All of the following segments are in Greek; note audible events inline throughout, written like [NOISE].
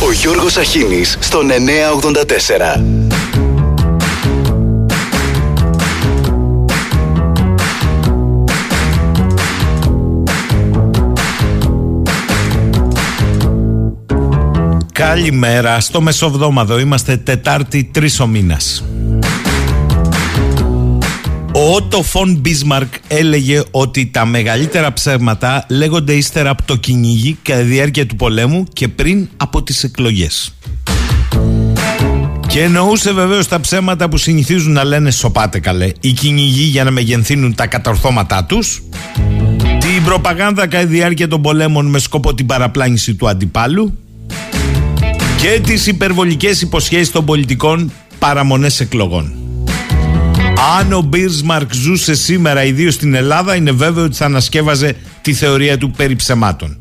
Ο Γιώργος Αχίνης στον 984. Καλημέρα στο Μεσοβδόμαδο. Είμαστε Τετάρτη, τρεις ο μήνας. Ο Ότο Φον Μπίσμαρκ έλεγε ότι τα μεγαλύτερα ψέματα λέγονται ύστερα από το κυνήγι κατά τη διάρκεια του πολέμου και πριν από τις εκλογές. Και εννοούσε βεβαίως τα ψέματα που συνηθίζουν να λένε σοπάτε καλέ οι κυνηγοί για να μεγενθύνουν τα κατορθώματά τους την προπαγάνδα κατά τη διάρκεια των πολέμων με σκοπό την παραπλάνηση του αντιπάλου και τις υπερβολικές υποσχέσεις των πολιτικών παραμονές εκλογών. Αν ο Μπίρσμαρκ ζούσε σήμερα ιδίως στην Ελλάδα είναι βέβαιο ότι θα ανασκεύαζε τη θεωρία του περί ψεμάτων.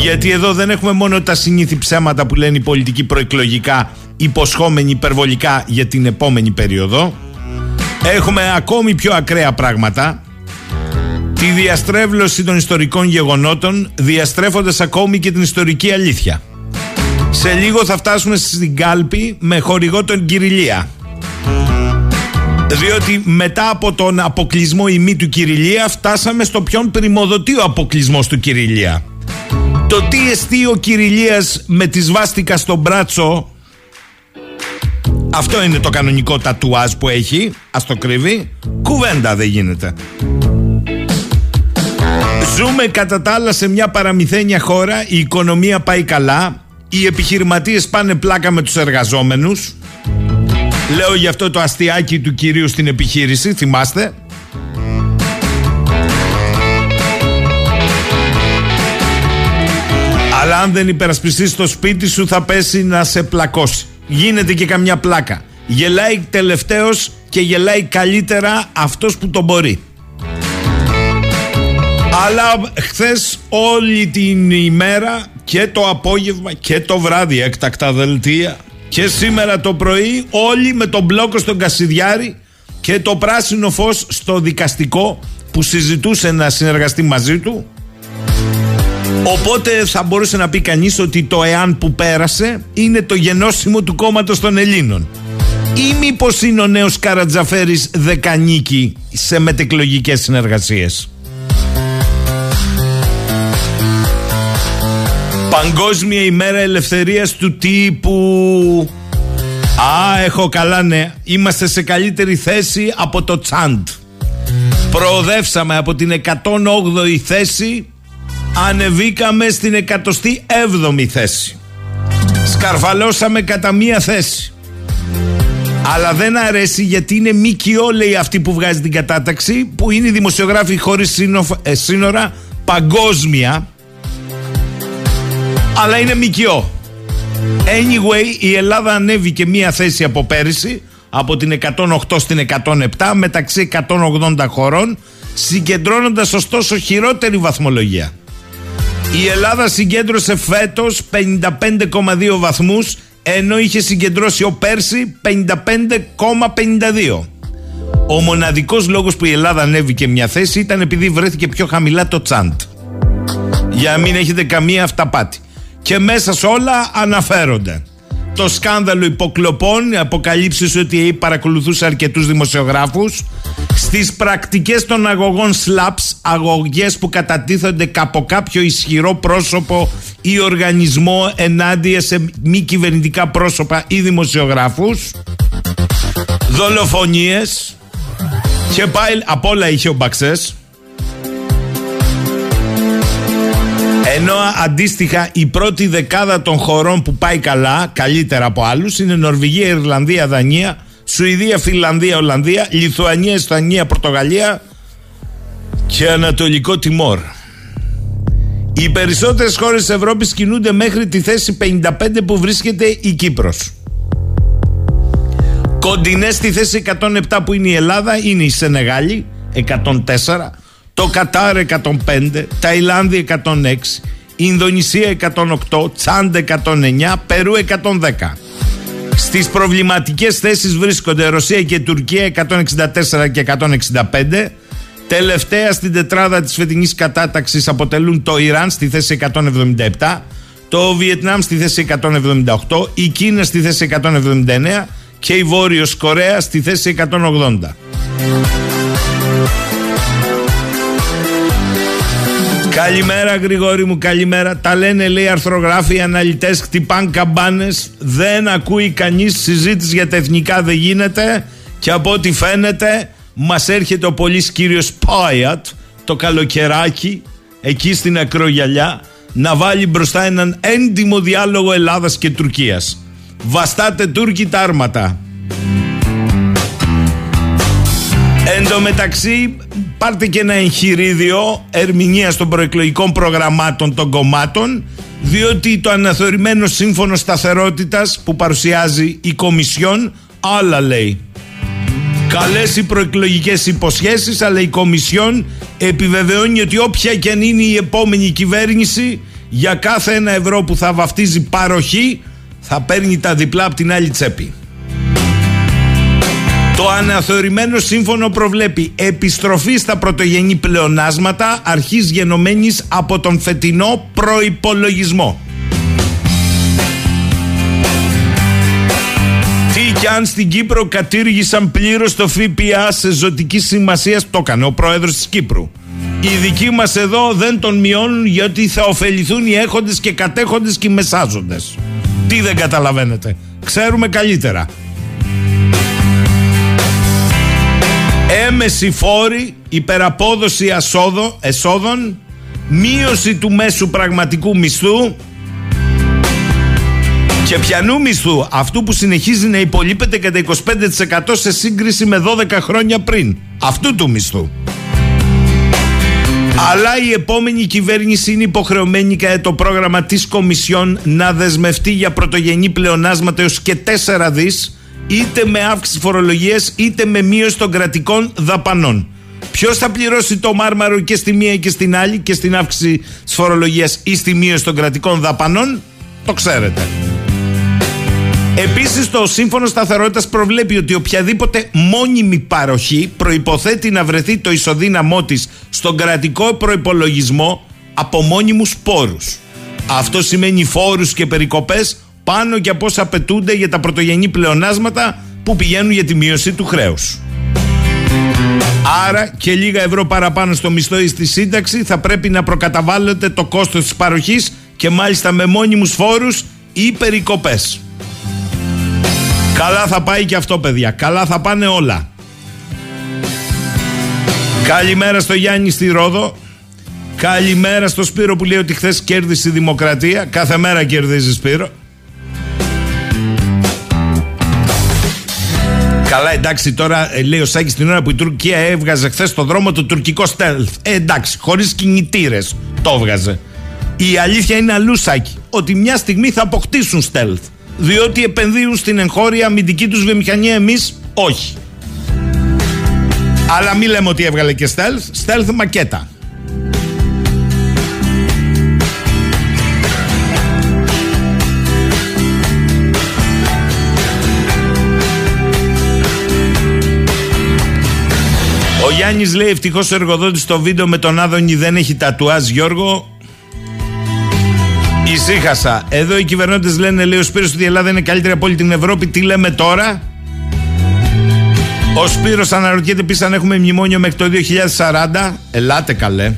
Γιατί εδώ δεν έχουμε μόνο τα συνήθι ψέματα που λένε οι πολιτικοί προεκλογικά υποσχόμενοι υπερβολικά για την επόμενη περίοδο. Έχουμε ακόμη πιο ακραία πράγματα τη διαστρέβλωση των ιστορικών γεγονότων διαστρέφοντας ακόμη και την ιστορική αλήθεια. Σε λίγο θα φτάσουμε στην κάλπη με χορηγό τον Κυριλία. Διότι μετά από τον αποκλεισμό ημί του Κυριλία φτάσαμε στο ποιον πρημοδοτεί ο αποκλεισμός του Κυριλία. Το τι εστί ο Κυριλίας με τη σβάστηκα στο μπράτσο αυτό είναι το κανονικό τατουάζ που έχει Ας το κρύβει Κουβέντα δεν γίνεται Ζούμε κατά τα άλλα σε μια παραμυθένια χώρα Η οικονομία πάει καλά οι επιχειρηματίες πάνε πλάκα με τους εργαζόμενους Λέω γι' αυτό το αστιάκι του κυρίου στην επιχείρηση, θυμάστε. Αλλά αν δεν υπερασπιστείς το σπίτι σου θα πέσει να σε πλακώσει. Γίνεται και καμιά πλάκα. Γελάει τελευταίος και γελάει καλύτερα αυτός που τον μπορεί. Αλλά χθες όλη την ημέρα και το απόγευμα και το βράδυ έκτακτα δελτία και σήμερα το πρωί όλοι με τον μπλόκο στον Κασιδιάρη και το πράσινο φως στο δικαστικό που συζητούσε να συνεργαστεί μαζί του Οπότε θα μπορούσε να πει κανείς ότι το εάν που πέρασε είναι το γενώσιμο του κόμματος των Ελλήνων. Ή μήπως είναι ο νέος Καρατζαφέρης δεκανίκη σε μετεκλογικές συνεργασίες. Παγκόσμια ημέρα ελευθερίας του τύπου. Α, έχω καλά νέα Είμαστε σε καλύτερη θέση από το Τσάντ. Προοδεύσαμε από την 108η θέση Ανεβήκαμε στην 107η θέση. Σκαρφαλώσαμε κατά μία θέση. Αλλά δεν αρέσει γιατί είναι ΜΚΟ λέει αυτή που βγάζει την κατάταξη που είναι οι δημοσιογράφοι χωρίς ε, σύνορα παγκόσμια αλλά είναι μικιό. Anyway, η Ελλάδα ανέβηκε μία θέση από πέρυσι, από την 108 στην 107, μεταξύ 180 χωρών, συγκεντρώνοντας ωστόσο χειρότερη βαθμολογία. Η Ελλάδα συγκέντρωσε φέτος 55,2 βαθμούς, ενώ είχε συγκεντρώσει ο πέρσι 55,52. Ο μοναδικός λόγος που η Ελλάδα ανέβηκε μια θέση ήταν επειδή βρέθηκε πιο χαμηλά το τσάντ. Για να μην έχετε καμία αυταπάτη και μέσα σε όλα αναφέρονται. Το σκάνδαλο υποκλοπών, αποκαλύψεις ότι παρακολουθούσε αρκετούς δημοσιογράφους. Στις πρακτικές των αγωγών SLAPS, αγωγές που κατατίθονται από κάποιο ισχυρό πρόσωπο ή οργανισμό ενάντια σε μη κυβερνητικά πρόσωπα ή δημοσιογράφους, δολοφονίες. Και πάλι απ' όλα είχε ο Μπαξές Ενώ αντίστοιχα η πρώτη δεκάδα των χωρών που πάει καλά, καλύτερα από άλλους, είναι Νορβηγία, Ιρλανδία, Δανία, Σουηδία, Φιλανδία, Ολλανδία, Λιθουανία, Ισπανία, Πορτογαλία και Ανατολικό Τιμόρ. Οι περισσότερες χώρες της Ευρώπης κινούνται μέχρι τη θέση 55 που βρίσκεται η Κύπρος. Κοντινές στη θέση 107 που είναι η Ελλάδα είναι η Σενεγάλη 104 το Κατάρ 105, Ταϊλάνδη 106, Ινδονησία 108, Τσάντ 109, Περού 110. Στις προβληματικές θέσεις βρίσκονται Ρωσία και Τουρκία 164 και 165. Τελευταία στην τετράδα της φετινής κατάταξης αποτελούν το Ιράν στη θέση 177, το Βιετνάμ στη θέση 178, η Κίνα στη θέση 179 και η Βόρειος Κορέα στη θέση 180. Καλημέρα Γρηγόρη μου, καλημέρα. Τα λένε λέει αρθρογράφοι, αναλυτές, χτυπάν καμπάνες. Δεν ακούει κανείς συζήτηση για τα εθνικά, δεν γίνεται. Και από ό,τι φαίνεται μας έρχεται ο πολύς κύριος Πάιατ το καλοκαιράκι εκεί στην Ακρογιαλιά να βάλει μπροστά έναν έντιμο διάλογο Ελλάδας και Τουρκίας. Βαστάτε Τούρκοι τα άρματα. Εν τω μεταξύ πάρτε και ένα εγχειρίδιο ερμηνείας των προεκλογικών προγραμμάτων των κομμάτων διότι το αναθεωρημένο σύμφωνο σταθερότητας που παρουσιάζει η Κομισιόν άλλα λέει. Καλές οι προεκλογικές υποσχέσεις αλλά η Κομισιόν επιβεβαιώνει ότι όποια και αν είναι η επόμενη κυβέρνηση για κάθε ένα ευρώ που θα βαφτίζει παροχή θα παίρνει τα διπλά από την άλλη τσέπη. Το αναθεωρημένο σύμφωνο προβλέπει επιστροφή στα πρωτογενή πλεονάσματα αρχής γενομένης από τον φετινό προϋπολογισμό. Τι κι αν στην Κύπρο κατήργησαν πλήρως το ΦΠΑ σε ζωτική σημασία, το έκανε ο πρόεδρος της Κύπρου. Οι δικοί μας εδώ δεν τον μειώνουν γιατί θα ωφεληθούν οι έχοντες και κατέχοντες και οι μεσάζοντες. Τι δεν καταλαβαίνετε. Ξέρουμε καλύτερα. Έμεση φόρη, υπεραπόδοση ασόδο, εσόδων, μείωση του μέσου πραγματικού μισθού και πιανού μισθού, αυτού που συνεχίζει να υπολείπεται κατά 25% σε σύγκριση με 12 χρόνια πριν. Αυτού του μισθού. Αλλά η επόμενη κυβέρνηση είναι υποχρεωμένη κατά το πρόγραμμα της Κομισιόν να δεσμευτεί για πρωτογενή πλεονάσματα έως και 4 δις είτε με αύξηση φορολογίας είτε με μείωση των κρατικών δαπανών. Ποιος θα πληρώσει το μάρμαρο και στη μία και στην άλλη και στην αύξηση της φορολογίας ή στη μείωση των κρατικών δαπανών, το ξέρετε. Επίσης, το Σύμφωνο Σταθερότητας προβλέπει ότι οποιαδήποτε μόνιμη παροχή προποθέτει να βρεθεί το ισοδύναμό της στον κρατικό προπολογισμό από μόνιμους πόρους. Αυτό σημαίνει φόρους και περικοπές πάνω και από όσα απαιτούνται για τα πρωτογενή πλεονάσματα που πηγαίνουν για τη μείωση του χρέους. Άρα και λίγα ευρώ παραπάνω στο μισθό ή στη σύνταξη θα πρέπει να προκαταβάλλεται το κόστος της παροχής και μάλιστα με μόνιμους φόρους ή περικοπές. Καλά θα πάει και αυτό παιδιά, καλά θα πάνε όλα. Καλημέρα στο Γιάννη στη Ρόδο. Καλημέρα στο Σπύρο που λέει ότι χθες κέρδισε η Δημοκρατία. Κάθε μέρα κερδίζει Σπύρο. Καλά, εντάξει, τώρα ε, λέει ο Σάκης την ώρα που η Τουρκία έβγαζε χθες στο δρόμο το τουρκικό stealth. Ε, εντάξει, χωρίς κινητήρες το έβγαζε. Η αλήθεια είναι αλλού, Σάκη, ότι μια στιγμή θα αποκτήσουν stealth. Διότι επενδύουν στην εγχώρια αμυντική τους βιομηχανία, εμείς όχι. Αλλά μην λέμε ότι έβγαλε και stealth, stealth μακέτα. Γιάννης λέει: Ευτυχώς ο εργοδότης στο βίντεο με τον Άδωνη δεν έχει τατουάζ, Γιώργο. Ησύχασα. Εδώ οι κυβερνώντες λένε: Λέει ο Σπύρος ότι η Ελλάδα είναι καλύτερη από όλη την Ευρώπη. Τι λέμε τώρα; Ο Σπύρος αναρωτιέται επίσης αν έχουμε μνημόνιο μέχρι το 2040. Ελάτε καλέ.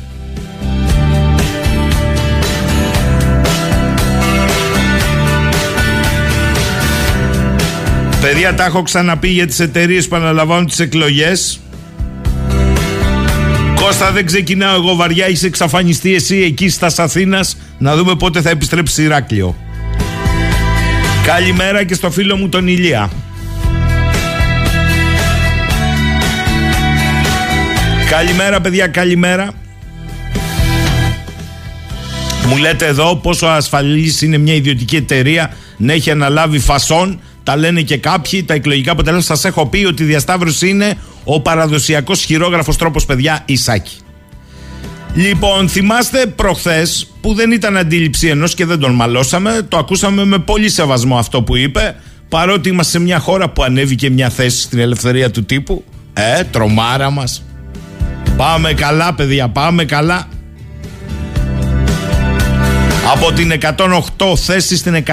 Παιδιά, τα έχω ξαναπεί για τις εταιρείες που αναλαμβάνουν τις εκλογές Κώστα δεν ξεκινάω εγώ βαριά, είσαι εξαφανιστεί εσύ εκεί στα Αθήνας να δούμε πότε θα επιστρέψει Ηράκλειο. Καλημέρα και στο φίλο μου τον Ηλία. Καλημέρα παιδιά, καλημέρα. Μου λέτε εδώ πόσο ασφαλής είναι μια ιδιωτική εταιρεία να έχει αναλάβει φασόν τα λένε και κάποιοι, τα εκλογικά αποτελέσματα. Σας έχω πει ότι η διασταύρωση είναι ο παραδοσιακός χειρόγραφος τρόπος, παιδιά, Ισάκη. Λοιπόν, θυμάστε προχθές που δεν ήταν αντίληψη ενός και δεν τον μαλώσαμε. Το ακούσαμε με πολύ σεβασμό αυτό που είπε. Παρότι είμαστε σε μια χώρα που ανέβηκε μια θέση στην ελευθερία του τύπου. Ε, τρομάρα μας. Πάμε καλά, παιδιά, πάμε καλά. Από την 108 θέση στην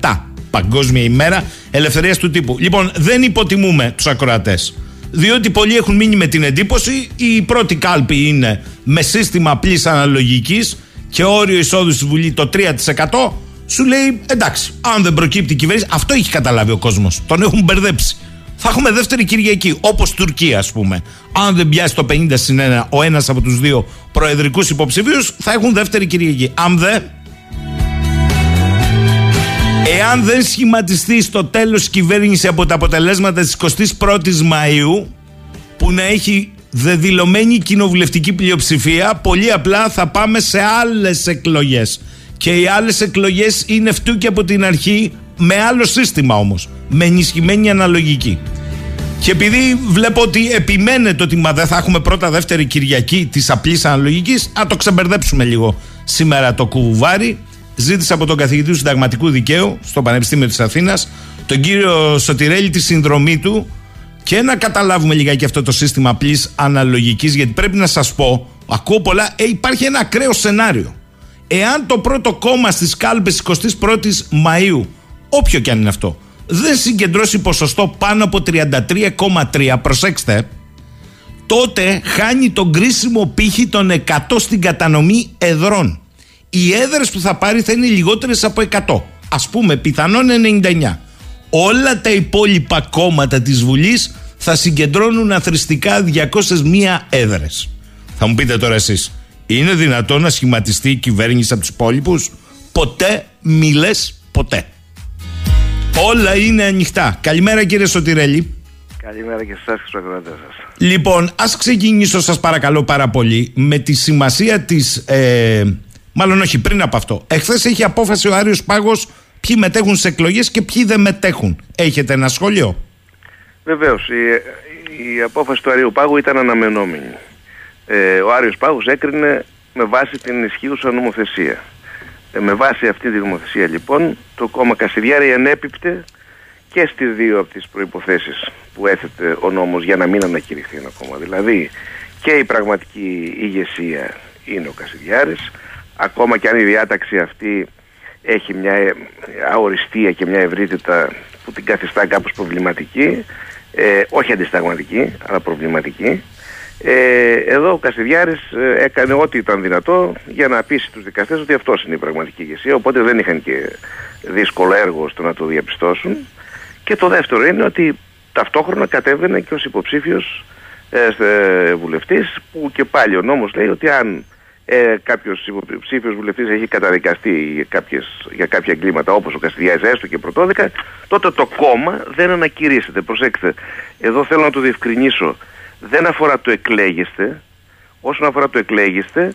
107. Παγκόσμια ημέρα ελευθερίας του τύπου. Λοιπόν, δεν υποτιμούμε τους ακροατές. Διότι πολλοί έχουν μείνει με την εντύπωση η πρώτη κάλπη είναι με σύστημα απλής αναλογικής και όριο εισόδου στη Βουλή το 3%. Σου λέει εντάξει, αν δεν προκύπτει η κυβέρνηση, αυτό έχει καταλάβει ο κόσμος. Τον έχουν μπερδέψει. Θα έχουμε δεύτερη Κυριακή, όπως Τουρκία, ας πούμε. Αν δεν πιάσει το 50 συν 1 ο ένας από τους δύο προεδρικούς υποψηφίους, θα έχουν δεύτερη Κυριακή. Αν δεν, Εάν δεν σχηματιστεί στο τέλος η κυβέρνηση από τα αποτελέσματα της 21ης Μαΐου που να έχει δεδηλωμένη κοινοβουλευτική πλειοψηφία πολύ απλά θα πάμε σε άλλες εκλογές. Και οι άλλες εκλογές είναι φτούκι από την αρχή με άλλο σύστημα όμως με ενισχυμένη αναλογική. Και επειδή βλέπω ότι επιμένετε ότι μα δεν θα έχουμε πρώτα δεύτερη Κυριακή της απλής αναλογικής α το ξεμπερδέψουμε λίγο σήμερα το κουβάρι ζήτησα από τον καθηγητή του συνταγματικού δικαίου στο Πανεπιστήμιο της Αθήνας τον κύριο Σωτηρέλη τη συνδρομή του και να καταλάβουμε λιγάκι αυτό το σύστημα απλή αναλογικής, γιατί πρέπει να σας πω, ακούω πολλά, ε, υπάρχει ένα ακραίο σενάριο. Εάν το πρώτο κόμμα στις κάλπες 21η Μαου, όποιο και αν είναι αυτό, δεν συγκεντρώσει ποσοστό πάνω από 33,3, προσέξτε, τότε χάνει τον κρίσιμο πύχη των 100 στην κατανομή εδρών οι έδρες που θα πάρει θα είναι λιγότερες από 100. Ας πούμε πιθανόν 99. Όλα τα υπόλοιπα κόμματα της Βουλής θα συγκεντρώνουν αθρηστικά 201 έδρες. Θα μου πείτε τώρα εσείς, είναι δυνατόν να σχηματιστεί η κυβέρνηση από τους υπόλοιπους; Ποτέ μιλές ποτέ. Όλα είναι ανοιχτά. Καλημέρα κύριε Σωτηρέλη. Καλημέρα και σας και σας. Λοιπόν, ας ξεκινήσω σας παρακαλώ πάρα πολύ με τη σημασία της ε, Μάλλον όχι, πριν από αυτό. Εχθές έχει απόφαση ο Άριος Πάγος ποιοι μετέχουν σε εκλογές και ποιοι δεν μετέχουν. Έχετε ένα σχόλιο; Βεβαίως. Η, η απόφαση του Αρίου Πάγου ήταν αναμενόμενη. Ε, ο Άριος Πάγος έκρινε με βάση την ισχύουσα νομοθεσία. Ε, με βάση αυτή τη νομοθεσία λοιπόν το κόμμα Κασιδιάρη ενέπιπτε και στις δύο από τις προϋποθέσεις που έθετε ο νόμος για να μην ανακηρυχθεί ένα κόμμα. Δηλαδή και η πραγματική ηγεσία είναι ο Κασιδιάρης ακόμα και αν η διάταξη αυτή έχει μια ε, αοριστία και μια ευρύτητα που την καθιστά κάπως προβληματική, ε, όχι αντισταγματική, αλλά προβληματική. Ε, εδώ ο Κασιδιάρης ε, έκανε ό,τι ήταν δυνατό για να πείσει τους δικαστές ότι αυτός είναι η πραγματική ηγεσία, οπότε δεν είχαν και δύσκολο έργο στο να το διαπιστώσουν. Και το δεύτερο είναι ότι ταυτόχρονα κατέβαινε και ως υποψήφιος ε, βουλευτής που και πάλι ο νόμος λέει ότι αν ε, κάποιος υποψήφιος βουλευτής έχει καταδικαστεί για, κάποιες, για κάποια εγκλήματα όπως ο Καστιδιάη, έστω και πρωτόδικα, τότε το κόμμα δεν ανακηρύσσεται. Προσέξτε, εδώ θέλω να το διευκρινίσω. Δεν αφορά το εκλέγεστε. Όσον αφορά το εκλέγεστε,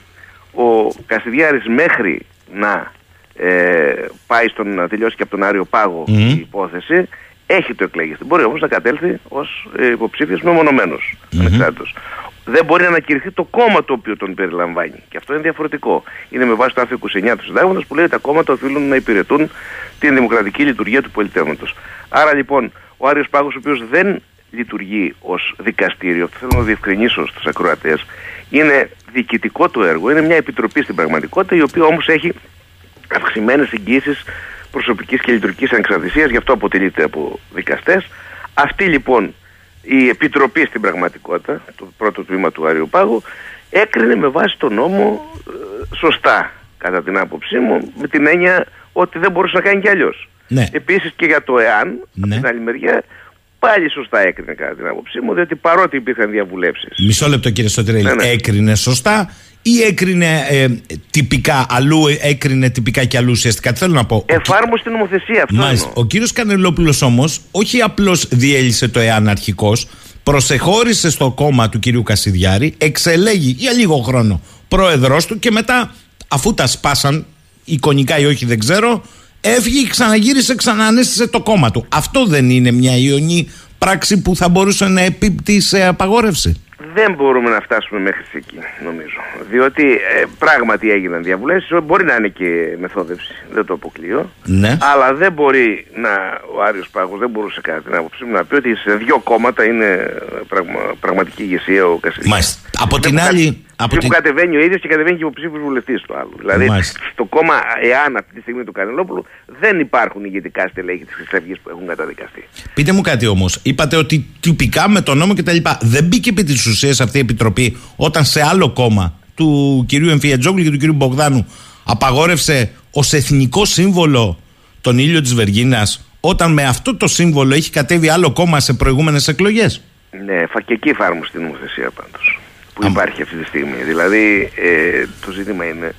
ο Καστιδιάρης μέχρι να ε, πάει στον, να τελειώσει και από τον Άριο Πάγο η υπόθεση, έχει το εκλέγεστε. Μπορεί όμως να κατέλθει ως ε, υποψήφιος μεμονωμένος, mm-hmm δεν μπορεί να ανακηρυχθεί το κόμμα το οποίο τον περιλαμβάνει. Και αυτό είναι διαφορετικό. Είναι με βάση το άρθρο 29 του Συντάγματος που λέει ότι τα κόμματα οφείλουν να υπηρετούν την δημοκρατική λειτουργία του πολιτεύματος. Άρα λοιπόν, ο Άριος Πάγος, ο οποίος δεν λειτουργεί ως δικαστήριο, αυτό θέλω να διευκρινίσω στους ακροατές, είναι διοικητικό του έργο, είναι μια επιτροπή στην πραγματικότητα, η οποία όμως έχει αυξημένες εγγύσει προσωπικής και λειτουργικής ανεξαρτησίας, γι' αυτό αποτελείται από δικαστές. Αυτοί λοιπόν η Επιτροπή στην πραγματικότητα, το πρώτο τμήμα του Άριου Πάγου, έκρινε με βάση τον νόμο ε, σωστά, κατά την άποψή μου, με την έννοια ότι δεν μπορούσε να κάνει κι αλλιώς. Ναι. Επίσης και για το ΕΑΝ, ναι. από την άλλη μεριά, πάλι σωστά έκρινε κατά την άποψή μου, διότι παρότι υπήρχαν διαβουλεύσεις. Μισό λεπτό κύριε Σωτηρέλη, ναι, ναι. έκρινε σωστά ή έκρινε ε, τυπικά αλλού, έκρινε τυπικά και αλλού ουσιαστικά. Τι θέλω να πω; Εφάρμοσε την νομοθεσία αυτό. Μάλιστα. Ο κύριος Κανελόπουλος όμως όχι απλώς διέλυσε το εάν αρχικός, προσεχώρησε στο κόμμα του κυρίου Κασιδιάρη, εξελέγει για λίγο χρόνο πρόεδρό του και μετά, αφού τα σπάσαν, εικονικά ή όχι δεν ξέρω, έφυγε, ξαναγύρισε, ξανανέστησε το κόμμα του. Αυτό δεν είναι μια ιονή πράξη που θα μπορούσε να επίπτει σε απαγόρευση δεν μπορούμε να φτάσουμε μέχρι εκεί, νομίζω. Διότι ε, πράγματι έγιναν διαβουλεύσεις. Μπορεί να είναι και μεθόδευση, δεν το αποκλείω. Ναι. Αλλά δεν μπορεί να. Ο Άριος Πάγος δεν μπορούσε κατά την άποψή μου να πει ότι σε δύο κόμματα είναι πραγμα, πραγματική ηγεσία ο Κασίδη. Μάλιστα. Από την άλλη. Από που τη- κατεβαίνει ο ίδιος και κατεβαίνει και υποψήφιος βουλευτής του άλλου. Δηλαδή, Μάλιστα. στο κόμμα, εάν αυτή τη στιγμή του Κανελόπουλου δεν υπάρχουν ηγετικά στελέχη της Χρυσής που έχουν καταδικαστεί. Πείτε μου κάτι όμως. Είπατε ότι τυπικά με τον νόμο κτλ. Δεν μπήκε επί της ουσίας αυτή η επιτροπή όταν σε άλλο κόμμα του κυρίου Εμφιατζόγλου και του κυρίου Μπογδάνου απαγόρευσε ως εθνικό σύμβολο τον ήλιο της Βεργίνας, όταν με αυτό το σύμβολο έχει κατέβει άλλο κόμμα σε προηγούμενες εκλογές; Ναι, φα- και εκεί εφάρμοσε την νομοθεσία πάντως. Που Αμ. υπάρχει αυτή τη στιγμή. Δηλαδή, ε, το ζήτημα είναι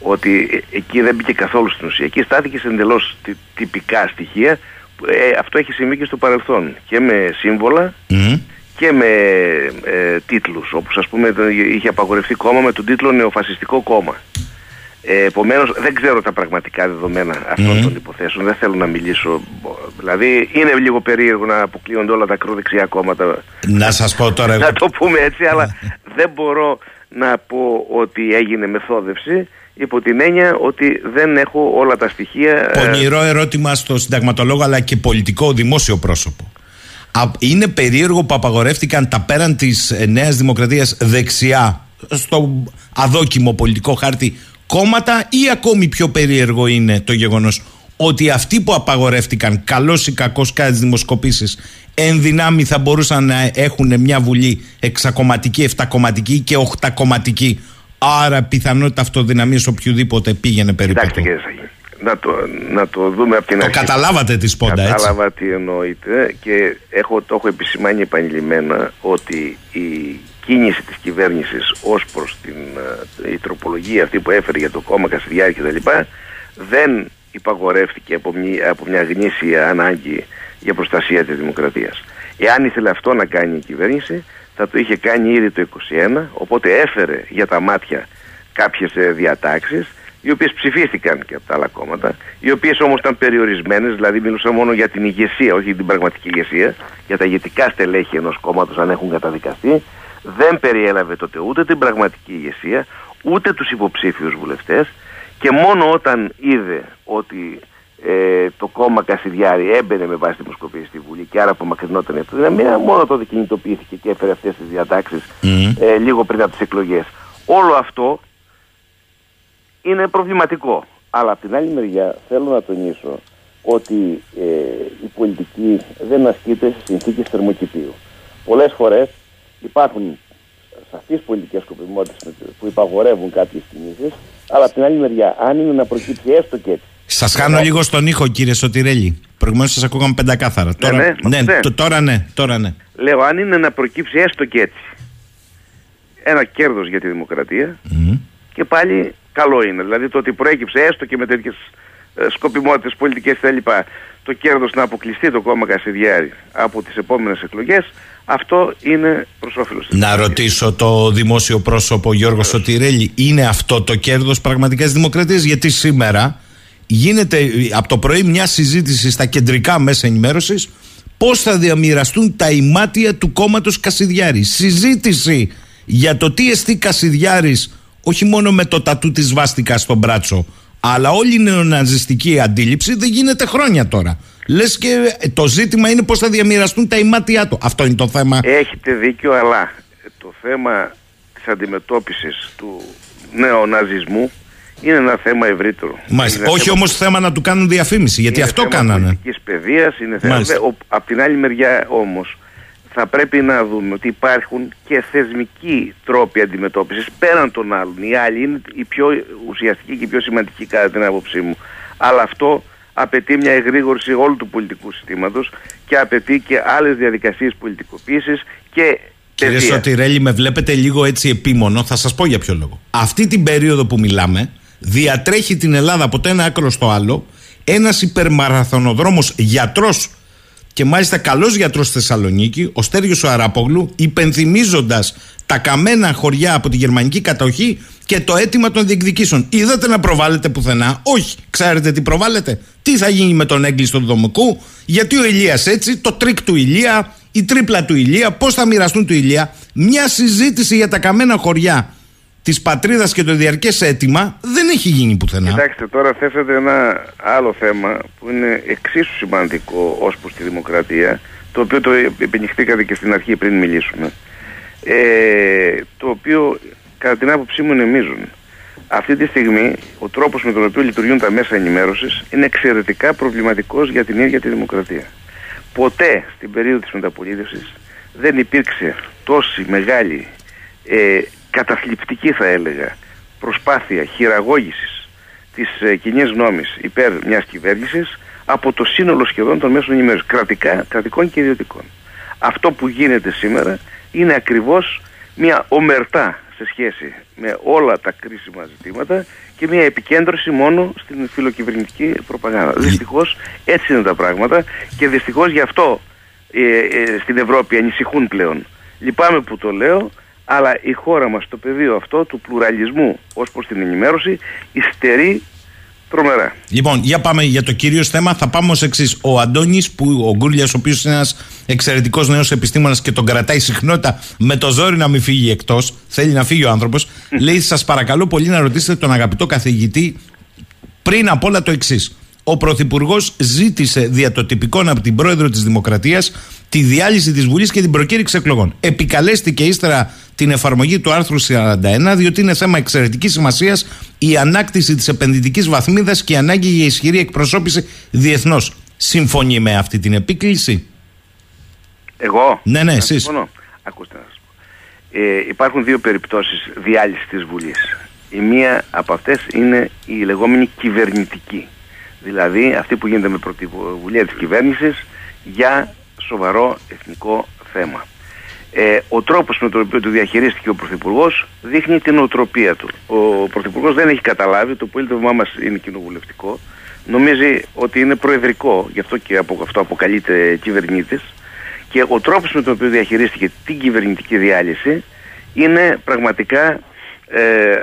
ότι ε, εκεί δεν μπήκε καθόλου στην ουσία. Εκεί στάθηκε σε εντελώς τυπικά στοιχεία. που, Ε, αυτό έχει συμβεί και στο παρελθόν. Και με σύμβολα και με ε, τίτλους όπως ας πούμε το- είχε απαγορευτεί κόμμα με τον τίτλο Νεοφασιστικό κόμμα ε, επομένως δεν ξέρω τα πραγματικά δεδομένα αυτών Μμμ. των υποθέσεων δεν θέλω να μιλήσω δηλαδή είναι λίγο περίεργο να αποκλείονται όλα τα ακροδεξιά κόμματα Να σας πω τώρα. εγώ- να το πούμε έτσι αλλά δεν μπορώ να πω ότι έγινε μεθόδευση υπό την έννοια ότι δεν έχω όλα τα στοιχεία ε, Πονηρό ερώτημα στο συνταγματολόγο αλλά και πολιτικό δημόσιο πρόσωπο. Α- Είναι περίεργο που απαγορεύτηκαν τα πέραν της ε, Νέας Δημοκρατίας δεξιά στο αδόκιμο πολιτικό χάρτη κόμματα ή ακόμη πιο περίεργο είναι το γεγονός ότι αυτοί που απαγορεύτηκαν καλός ή κακός κατά τις δημοσκοπήσεις εν δυνάμει θα μπορούσαν να έχουν μια βουλή εξακομματική, εφτακομματική και οχτακομματική άρα πιθανότητα αυτοδυναμίας οποιοδήποτε πήγαινε περίπου Κοιτάξτε κύριε Σαγή, να το, να το δούμε από την το αρχή. καταλάβατε τη σπόντα, έτσι. Κατάλαβα τι εννοείται και έχω, το έχω επισημάνει επανειλημμένα ότι η κίνηση της κυβέρνησης ως προς την ε, η τροπολογία αυτή που έφερε για το κόμμα Κασιδιάρη και τα λοιπά δεν υπαγορεύτηκε από μια, από μια γνήσια ανάγκη για προστασία της δημοκρατίας. Εάν ήθελε αυτό να κάνει η κυβέρνηση θα το είχε κάνει ήδη το 2021 οπότε έφερε για τα μάτια κάποιες ε, διατάξεις οι οποίες ψηφίστηκαν και από τα άλλα κόμματα, οι οποίες όμως ήταν περιορισμένες, δηλαδή μιλούσα μόνο για την ηγεσία, όχι για την πραγματική ηγεσία, για τα ηγετικά στελέχη ενός κόμματος αν έχουν καταδικαστεί, δεν περιέλαβε τότε ούτε την πραγματική ηγεσία, ούτε τους υποψήφιους βουλευτές και μόνο όταν είδε ότι ε, το κόμμα Κασιδιάρη έμπαινε με βάση τη δημοσκοπήση στη Βουλή και άρα απομακρυνόταν η αυτοδυναμία, μόνο τότε κινητοποιήθηκε και έφερε αυτές τις διατάξεις Μμμ. ε, λίγο πριν από τις εκλογές. Όλο αυτό είναι προβληματικό. Αλλά από την άλλη μεριά θέλω να τονίσω ότι ε, η πολιτική δεν ασκείται σε συνθήκες θερμοκηπίου. Πολλές φορές υπάρχουν σαφείς πολιτικές σκοπιμότητες που υπαγορεύουν κάποιες κινήσεις, αλλά από την άλλη μεριά, αν είναι να προκύψει έστω και έτσι, Σας χάνω λίγο στον ήχο, κύριε Σωτηρέλη. Προηγουμένως σας ακούγαμε πεντακάθαρα. Τώρα, ναι, ναι, ναι. το- τώρα ναι, τώρα ναι. λέω αν είναι να προκύψει έστω και έτσι ένα κέρδος για τη δημοκρατία, Μμ. και πάλι καλό είναι. Δηλαδή το ότι προέκυψε έστω και με τέτοιες σκοπιμότητες πολιτικές κτλ. Το κέρδος να αποκλειστεί το κόμμα Κασιδιάρη από τις επόμενες εκλογές, αυτό είναι προς όφελος της. Να ρωτήσω το δημόσιο πρόσωπο Γιώργος Σωτηρέλη, είναι αυτό το κέρδος πραγματικά τη δημοκρατία, γιατί σήμερα γίνεται ε, από το πρωί μια συζήτηση στα κεντρικά μέσα ενημέρωσης πώς θα διαμοιραστούν τα ημάτια του κόμματος Κασιδιάρη. Συζήτηση για το τι εστί Κασιδιάρης, όχι μόνο με το τατού της βάστηκα στον μπράτσο, αλλά όλη η νεοναζιστική αντίληψη δεν γίνεται χρόνια τώρα. Λες και ε, το ζήτημα είναι πώς θα διαμοιραστούν τα ημάτια του. Αυτό είναι το θέμα. Έχετε δίκιο, αλλά το θέμα της αντιμετώπισης του νεοναζισμού είναι ένα θέμα ευρύτερο. Μάλιστα. Είναι Όχι θέμα- όμως θέμα να του κάνουν διαφήμιση, γιατί είναι αυτό θέμα κάνανε. πολιτικής παιδείας, είναι θέμα... Μάλιστα. Ο, απ' την άλλη μεριά όμως θα πρέπει να δούμε ότι υπάρχουν και θεσμικοί τρόποι αντιμετώπισης πέραν των άλλων. Οι άλλοι είναι η πιο ουσιαστική και η πιο σημαντική κατά την άποψή μου. Αλλά αυτό απαιτεί μια εγρήγορση όλου του πολιτικού συστήματος και απαιτεί και άλλες διαδικασίες πολιτικοποίησης και Κύριε παιδείας. Σωτηρέλη, με βλέπετε λίγο έτσι επίμονο, θα σας πω για ποιο λόγο. Αυτή την περίοδο που μιλάμε, διατρέχει την Ελλάδα από το ένα άκρο στο άλλο ένας υπερμαραθωνοδρόμος γιατρός και μάλιστα καλός γιατρός στη Θεσσαλονίκη, ο Στέργιος ο Αράπογλου, υπενθυμίζοντας τα καμένα χωριά από τη γερμανική κατοχή και το αίτημα των διεκδικήσεων. Είδατε να προβάλλεται πουθενά; Όχι. Ξέρετε τι προβάλλεται. Τι θα γίνει με τον έγκλειστο του Δομοκού. Γιατί ο Ηλίας έτσι, το τρικ του Ηλία, η τρίπλα του Ηλία, πώς θα μοιραστούν του Ηλία; Μια συζήτηση για τα καμένα χωριά της πατρίδας και το διαρκές αίτημα δεν έχει γίνει πουθενά. Κοιτάξτε, τώρα θέσατε ένα άλλο θέμα που είναι εξίσου σημαντικό ως προς τη δημοκρατία, το οποίο το επενηχθήκατε και στην αρχή πριν μιλήσουμε. Ε, το οποίο κατά την άποψή μου είναι μείζον. Αυτή τη στιγμή ο τρόπος με τον οποίο λειτουργούν τα μέσα ενημέρωσης είναι εξαιρετικά προβληματικός για την ίδια τη δημοκρατία. Ποτέ στην περίοδο της μεταπολίτευσης δεν υπήρξε τόση μεγάλη ε, καταθλιπτική θα έλεγα προσπάθεια χειραγώγησης της ε, κοινής γνώμης υπέρ μιας κυβέρνησης από το σύνολο σχεδόν των μέσων ενημέρωσης, κρατικά, κρατικών και ιδιωτικών. Αυτό που γίνεται σήμερα είναι ακριβώς μια ομερτά σε σχέση με όλα τα κρίσιμα ζητήματα και μια επικέντρωση μόνο στην φιλοκυβερνητική προπαγάνδα. Δυστυχώς έτσι είναι τα πράγματα και δυστυχώς γι' αυτό ε, ε, στην Ευρώπη ανησυχούν πλέον. Λυπάμαι που το λέω, αλλά η χώρα μας το πεδίο αυτό του πλουραλισμού ως προς την ενημέρωση υστερεί τρομερά. Λοιπόν, για πάμε για το κυρίως θέμα. Θα πάμε ως εξής. Ο Αντώνης, που ο Γκούρλια, ο οποίος είναι ένας εξαιρετικός νέος επιστήμονας και τον κρατάει συχνότητα με το ζόρι να μην φύγει εκτός, θέλει να φύγει ο άνθρωπος, λέει: Σας παρακαλώ πολύ να ρωτήσετε τον αγαπητό καθηγητή πριν απ' όλα το εξής. Ο Πρωθυπουργός ζήτησε δια το τυπικό από την πρόεδρο της Δημοκρατίας τη διάλυση της Βουλής και την προκήρυξη εκλογών. Επικαλέστηκε ύστερα την εφαρμογή του άρθρου 41, διότι είναι θέμα εξαιρετικής σημασίας η ανάκτηση της επενδυτικής βαθμίδας και η ανάγκη για ισχυρή εκπροσώπηση διεθνώς. Συμφωνεί με αυτή την επίκληση; Εγώ; Ναι, ναι, εσείς. Ακούστε να σας πω. Ε, υπάρχουν δύο περιπτώσεις διάλυσης της Βουλής. Η μία από αυτές είναι η λεγόμενη κυβερνητική. Δηλαδή αυτή που γίνεται με πρωτοβουλία της κυβέρνησης για σοβαρό εθνικό θέμα. Ε, ο τρόπος με τον οποίο το διαχειρίστηκε ο Πρωθυπουργός δείχνει την οτροπία του. Ο Πρωθυπουργός δεν έχει καταλάβει, το πολίτευμά μας είναι κοινοβουλευτικό, νομίζει ότι είναι προεδρικό, γι' αυτό και από αυτό αποκαλείται κυβερνήτης και ο τρόπος με τον οποίο διαχειρίστηκε την κυβερνητική διάλυση είναι πραγματικά ε,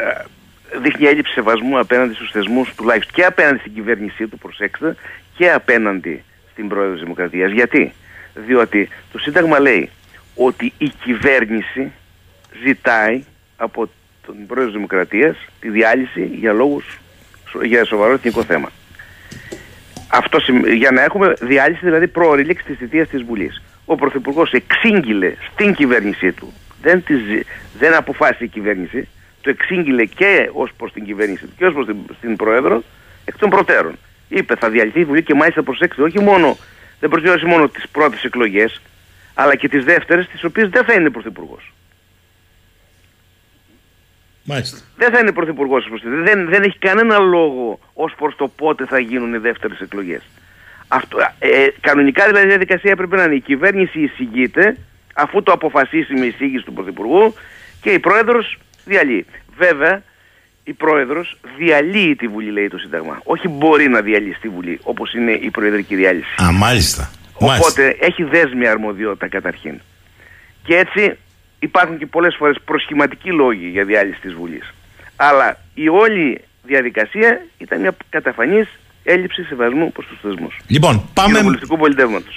δείχνει έλλειψη σεβασμού απέναντι στους θεσμούς τουλάχιστον και απέναντι στην κυβέρνησή του, προσέξτε, και απέναντι στην Πρόεδρο της Δημοκρατίας. Γιατί; Διότι το Σύνταγμα λέει ότι η κυβέρνηση ζητάει από τον Πρόεδρο της Δημοκρατίας τη διάλυση για λόγους για σοβαρό εθνικό θέμα. Αυτό για να έχουμε διάλυση δηλαδή πρόορη λήξη της θητείας της Βουλής. Ο Πρωθυπουργός εξήγηλε στην κυβέρνησή του, δεν, της, δεν αποφάσισε η κυβέρνηση, το εξήγηλε και ως προς την κυβέρνηση και ως προς την, την Πρόεδρο εκ των προτέρων. Είπε θα διαλυθεί η Βουλή και μάλιστα προσέξτε όχι μόνο δεν προσδιορίσει μόνο τις πρώτες εκλογές, αλλά και τις δεύτερες, τις οποίες δεν θα είναι πρωθυπουργός. Μάλιστα. Δεν θα είναι πρωθυπουργός δεν, δεν έχει κανένα λόγο ως προς το πότε θα γίνουν οι δεύτερες εκλογές. Αυτό, ε, κανονικά δηλαδή η διαδικασία πρέπει να είναι η κυβέρνηση εισηγείται αφού το αποφασίσει με εισήγηση του Πρωθυπουργού και η Πρόεδρος διαλύει. Βέβαια η πρόεδρος διαλύει τη Βουλή, λέει το Σύνταγμα. Όχι μπορεί να διαλύσει τη Βουλή, όπως είναι η προεδρική διάλυση. Α, μάλιστα. Οπότε έχει δέσμια αρμοδιότητα καταρχήν. Και έτσι υπάρχουν και πολλές φορές προσχηματικοί λόγοι για διάλυση της Βουλής. Αλλά η όλη διαδικασία ήταν μια καταφανής έλλειψη σεβασμού προς τους θεσμούς. Λοιπόν, πάμε,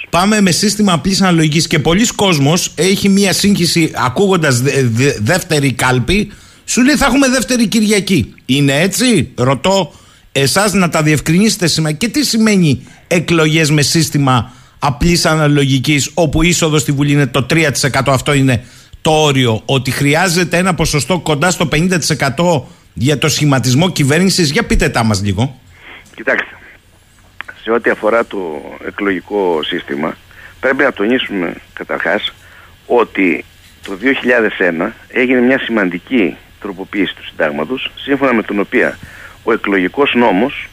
πάμε με σύστημα απλής αναλογικής και πολλοί κόσμοι έχει μια σύγχυση ακούγοντας δεύτερη κάλπη σου λέει θα έχουμε δεύτερη Κυριακή. Είναι έτσι, ρωτώ εσάς να τα διευκρινίσετε σήμερα. Και τι σημαίνει εκλογές με σύστημα απλής αναλογικής, όπου η είσοδος στη Βουλή είναι το 3%. Αυτό είναι το όριο. Ότι χρειάζεται ένα ποσοστό κοντά στο 50% για το σχηματισμό κυβέρνησης; Για πείτε τα μας λίγο. Κοιτάξτε. Σε ό,τι αφορά το εκλογικό σύστημα, πρέπει να τονίσουμε καταρχάς ότι το 2001 έγινε μια σημαντική τροποποίηση του συντάγματος σύμφωνα με την οποία ο εκλογικός νόμος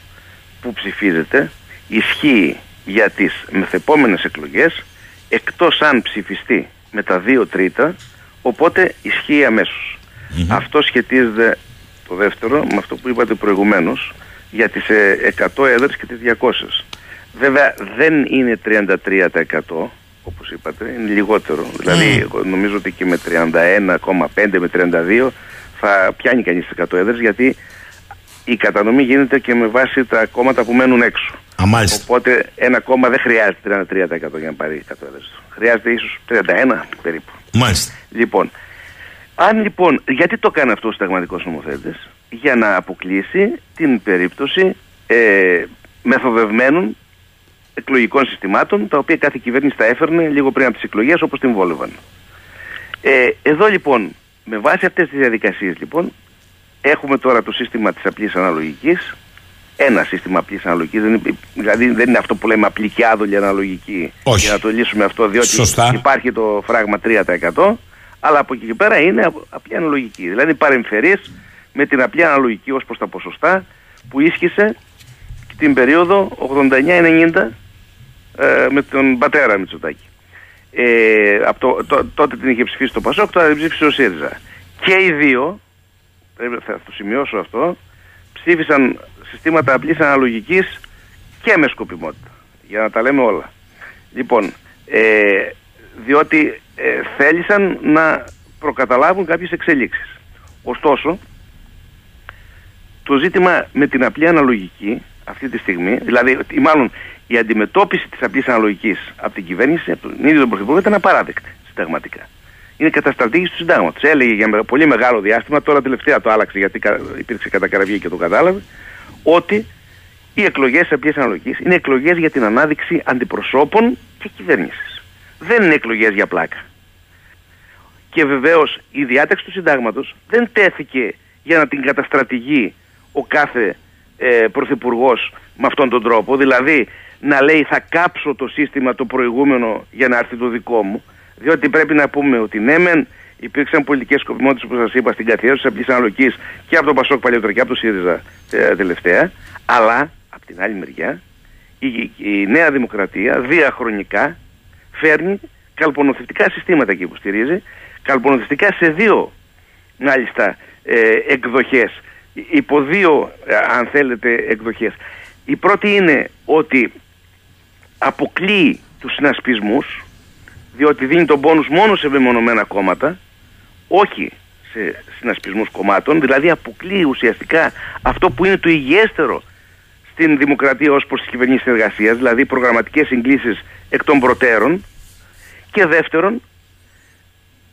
που ψηφίζεται ισχύει για τις μεθεπόμενες εκλογές εκτός αν ψηφιστεί με τα δύο τρίτα οπότε ισχύει Αυτό σχετίζεται το δεύτερο με αυτό που είπατε προηγουμένως για τις 100 ε, έδρες και τις 200. Βέβαια δεν είναι 33% όπως είπατε, είναι λιγότερο. Δηλαδή νομίζω ότι και με 31,5 με 32 θα πιάνει κανείς τις 100 έδρες γιατί η κατανομή γίνεται και με βάση τα κόμματα που μένουν έξω. Α, Οπότε ένα κόμμα δεν χρειάζεται 33% για να πάρει 100 έδρες. Χρειάζεται ίσως 31 περίπου. Μάλιστα. Λοιπόν, αν λοιπόν, γιατί το κάνει αυτό ο συνταγματικός νομοθέτης, για να αποκλείσει την περίπτωση ε, μεθοδευμένων εκλογικών συστημάτων, τα οποία κάθε κυβέρνηση τα έφερνε λίγο πριν από τις εκλογές όπως την βόλευαν. Ε, εδώ λοιπόν Με βάση αυτές τις διαδικασίες λοιπόν έχουμε τώρα το σύστημα της απλής αναλογικής ένα σύστημα απλής αναλογικής δεν είναι, δηλαδή δεν είναι αυτό που λέμε απλή και άδολη αναλογική Όχι. για να το λύσουμε αυτό διότι Σωστά. υπάρχει το φράγμα 3% αλλά από εκεί και πέρα είναι απ- απλή αναλογική δηλαδή παρεμφερείς με την απλή αναλογική ως προς τα ποσοστά που ίσχυσε την περίοδο 89-90 ε, με τον πατέρα Μητσοτάκη. Ε, από το, το- τότε την είχε ψηφίσει το Πασόκ, τώρα την ψήφισε ο ΣΥΡΙΖΑ. Και οι δύο, πρέπει, θα το σημειώσω αυτό, ψήφισαν συστήματα απλής αναλογικής και με σκοπιμότητα. Για να τα λέμε όλα. Λοιπόν, ε, διότι ε, θέλησαν να προκαταλάβουν κάποιες εξελίξεις. Ωστόσο, το ζήτημα με την απλή αναλογική αυτή τη στιγμή, δηλαδή ή μάλλον η αντιμετώπιση της απλής αναλογικής από την κυβέρνηση, από τον ίδιο τον Πρωθυπουργό ήταν απαράδεκτη συνταγματικά. Είναι καταστρατήγηση του συντάγματος. Έλεγε για με- πολύ μεγάλο διάστημα, τώρα τελευταία το άλλαξε γιατί κα- υπήρξε κατακραυγή και το κατάλαβε, ότι οι εκλογές της απλής αναλογικής είναι εκλογές για την ανάδειξη αντιπροσώπων και κυβέρνησης. Δεν είναι εκλογές για πλάκα. Και βεβαίως η διάταξη του συντάγματος δεν τέθηκε για να την καταστρατηγεί ο κάθε ε, πρωθυπουργός με αυτόν τον τρόπο. Δηλαδή να λέει θα κάψω το σύστημα το προηγούμενο για να έρθει το δικό μου. Διότι πρέπει να πούμε ότι ναι, μεν υπήρξαν πολιτικές σκοπιμότητες, όπως σας είπα, στην καθιέρωση της απλής αναλογικής και από τον Πασόκ παλιότερα και από το ΣΥΡΙΖΑ ε, τελευταία. Αλλά από την άλλη μεριά η, η Νέα Δημοκρατία διαχρονικά φέρνει καλπονοθετικά συστήματα και υποστηρίζει καλπονοθετικά σε δύο μάλιστα ε, εκδοχές υπό δύο ε, αν θέλετε εκδοχές η πρώτη είναι ότι αποκλείει τους συνασπισμούς διότι δίνει τον πόνους μόνο σε μεμονωμένα κόμματα όχι σε συνασπισμούς κομμάτων δηλαδή αποκλείει ουσιαστικά αυτό που είναι το υγιέστερο στην δημοκρατία ως προς τις κυβερνήσεις εργασίας δηλαδή προγραμματικές συγκλήσεις εκ των προτέρων και δεύτερον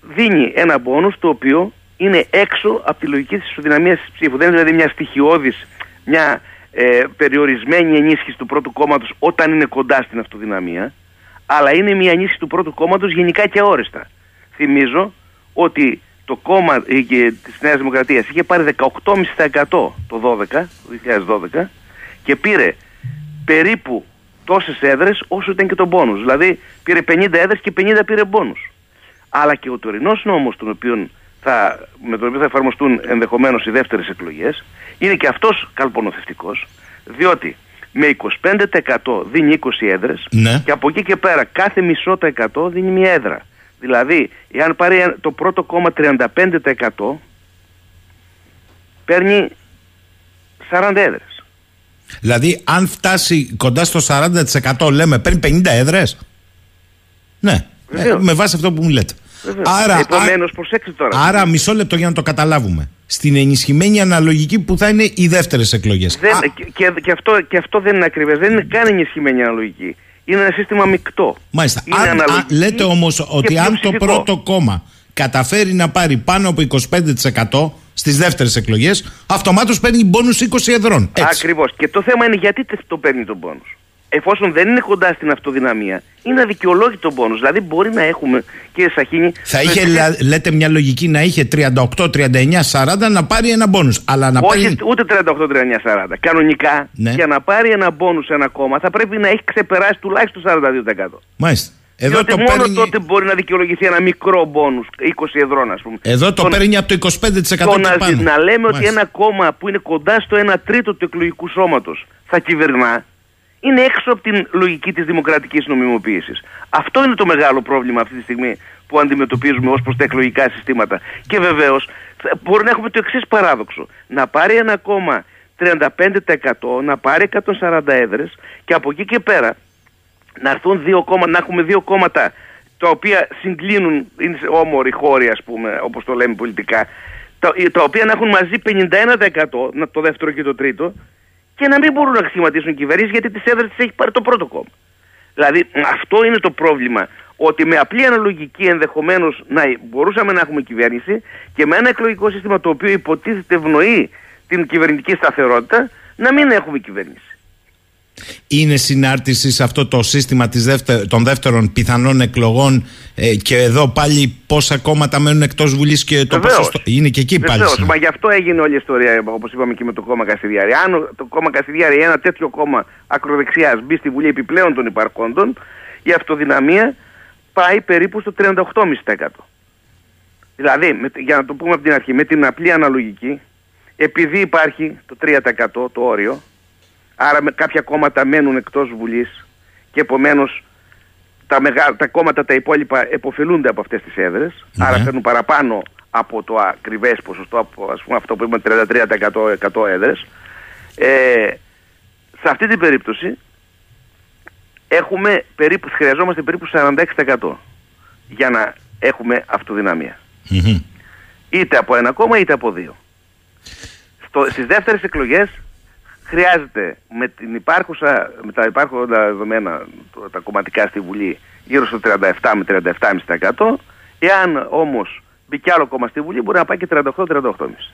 δίνει ένα πόνους το οποίο είναι έξω από τη λογική της ισοδυναμίας της ψήφου. Δεν είναι δηλαδή μια στοιχειώδης, μια ε, περιορισμένη ενίσχυση του πρώτου κόμματος όταν είναι κοντά στην αυτοδυναμία, αλλά είναι μια ενίσχυση του πρώτου κόμματος γενικά και αόριστα. Θυμίζω ότι το κόμμα ε, και της Νέας Δημοκρατίας είχε πάρει 18,5% το 12, το 2012 και πήρε περίπου τόσες έδρες όσο ήταν και το μπόνους. Δηλαδή πήρε 50 έδρες και 50 πήρε μπόνους. Αλλά και ο τωρινός νόμος τον οποίο θα, με τον οποίο θα εφαρμοστούν ενδεχομένως οι δεύτερες εκλογές είναι και αυτός καλπονοθευτικός διότι με 25% δίνει 20 έδρες Ναι. και από εκεί και πέρα κάθε μισό τα 100 δίνει μια έδρα. Δηλαδή, εάν πάρει ένα- το πρώτο κόμμα 35% παίρνει 40 έδρες. Δηλαδή, αν φτάσει κοντά στο 40%, λέμε παίρνει 50 έδρες. Ναι, ε, Βεβαίως. με βάση αυτό που μου λέτε. Βεβαίως. Άρα, Επομένως, προσέξτε τώρα. άρα, μισό λεπτό για να το καταλάβουμε. Στην ενισχυμένη αναλογική που θα είναι οι δεύτερες εκλογές. Δεν, και, και, και αυτό, και αυτό δεν είναι ακριβές. Δεν είναι καν ενισχυμένη αναλογική. Είναι ένα σύστημα μεικτό. Μάλιστα. Είναι Αν, αναλογική α, λέτε όμως ότι και αν το πλειοψηφικό. πρώτο κόμμα καταφέρει να πάρει πάνω από 25% στις δεύτερες εκλογές, αυτομάτως παίρνει μπόνου 20 εδρών. Έτσι. Ακριβώς. Και το θέμα είναι γιατί τε- το παίρνει τον πόνους. Εφόσον δεν είναι κοντά στην αυτοδυναμία, είναι αδικαιολόγητο πόνους. Δηλαδή μπορεί να έχουμε, κύριε Σαχίνη... Θα είχε, λα- λέτε, μια λογική να είχε 38, 39, 40 να πάρει ένα μπόνους. Αλλά να Όχι παίρνει. ούτε 38-39-40. Κανονικά, Ναι. για να πάρει ένα πόνους σε ένα κόμμα, θα πρέπει να έχει ξεπεράσει τουλάχιστον 42%. Μάλιστα. Εδώ Διότι το, μόνο παίρνει, τότε μπορεί να δικαιολογηθεί ένα μικρό μπόνους, 20 εδρών ας πούμε. εδώ το Το- παίρνει από το 25% το και να, πάνω. να λέμε ότι Μάλιστα. ένα κόμμα που είναι κοντά στο 1 τρίτο του εκλογικού σώματος θα κυβερνά, είναι έξω από την λογική της δημοκρατικής νομιμοποίησης. Αυτό είναι το μεγάλο πρόβλημα αυτή τη στιγμή που αντιμετωπίζουμε ως προς τα εκλογικά συστήματα. Και βεβαίως θα- μπορεί να έχουμε το εξής παράδοξο. Να πάρει ένα κόμμα 35% να πάρει 140 έδρες και από εκεί και πέρα να, έρθουν δύο κόμματα, να έχουμε δύο κόμματα τα οποία συγκλίνουν, είναι σε όμοροι χώροι ας πούμε, όπως το λέμε πολιτικά, τα, τα οποία να έχουν μαζί 51% να- το δεύτερο και το τρίτο και να μην μπορούν να σχηματίσουν κυβερνήσεις γιατί τις έδρες τις έχει πάρει το πρώτο κόμμα. Δηλαδή αυτό είναι το πρόβλημα. Ότι με απλή αναλογική ενδεχομένως να μπορούσαμε να έχουμε κυβέρνηση και με ένα εκλογικό σύστημα το οποίο υποτίθεται ευνοεί την κυβερνητική σταθερότητα να μην έχουμε κυβέρνηση. Είναι συνάρτηση σε αυτό το σύστημα της των δεύτερων πιθανών εκλογών ε, και εδώ πάλι πόσα κόμματα μένουν εκτός Βουλής και το Βεβαίως. ποσοστό. Είναι και εκεί πάλι. Βεβαίως, μα γι' αυτό έγινε όλη η ιστορία, όπως είπαμε και με το κόμμα Καστιδιάρη. Αν το κόμμα Καστιδιάρη, ένα τέτοιο κόμμα ακροδεξιάς, μπει στη Βουλή επιπλέον των υπαρχόντων, η αυτοδυναμία πάει περίπου στο 38,5%. Δηλαδή, με, για να το πούμε από την αρχή, με την απλή αναλογική, επειδή υπάρχει το 3% το όριο, άρα με κάποια κόμματα μένουν εκτός Βουλής και επομένως τα, μεγά, τα κόμματα τα υπόλοιπα εποφελούνται από αυτές τις έδρες, Ναι. άρα παίρνουν παραπάνω από το ακριβές ποσοστό, από ας πούμε, αυτό που είπαμε 33% 100 έδρες. Ε, σε αυτή την περίπτωση έχουμε περίπου, χρειαζόμαστε περίπου 46% για να έχουμε αυτοδυναμία. Μμμ. Είτε από ένα κόμμα είτε από δύο. Στο, στις δεύτερες εκλογές χρειάζεται με, την υπάρχουσα, με τα υπάρχοντα δεδομένα το- τα κομματικά στη Βουλή γύρω στο 37 με 37,5% εάν όμως μπει κι άλλο κόμμα στη Βουλή μπορεί να πάει και 38-38,5%.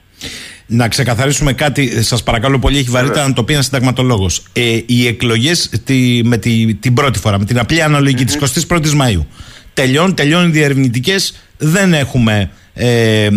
Να ξεκαθαρίσουμε κάτι, σας παρακαλώ πολύ, έχει βαρύτητα Βέβαια. να το πει ένας συνταγματολόγος. Ε, οι εκλογές τη, με τη, την πρώτη φορά, με την απλή αναλογική της 21η Μαου, τελειώνουν, τελειώνουν οι διερευνητικές, δεν έχουμε ε, ε,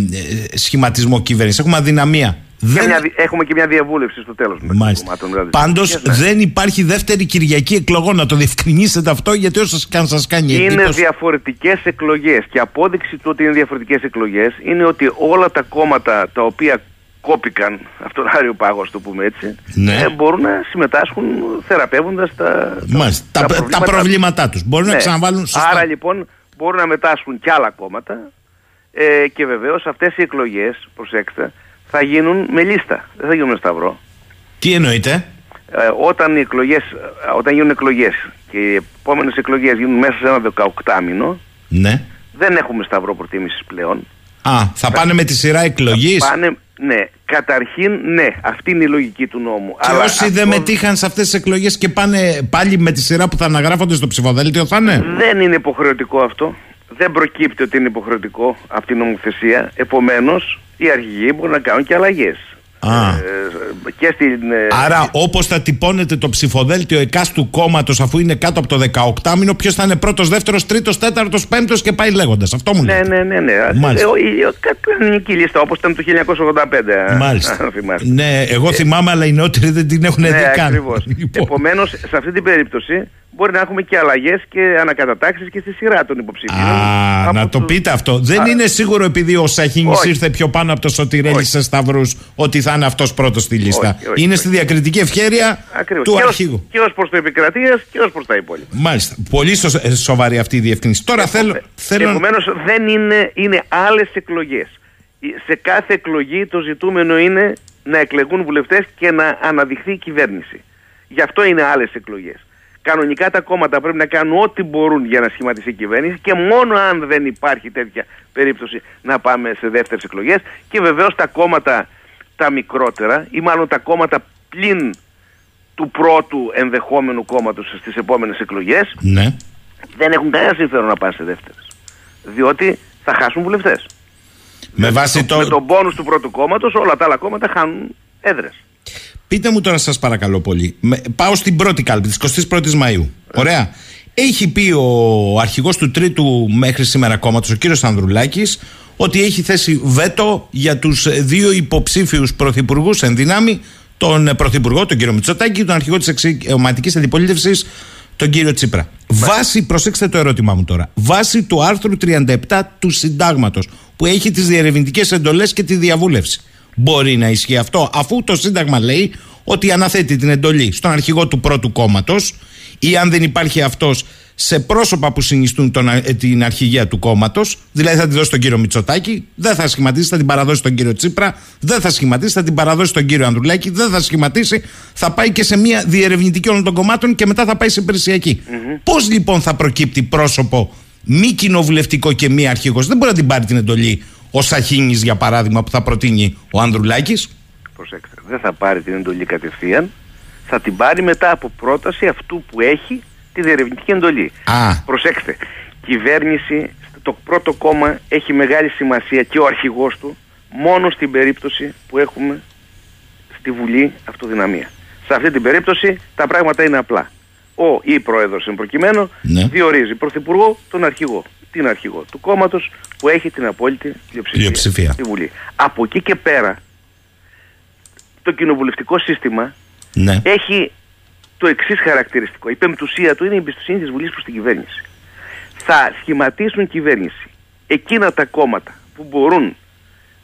σχηματισμό κυβέρνησης, έχουμε αδυναμία. Και Δεν... μια δι- έχουμε και μια διαβούλευση στο τέλος μεταξύ των Μάλιστα. κομμάτων. δηλαδή. Πάντως Yes, ναι. δεν υπάρχει δεύτερη Κυριακή εκλογών. Να το διευκρινίσετε αυτό, γιατί όσο και αν σας κάνει Είναι εντύπωση. διαφορετικές εκλογές και απόδειξη του ότι είναι διαφορετικές εκλογές είναι ότι όλα τα κόμματα τα οποία κόπηκαν αυτόν τον Άριο Πάγο, ας το πούμε έτσι, Ναι. ε, μπορούν να συμμετάσχουν θεραπεύοντας τα, Μάλιστα. Τα, τα, προβλήματά τους. Μπορούν να Ναι. ξαναβάλουν σωστά. Άρα λοιπόν μπορούν να μετάσχουν και άλλα κόμματα ε, και βεβαίως αυτές οι εκλογές, προσέξτε, θα γίνουν με λίστα, δεν θα γίνουν με σταυρό. Τι εννοείτε, Ε, όταν, οι εκλογές, όταν γίνουν εκλογές και οι επόμενες εκλογές γίνουν μέσα σε ένα 18 μήνο, Ναι. δεν έχουμε σταυρό προτίμησης πλέον. Α, θα πάνε με τη σειρά εκλογής; Πάνε, ναι, καταρχήν ναι, αυτή είναι η λογική του νόμου. Και όσοι δεν μετήχαν σε αυτές τις εκλογές και πάνε πάλι με τη σειρά που θα αναγράφονται στο ψηφοδέλτιο, θα είναι; Δεν είναι υποχρεωτικό αυτό. Δεν προκύπτει ότι είναι υποχρεωτικό από την νομοθεσία. Επομένως, οι αρχηγοί μπορούν να κάνουν και αλλαγές. Α. Ε, και στην... ε, Άρα, όπως θα τυπώνεται το ψηφοδέλτιο εκάστου κόμματος, αφού είναι κάτω από το 18 μήνο, ποιος θα είναι πρώτος, δεύτερος, τρίτος, τέταρτος, πέμπτος και πάει λέγοντας. Αυτό μου Ναι, λέτε. ναι, ναι. ναι. Μάλιστα. Ε, ο- η- ο- κα- Κανονική λίστα, όπως ήταν το 1985. αν Μάλιστα. θυμάστε. ναι, εγώ θυμάμαι, αλλά οι νεότεροι δεν την έχουν δει Ναι, καν. ακριβώς. Λοιπόν. Επομένως, σε αυτή την περίπτωση μπορεί να έχουμε και αλλαγές και ανακατατάξεις και στη σειρά των υποψηφίων. Α, Από να το τους- πείτε αυτό. Δεν Α, είναι σίγουρο επειδή ο Σαχίνης Όχι. ήρθε πιο πάνω από το Σωτηρέλη Όχι. σε Σταυρούς ότι θα είναι αυτός πρώτος στη λίστα. Όχι, όχι, είναι όχι. στη διακριτική ευχέρεια Ακριβώς. του και ως- αρχηγού. Και ως προς το επικρατείας και ως προς τα υπόλοιπα. Μάλιστα. Πολύ σο- ε, σοβαρή αυτή η διευκρίνηση. Τώρα θέλω. θέλω... Επομένως δεν είναι, είναι άλλες εκλογές. Η- Σε κάθε εκλογή το ζητούμενο είναι να εκλεγούν βουλευτές και να αναδειχθεί η κυβέρνηση. Γι' αυτό είναι άλλες εκλογές. Κανονικά τα κόμματα πρέπει να κάνουν ό,τι μπορούν για να σχηματιστεί η κυβέρνηση και μόνο αν δεν υπάρχει τέτοια περίπτωση να πάμε σε δεύτερες εκλογές και βεβαίως τα κόμματα τα μικρότερα ή μάλλον τα κόμματα πλην του πρώτου ενδεχόμενου κόμματος στις επόμενες εκλογές Ναι. δεν έχουν κανένα συμφέρον να πάνε σε δεύτερες. Διότι θα χάσουν βουλευτές. Με βάση το. Με τον πόνους του πρώτου κόμματος όλα τα άλλα κόμματα χάνουν έδρες. Πείτε μου τώρα, σας παρακαλώ πολύ. Με- Πάω στην πρώτη κάλπη, της 21η Μαου. Ωραία. Έχει πει ο αρχηγός του τρίτου μέχρι σήμερα κόμματος, ο κύριος Ανδρουλάκης, ότι έχει θέσει βέτο για τους δύο υποψήφιους πρωθυπουργούς εν δυνάμει, τον πρωθυπουργό, τον κύριο Μητσοτάκη, και τον αρχηγό της εξωματικής αντιπολίτευσης, τον κύριο Τσίπρα. Βάσει, προσέξτε το ερώτημά μου τώρα, βάσει του άρθρου 37 του Συντάγματος, που έχει τις διερευνητικές εντολές και τη διαβούλευση. Μπορεί να ισχύει αυτό, αφού το Σύνταγμα λέει ότι αναθέτει την εντολή στον αρχηγό του πρώτου κόμματος ή αν δεν υπάρχει αυτός σε πρόσωπα που συνιστούν τον, ε, την αρχηγία του κόμματος, δηλαδή θα τη δώσει στον κύριο Μητσοτάκη, δεν θα σχηματίσει, θα την παραδώσει στον κύριο Τσίπρα, δεν θα σχηματίσει, θα την παραδώσει στον κύριο Ανδρουλάκη, δεν θα σχηματίσει, θα πάει και σε μια διερευνητική όλων των κομμάτων και μετά θα πάει σε υπηρεσιακή. Πώς λοιπόν θα προκύπτει πρόσωπο μη κοινοβουλευτικό και μη αρχηγός, δεν μπορεί να την πάρει την εντολή ο Σαχίνης, για παράδειγμα, που θα προτείνει ο Ανδρουλάκη. Προσέξτε, δεν θα πάρει την εντολή κατευθείαν, θα την πάρει μετά από πρόταση αυτού που έχει τη διερευνητική εντολή. Α. Προσέξτε, κυβέρνηση, το πρώτο κόμμα έχει μεγάλη σημασία και ο αρχηγός του μόνο στην περίπτωση που έχουμε στη Βουλή αυτοδυναμία. Σε αυτή την περίπτωση τα πράγματα είναι απλά. Ο ή πρόεδρος εν προκειμένου Ναι. διορίζει πρωθυπουργό τον αρχηγό. Την αρχηγό του κόμματος που έχει την απόλυτη πλειοψηφία, Πλειοψηφία. στη Βουλή. Από εκεί και πέρα το κοινοβουλευτικό σύστημα Ναι. έχει το εξής χαρακτηριστικό. Η πεμπτουσία του είναι η εμπιστοσύνη της Βουλής προς την κυβέρνηση. Θα σχηματίσουν κυβέρνηση εκείνα τα κόμματα που μπορούν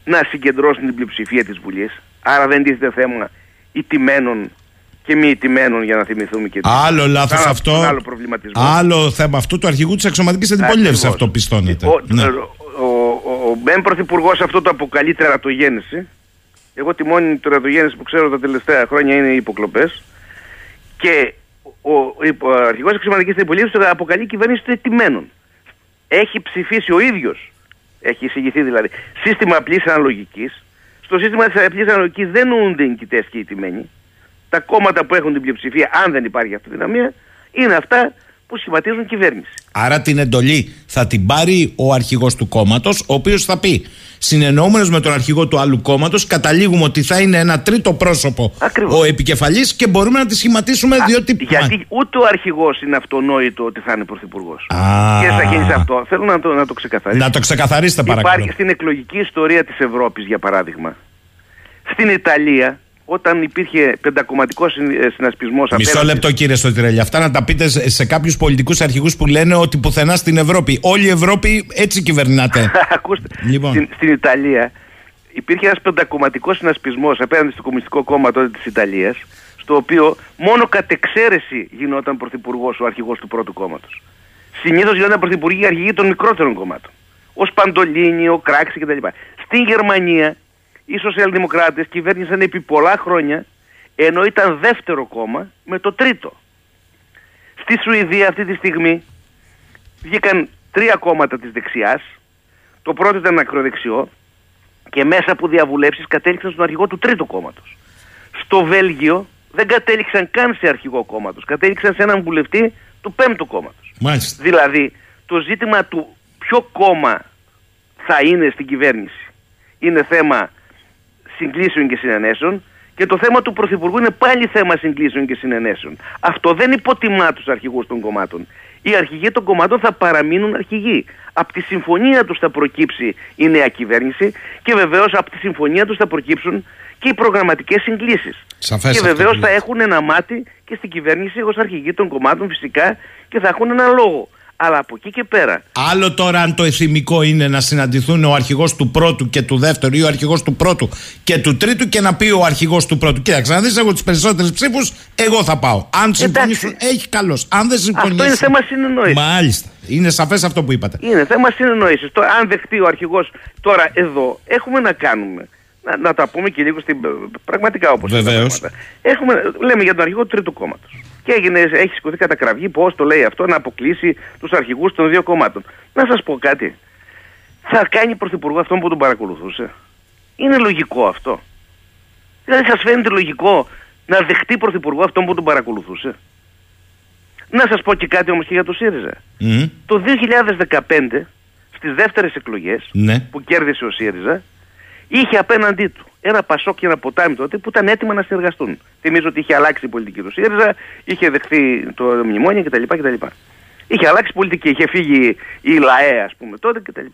να συγκεντρώσουν την πλειοψηφία της Βουλής. Άρα δεν τίθεται θέμα ηττημένων και μη ηττημένων για να θυμηθούμε και Άλλο λάθος Άρα, αυτό. τον άλλο προβληματισμό. Άλλο θέμα αυτού του αρχηγού της αξιωματική αντιπολίτευσης Ακριβώς. αυτό πιστώνεται. Ο, Ναι. ο, ο, ο Μπεν Πρωθυπουργός αυτό το αποκαλεί τερατογέννηση. Εγώ τη μόνη τερατογέννηση που ξέρω τα τελευταία χρόνια είναι οι υποκλοπές. Και ο, ο, ο αρχηγός της αξιωματική αντιπολίτευσης το αποκαλεί κυβέρνηση των ετημένων. Έχει ψηφίσει ο ίδιος, έχει εισηγηθεί δηλαδή, σύστημα απλής αναλογικής. Στο σύστημα της απλής αναλογικής δεν νοούνται οι νικητές και οι τιμένοι. Τα κόμματα που έχουν την πλειοψηφία, αν δεν υπάρχει αυτοδυναμία, είναι αυτά που σχηματίζουν κυβέρνηση. Άρα την εντολή θα την πάρει ο αρχηγός του κόμματος, ο οποίος θα πει συνεννοούμενος με τον αρχηγό του άλλου κόμματος, καταλήγουμε ότι θα είναι ένα τρίτο πρόσωπο Ακριβώς. ο επικεφαλής και μπορούμε να τη σχηματίσουμε Α, διότι. Γιατί ούτε ο αρχηγός είναι αυτονόητο ότι θα είναι πρωθυπουργός. Α. Και θα γίνει αυτό. Θέλω να το, να το ξεκαθαρίσω. Να το ξεκαθαρίσετε παρακαλώ. Υπάρχει στην εκλογική ιστορία της Ευρώπης, για παράδειγμα, στην Ιταλία, όταν υπήρχε πεντακομματικός συνασπισμός Μισό λεπτό κύριε Σωτηρέλη. Αυτά να τα πείτε σε, σε κάποιους πολιτικούς αρχηγούς που λένε ότι πουθενά στην Ευρώπη. Όλη η Ευρώπη έτσι κυβερνάτε. [LAUGHS] Ακούστε, Λοιπόν. στην, στην Ιταλία υπήρχε ένας πεντακομματικός συνασπισμός απέναντι στο Κομμουνιστικό Κόμμα τότε της Ιταλίας, στο οποίο μόνο κατ' εξαίρεση γινόταν πρωθυπουργός ο αρχηγός του πρώτου κόμματος. Συνήθως γινόταν πρωθυπουργοί οι αρχηγοί των μικρότερων κομμάτων. Ο Σπαντολίνη, ο Κράξη κτλ. Στην Γερμανία οι σοσιαλδημοκράτες κυβέρνησαν επί πολλά χρόνια ενώ ήταν δεύτερο κόμμα με το τρίτο. Στη Σουηδία αυτή τη στιγμή βγήκαν τρία κόμματα της δεξιάς. Το πρώτο ήταν ακροδεξιό και μέσα από διαβουλεύσεις κατέληξαν στον αρχηγό του τρίτου κόμματος. Στο Βέλγιο δεν κατέληξαν καν σε αρχηγό κόμματος. Κατέληξαν σε έναν βουλευτή του πέμπτου κόμματος. Μάλιστα. Δηλαδή το ζήτημα του ποιο κόμμα θα είναι στην κυβέρνηση είναι θέμα συγκλήσεων και συνενέσεων και το θέμα του Πρωθυπουργού είναι πάλι θέμα συγκλήσεων και συνενέσεων. Αυτό δεν υποτιμά τους αρχηγούς των κομμάτων. Οι αρχηγοί των κομμάτων θα παραμείνουν αρχηγοί. Από τη συμφωνία τους θα προκύψει η νέα κυβέρνηση και βεβαίως από τη συμφωνία τους θα προκύψουν και οι προγραμματικές συγκλήσεις. Σαφές και αυτό βεβαίως που θα λέτε. έχουν ένα μάτι και στην κυβέρνηση ως αρχηγοί των κομμάτων φυσικά και θα έχουν ένα λόγο. Αλλά από εκεί και πέρα Άλλο τώρα αν το εθιμικό είναι να συναντηθούν ο αρχηγός του πρώτου και του δεύτερου ή ο αρχηγός του πρώτου και του τρίτου και να πει ο αρχηγός του πρώτου. Κοίταξε, να δεις εγώ τις περισσότερες ψήφους, εγώ θα πάω. Αν συμφωνήσουν, έχει καλώ. Αν δεν συμφωνήσουν. Αυτό είναι θέμα συνεννόησης. Μάλιστα. Είναι σαφές αυτό που είπατε. Είναι θέμα συνεννόησης. Τώρα, αν δεχτεί ο αρχηγός τώρα εδώ, έχουμε να κάνουμε. Να, να τα πούμε και λίγο στην, πραγματικά όπως είναι τα Βεβαίως. πράγματα. Έχουμε, λέμε για τον αρχηγό του τρίτου κόμματος. Και έγινε, έχει σηκωθεί κατακραυγή πώς το λέει αυτό να αποκλείσει τους αρχηγούς των δύο κομμάτων. Να σας πω κάτι. Θα κάνει πρωθυπουργό αυτόν που τον παρακολουθούσε. Είναι λογικό αυτό. Δηλαδή σας φαίνεται λογικό να δεχτεί πρωθυπουργό αυτόν που τον παρακολουθούσε. Να σας πω και κάτι όμως και για το ΣΥΡΙΖΑ. Μμ. Το 2015 στις δεύτερες εκλογές Ναι. που κέρδισε ο ΣΥΡΙΖΑ είχε απέναντί του ένα Πασόκ και ένα Ποτάμι τότε που ήταν έτοιμα να συνεργαστούν. Θυμίζω ότι είχε αλλάξει η πολιτική του ΣΥΡΙΖΑ, είχε δεχθεί το μνημόνιο κτλ. κτλ. Είχε αλλάξει πολιτική, είχε φύγει η ΛΑΕ ας πούμε τότε κτλ.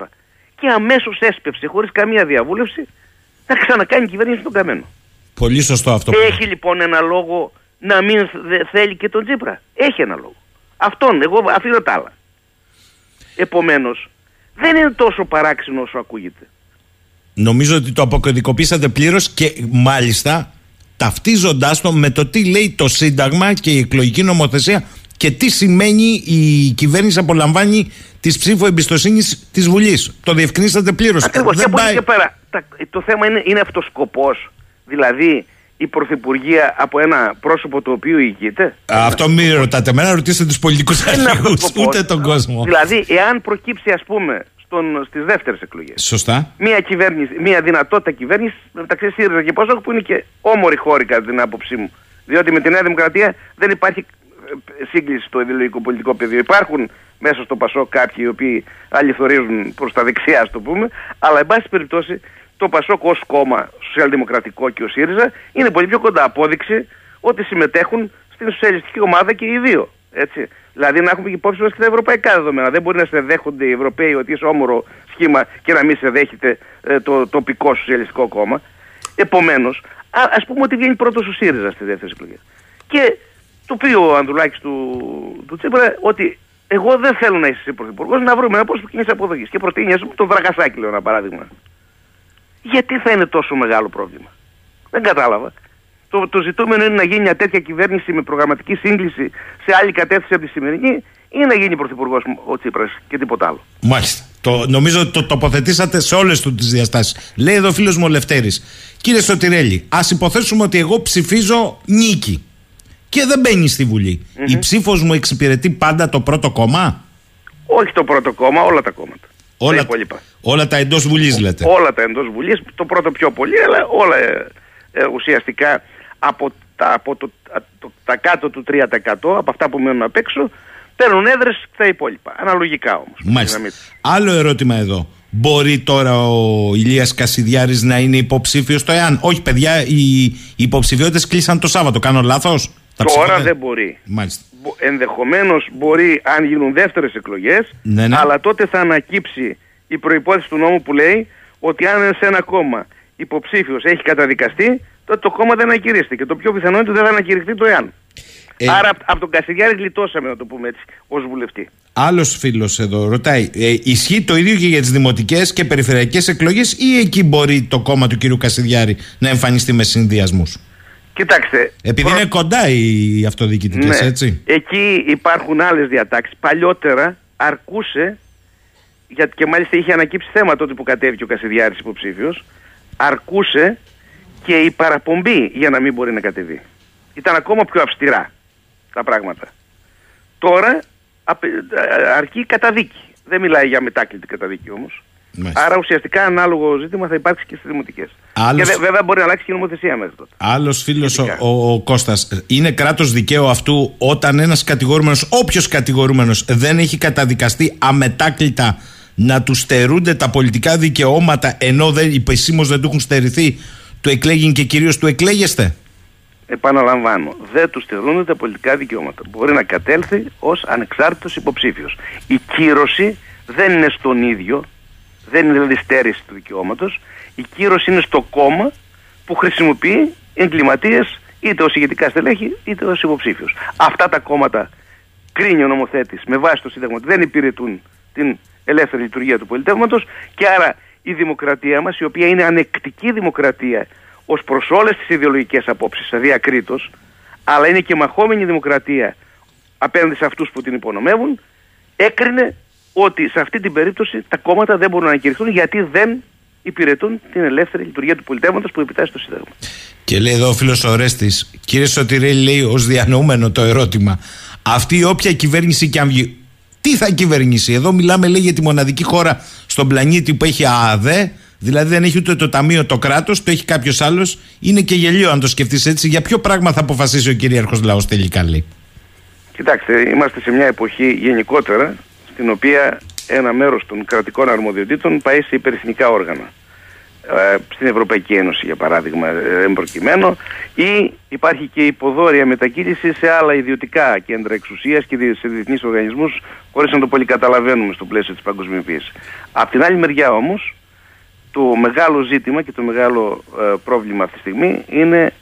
Και αμέσως έσπευσε χωρίς καμία διαβούλευση να ξανακάνει κυβέρνηση τον Καμένο. Πολύ σωστό αυτό. που Έχει λοιπόν ένα λόγο να μην δε- θέλει και τον Τσίπρα. Έχει ένα λόγο. Αυτόν, εγώ αφήνω τα άλλα. Επομένως, δεν είναι τόσο παράξενο όσο ακούγεται. Νομίζω ότι το αποκωδικοποίησατε πλήρως και μάλιστα ταυτίζοντάς το με το τι λέει το Σύνταγμα και η εκλογική νομοθεσία και τι σημαίνει η κυβέρνηση απολαμβάνει της ψήφου εμπιστοσύνης της Βουλής. Το διευκρινίσατε πλήρως. Ακριβώς. Και από εκεί και πέρα, τα- το θέμα είναι, είναι αυτός σκοπός. Δηλαδή, η Πρωθυπουργία από ένα πρόσωπο το οποίο ηγείται. Αυτό μην ρωτάτε εμένα, ρωτήστε τους πολιτικούς Δεν είναι αρχηγούς, αυτός σκοπός. ούτε τον κόσμο. Δηλαδή, εάν προκύψει ας πούμε στον, στις δεύτερες εκλογές Σωστά. μια κυβέρνηση, μια δυνατότητα κυβέρνησης μεταξύ ΣΥΡΙΖΑ και ΠΑΣΟΚ που είναι και όμορη χώρη κατά την άποψή μου. Διότι με τη Νέα Δημοκρατία δεν υπάρχει ε, σύγκληση στο ιδεολογικό πολιτικό πεδίο. Υπάρχουν μέσα στο ΠΑΣΟΚ κάποιοι οι οποίοι αληθορίζουν προς τα δεξιά, ας το πούμε, αλλά εν πάση περιπτώσει το ΠΑΣΟΚ ως κόμμα σοσιαλδημοκρατικό και ο ΣΥΡΙΖΑ είναι πολύ πιο κοντά απόδειξη ότι συμμετέχουν στην σοσιαλιστική ομάδα και οι δύο. Έτσι. Δηλαδή να έχουμε υπόψη μας και τα ευρωπαϊκά δεδομένα. Δεν μπορεί να σε δέχονται οι Ευρωπαίοι ότι είσαι όμορο σχήμα και να μην σε δέχεται ε, το τοπικό σοσιαλιστικό κόμμα. Επομένως, α πούμε ότι βγαίνει πρώτος ο ΣΥΡΙΖΑ στη δεύτερη εκλογή. Και το πει ο Ανδρουλάκης του, του Τσίπρα ότι εγώ δεν θέλω να είσαι πρωθυπουργός, να βρούμε ένα πόσο κοινής αποδοχής. Και προτείνει, ας πούμε, τον Δραγασάκη, λέω ένα παράδειγμα. Γιατί θα είναι τόσο μεγάλο πρόβλημα. Δεν κατάλαβα. Το, το ζητούμενο είναι να γίνει μια τέτοια κυβέρνηση με προγραμματική σύγκληση σε άλλη κατεύθυνση από τη σημερινή ή να γίνει πρωθυπουργός ο Τσίπρας και τίποτα άλλο. Μάλιστα. Το, νομίζω ότι το τοποθετήσατε σε όλες τις διαστάσεις. Λέει εδώ ο φίλος μου ο Λευτέρης. Κύριε Σωτηρέλη, ας υποθέσουμε ότι εγώ ψηφίζω νίκη και δεν μπαίνει στη Βουλή. Η ψήφος μου εξυπηρετεί πάντα το πρώτο κόμμα; Όχι το πρώτο κόμμα, όλα τα κόμματα. Όλα, τα, όλα τα εντός Βουλής λέτε. Όλα τα εντός Βουλής, το πρώτο πιο πολύ, αλλά όλα ε, ε, ουσιαστικά από, τα, από το, το, τα κάτω του 3% από αυτά που μένουν απ' έξω παίρνουν έδρες τα υπόλοιπα. Αναλογικά όμως. Μάλιστα. Άλλο ερώτημα εδώ. Μπορεί τώρα ο Ηλίας Κασιδιάρης να είναι υποψήφιος στο ΕΑΝ. Όχι, παιδιά, οι υποψηφιότητες κλείσαν το Σάββατο. Κάνω λάθος; Τώρα δεν μπορεί. Μάλιστα. Ενδεχομένως μπορεί αν γίνουν δεύτερες εκλογές, ναι, ναι. αλλά τότε θα ανακύψει η προπόθεση του νόμου που λέει ότι αν σε ένα κόμμα υποψήφιος έχει καταδικαστεί, τότε το κόμμα δεν ανακηρύσσεται. Και το πιο πιθανό είναι ότι δεν θα ανακηρυχθεί το ΕΑΝ. Ε, Άρα από τον Κασιδιάρη γλιτώσαμε, να το πούμε έτσι, ως βουλευτή. Άλλος φίλος εδώ ρωτάει, ε, ισχύει το ίδιο και για τις δημοτικές και περιφερειακές εκλογές, ή εκεί μπορεί το κόμμα του κ. Κασιδιάρη να εμφανιστεί με συνδυασμούς; Κοιτάξτε. Επειδή είναι κοντά οι αυτοδιοικητικές, ναι, έτσι. Εκεί υπάρχουν άλλες διατάξεις. Παλιότερα αρκούσε, γιατί και μάλιστα είχε ανακύψει θέμα τότε που κατέβηκε ο Κασιδιάρης υποψήφιος, αρκούσε και η παραπομπή για να μην μπορεί να κατεβεί. Ήταν ακόμα πιο αυστηρά τα πράγματα. Τώρα αρκεί καταδίκη. Δεν μιλάει για μετάκλητη καταδίκη όμως. Άρα ουσιαστικά ανάλογο ζήτημα θα υπάρξει και στις δημοτικές. Άλλος... Και βέβαια μπορεί να αλλάξει και η νομοθεσία μέχρι τότε. Άλλος φίλος ο, ο, ο Κώστας. Είναι κράτος δικαίου αυτού όταν ένας κατηγορούμενος, όποιος κατηγορούμενος δεν έχει καταδικαστεί αμετάκλητα να του στερούνται τα πολιτικά δικαιώματα ενώ δεν, υπεσήμω δεν του έχουν στερηθεί, του εκλέγει και κυρίως του εκλέγεστε; Επαναλαμβάνω, δεν τους στερούνται τα πολιτικά δικαιώματα. Μπορεί να κατέλθει ως ανεξάρτητος υποψήφιος. Η κύρωση δεν είναι στον ίδιο δεν είναι δηλαδή στέρηση του δικαιώματος. Η κύρωση είναι στο κόμμα που χρησιμοποιεί εγκληματίες είτε ως ηγετικά στελέχη είτε ως υποψήφιος. Αυτά τα κόμματα κρίνει ο νομοθέτης με βάση το Σύνταγμα ότι δεν υπηρετούν την ελεύθερη λειτουργία του πολιτεύματος και άρα η δημοκρατία μας, η οποία είναι ανεκτική δημοκρατία ως προς όλες τις ιδεολογικές απόψεις, αδιακρίτω, αλλά είναι και μαχόμενη δημοκρατία απέναντι σε αυτούς που την υπονομεύουν, έκρινε ότι σε αυτή την περίπτωση τα κόμματα δεν μπορούν να ανακηρυχθούν γιατί δεν υπηρετούν την ελεύθερη λειτουργία του πολιτεύματος που επιτάσσει το Σύνταγμα. Και λέει εδώ ο φίλος Ορέστης, κύριε Σωτηρέλη, λέει ως διανοούμενο το ερώτημα, αυτή η όποια κυβέρνηση και αν βγει, τι θα κυβερνήσει; Εδώ μιλάμε, λέει, για τη μοναδική χώρα στον πλανήτη που έχει ΑΑΔΕ, δηλαδή δεν έχει ούτε το ταμείο το κράτος, το έχει κάποιος άλλος. Είναι και γελίο αν το σκεφτείς έτσι. Για ποιο πράγμα θα αποφασίσει ο κυρίαρχος λαός τελικά, λέει; Κοιτάξτε, είμαστε σε μια εποχή γενικότερα στην οποία ένα μέρος των κρατικών αρμοδιοτήτων πάει σε υπερεθνικά όργανα. Ε, στην Ευρωπαϊκή Ένωση για παράδειγμα ε, εμπροκειμένο ή υπάρχει και υποδόρια μετακίνησης σε άλλα ιδιωτικά κέντρα εξουσίας και σε διεθνείς οργανισμούς χωρίς να το πολύ καταλαβαίνουμε στο πλαίσιο της παγκοσμιοποίησης. Απ' την άλλη μεριά όμως το μεγάλο ζήτημα και το μεγάλο ε, πρόβλημα αυτή τη στιγμή είναι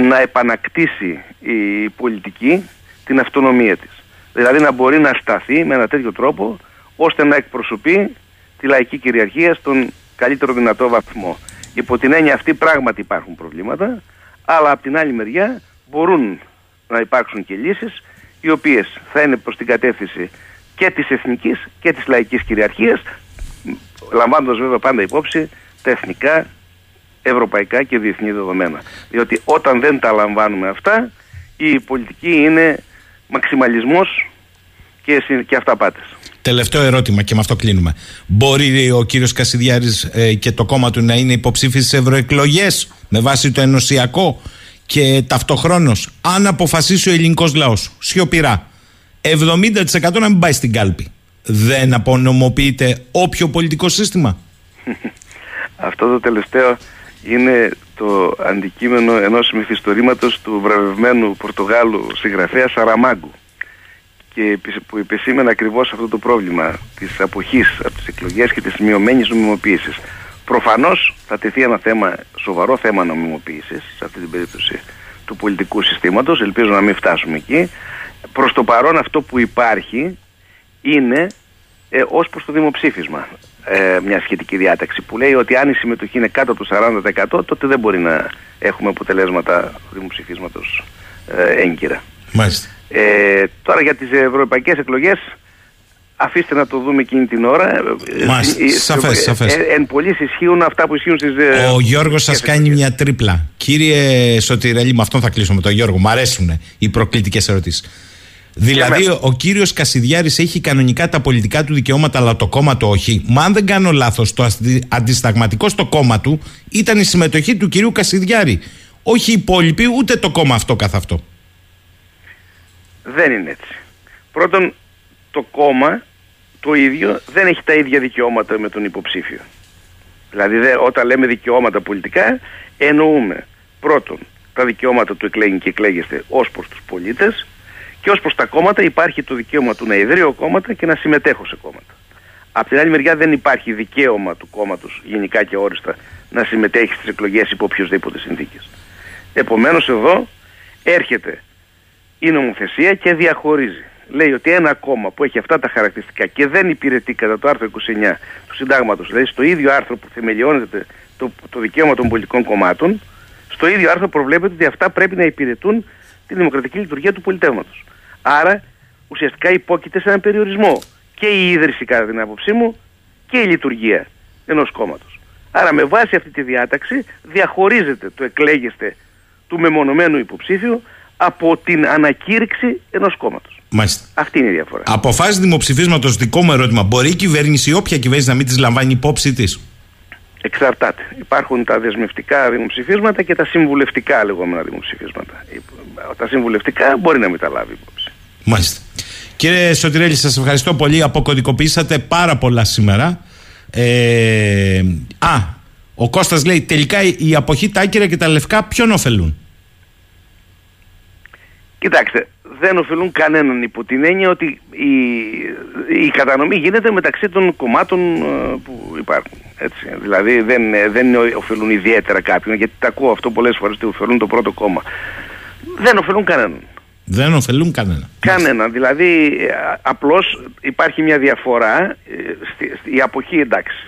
να επανακτήσει η πολιτική την αυτονομία της. Δηλαδή να μπορεί να σταθεί με ένα τέτοιο τρόπο ώστε να εκπροσωπεί τη λαϊκή κυριαρχία στον καλύτερο δυνατό βαθμό. Υπό την έννοια αυτή πράγματι υπάρχουν προβλήματα, αλλά από την άλλη μεριά μπορούν να υπάρξουν και λύσεις οι οποίες θα είναι προς την κατεύθυνση και της εθνικής και της λαϊκής κυριαρχίας λαμβάνοντας βέβαια πάντα υπόψη τα εθνικά, ευρωπαϊκά και διεθνή δεδομένα. Διότι όταν δεν τα λαμβάνουμε αυτά η πολιτική είναι μαξιμαλισμός και, και αυταπάτες. Τελευταίο ερώτημα και με αυτό κλείνουμε. Μπορεί ο κύριος Κασιδιάρης ε, και το κόμμα του να είναι υποψήφι στις ευρωεκλογές με βάση το ενωσιακό και ταυτοχρόνως αν αποφασίσει ο ελληνικός λαός σιωπηρά 70% να μην πάει στην κάλπη. Δεν απονομοποιείται όποιο πολιτικό σύστημα; [LAUGHS] Αυτό το τελευταίο είναι το αντικείμενο ενός μυθιστορήματος του βραβευμένου Πορτογάλου συγγραφέα Σαραμάγκου και που επισήμενε ακριβώς αυτό το πρόβλημα της αποχής από τις εκλογές και της μειωμένης νομιμοποίησης. Προφανώς θα τεθεί ένα θέμα, σοβαρό θέμα νομιμοποίησης σε αυτή την περίπτωση του πολιτικού συστήματος, ελπίζω να μην φτάσουμε εκεί. Προς το παρόν αυτό που υπάρχει είναι ε, ως προς το δημοψήφισμα ε, μια σχετική διάταξη που λέει ότι αν η συμμετοχή είναι κάτω από το 40% τότε δεν μπορεί να έχουμε αποτελέσματα δημοψηφίσματος ε, έγκυρα. Μάλιστα. Ε, τώρα για τις ευρωπαϊκές εκλογές αφήστε να το δούμε εκείνη την ώρα. Ε, Μάλιστα, ε, σαφές, σαφές. εν πολλής ισχύουν αυτά που ισχύουν στις... Ο Γιώργος σας κάνει μια τρίπλα. Κύριε Σωτηρέλη, με αυτόν θα κλείσουμε τον Γιώργο. Μου αρέσουν οι προκλητικές ερωτήσεις. Δηλαδή, ο κύριος Κασιδιάρης έχει κανονικά τα πολιτικά του δικαιώματα, αλλά το κόμμα του όχι. Μα αν δεν κάνω λάθος, το αντισταγματικό στο κόμμα του ήταν η συμμετοχή του κυρίου Κασιδιάρη. Όχι οι υπόλοιποι, ούτε το κόμμα αυτό καθ' αυτό. Δεν είναι έτσι. Πρώτον, το κόμμα το ίδιο δεν έχει τα ίδια δικαιώματα με τον υποψήφιο. Δηλαδή, όταν λέμε δικαιώματα πολιτικά, εννοούμε πρώτον τα δικαιώματα του εκλέγει και εκλέγεστε ως προς τους πολίτες και ως προς τα κόμματα υπάρχει το δικαίωμα του να ιδρύω κόμματα και να συμμετέχω σε κόμματα. Απ' την άλλη μεριά δεν υπάρχει δικαίωμα του κόμματος γενικά και όριστα να συμμετέχει στις εκλογές υπό οποιοδήποτε συνθήκες. Επομένως εδώ έρχεται η νομοθεσία και διαχωρίζει. Λέει ότι ένα κόμμα που έχει αυτά τα χαρακτηριστικά και δεν υπηρετεί κατά το άρθρο 29 του συντάγματος, δηλαδή στο ίδιο άρθρο που θεμελιώνεται το, το δικαίωμα των πολιτικών κομμάτων, στο ίδιο άρθρο προβλέπεται ότι αυτά πρέπει να υπηρετούν τη δημοκρατική λειτουργία του πολιτεύματος. Άρα ουσιαστικά υπόκειται σε έναν περιορισμό και η ίδρυση κατά την άποψή μου και η λειτουργία ενός κόμματος. Άρα με βάση αυτή τη διάταξη διαχωρίζεται το εκλέγεστε του μεμονωμένου υποψήφιου από την ανακήρυξη ενός κόμματος. Μάλιστα. Αυτή είναι η διαφορά. Αποφάσεις δημοψηφίσματος, δικό μου ερώτημα. Μπορεί η κυβέρνηση ή όποια κυβέρνηση να μην τις λαμβάνει υπόψη της; Εξαρτάται. Υπάρχουν τα δεσμευτικά δημοψηφίσματα και τα συμβουλευτικά λεγόμενα δημοψηφίσματα. Τα συμβουλευτικά μπορεί να μην τα λάβει υπόψη. Μάλιστα. Κύριε Σωτηρέλη, σας ευχαριστώ πολύ. Αποκωδικοποιήσατε πάρα πολλά σήμερα. Ε, α, ο Κώστας λέει τελικά η αποχή, τα άκυρα και τα λευκά ποιον ωφελούν; Κοιτάξτε, δεν ωφελούν κανέναν υπό την έννοια ότι η, η κατανομή γίνεται μεταξύ των κομμάτων ε, που υπάρχουν. Έτσι. Δηλαδή δεν, δεν ωφελούν ιδιαίτερα κάποιον, γιατί τα ακούω αυτό πολλές φορές ότι ωφελούν το πρώτο κόμμα. Δεν ωφελούν κανέναν. Δεν ωφελούν κανέναν. Κανέναν. Δηλαδή ε, απλώς υπάρχει μια διαφορά, ε, η αποχή εντάξει.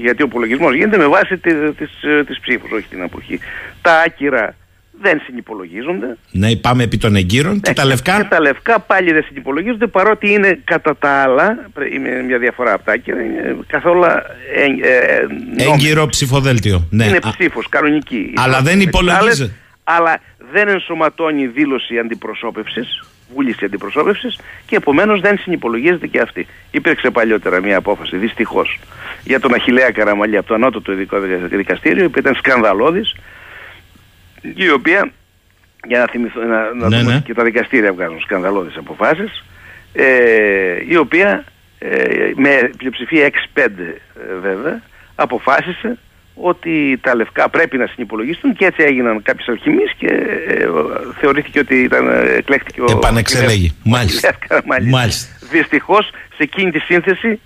Γιατί ο υπολογισμός γίνεται με βάση τις, τις, τις ψήφους, όχι την αποχή. Τα άκυρα δεν συνυπολογίζονται. Ναι, πάμε επί των εγκύρων. και τα λευκά. Και τα λευκά πάλι δεν συνυπολογίζονται παρότι είναι κατά τα άλλα, είναι μια διαφορά από τα άκυρα, είναι καθόλου. Ε, ε, Έγκυρο ψηφοδέλτιο. Ναι. Είναι ψήφος, κανονική. Αλλά δεν υπολογίζεται. Αλλά δεν ενσωματώνει δήλωση αντιπροσώπευσης, βούληση αντιπροσώπευσης και επομένως δεν συνυπολογίζεται και αυτή. Υπήρξε παλιότερα μια απόφαση, δυστυχώς, για τον Αχηλέα Καραμαλή από το ανώτατο ειδικό δικαστήριο, που ήταν σκανδαλώδης η οποία, για να θυμηθώ, να, να ναι, ναι. και τα δικαστήρια βγάζουν σκανδαλώδεις αποφάσεις, ε, η οποία ε, με πλειοψηφία 6-5 ε, βέβαια, αποφάσισε ότι τα λευκά πρέπει να συνυπολογιστούν και έτσι έγιναν κάποιες αλχημίες και ε, θεωρήθηκε ότι ήταν, εκλέχτηκε ο... [LAUGHS] Επανεξελέγει. Μάλιστα. Μάλιστα. Δυστυχώς σε εκείνη τη σύνθεση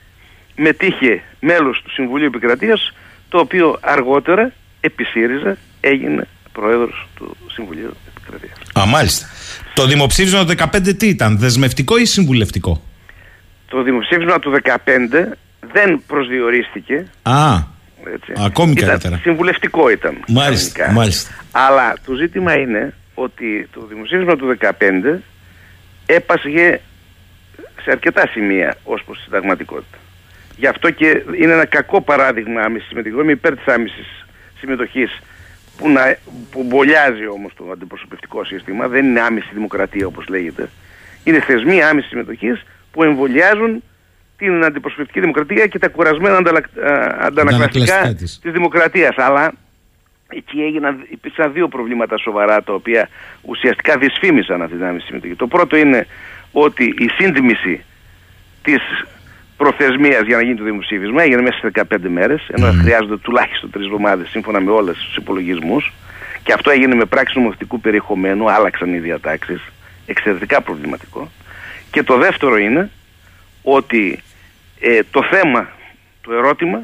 μετήχε μέλος του Συμβουλίου Επικρατείας το οποίο αργότερα επί ΣΥΡΙΖΑ έγινε πρόεδρος του Συμβουλίου Επικρατείας. Α, μάλιστα. Το δημοψήφισμα του 2015 τι ήταν, δεσμευτικό ή συμβουλευτικό; Το δημοψήφισμα του 2015 δεν προσδιορίστηκε. Α, έτσι. ακόμη ήταν, καλύτερα. Συμβουλευτικό ήταν. Μάλιστα, μάλιστα. Αλλά το ζήτημα είναι ότι το δημοψήφισμα του 2015 έπασχε σε αρκετά σημεία ως προς τη συνταγματικότητα. Γι' αυτό και είναι ένα κακό παράδειγμα άμεσης συμμετοχή. Είμαι υπέρ της άμεσης συμμετοχής που, να, που μπολιάζει όμως το αντιπροσωπευτικό σύστημα, δεν είναι άμεση δημοκρατία όπως λέγεται. Είναι θεσμοί άμεσης συμμετοχής που εμβολιάζουν την αντιπροσωπευτική δημοκρατία και τα κουρασμένα αντανακλαστικά της. της δημοκρατίας. Αλλά εκεί έγιναν, υπήρξαν δύο προβλήματα σοβαρά τα οποία ουσιαστικά δυσφήμισαν αυτή την άμεση συμμετοχή. Το πρώτο είναι ότι η σύντμηση της προθεσμίας για να γίνει το δημοψήφισμα, έγινε μέσα σε 15 μέρες, ενώ χρειάζονται τουλάχιστον τρεις εβδομάδες σύμφωνα με όλες τους υπολογισμούς και αυτό έγινε με πράξη νομοθετικού περιεχομένου, άλλαξαν οι διατάξεις, εξαιρετικά προβληματικό. Και το δεύτερο είναι ότι ε, το θέμα, το ερώτημα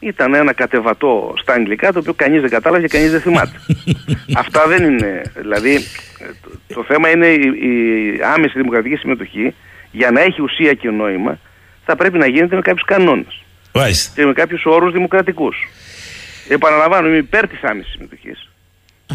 ήταν ένα κατεβατό στα αγγλικά το οποίο κανείς δεν κατάλαβε και κανείς δεν θυμάται. [LAUGHS] Αυτά δεν είναι, δηλαδή το, θέμα είναι η, η άμεση δημοκρατική συμμετοχή για να έχει ουσία και νόημα θα πρέπει να γίνεται με κάποιους κανόνες και με κάποιους όρους δημοκρατικούς. Επαναλαμβάνω, είμαι υπέρ της άμεσης συμμετοχής.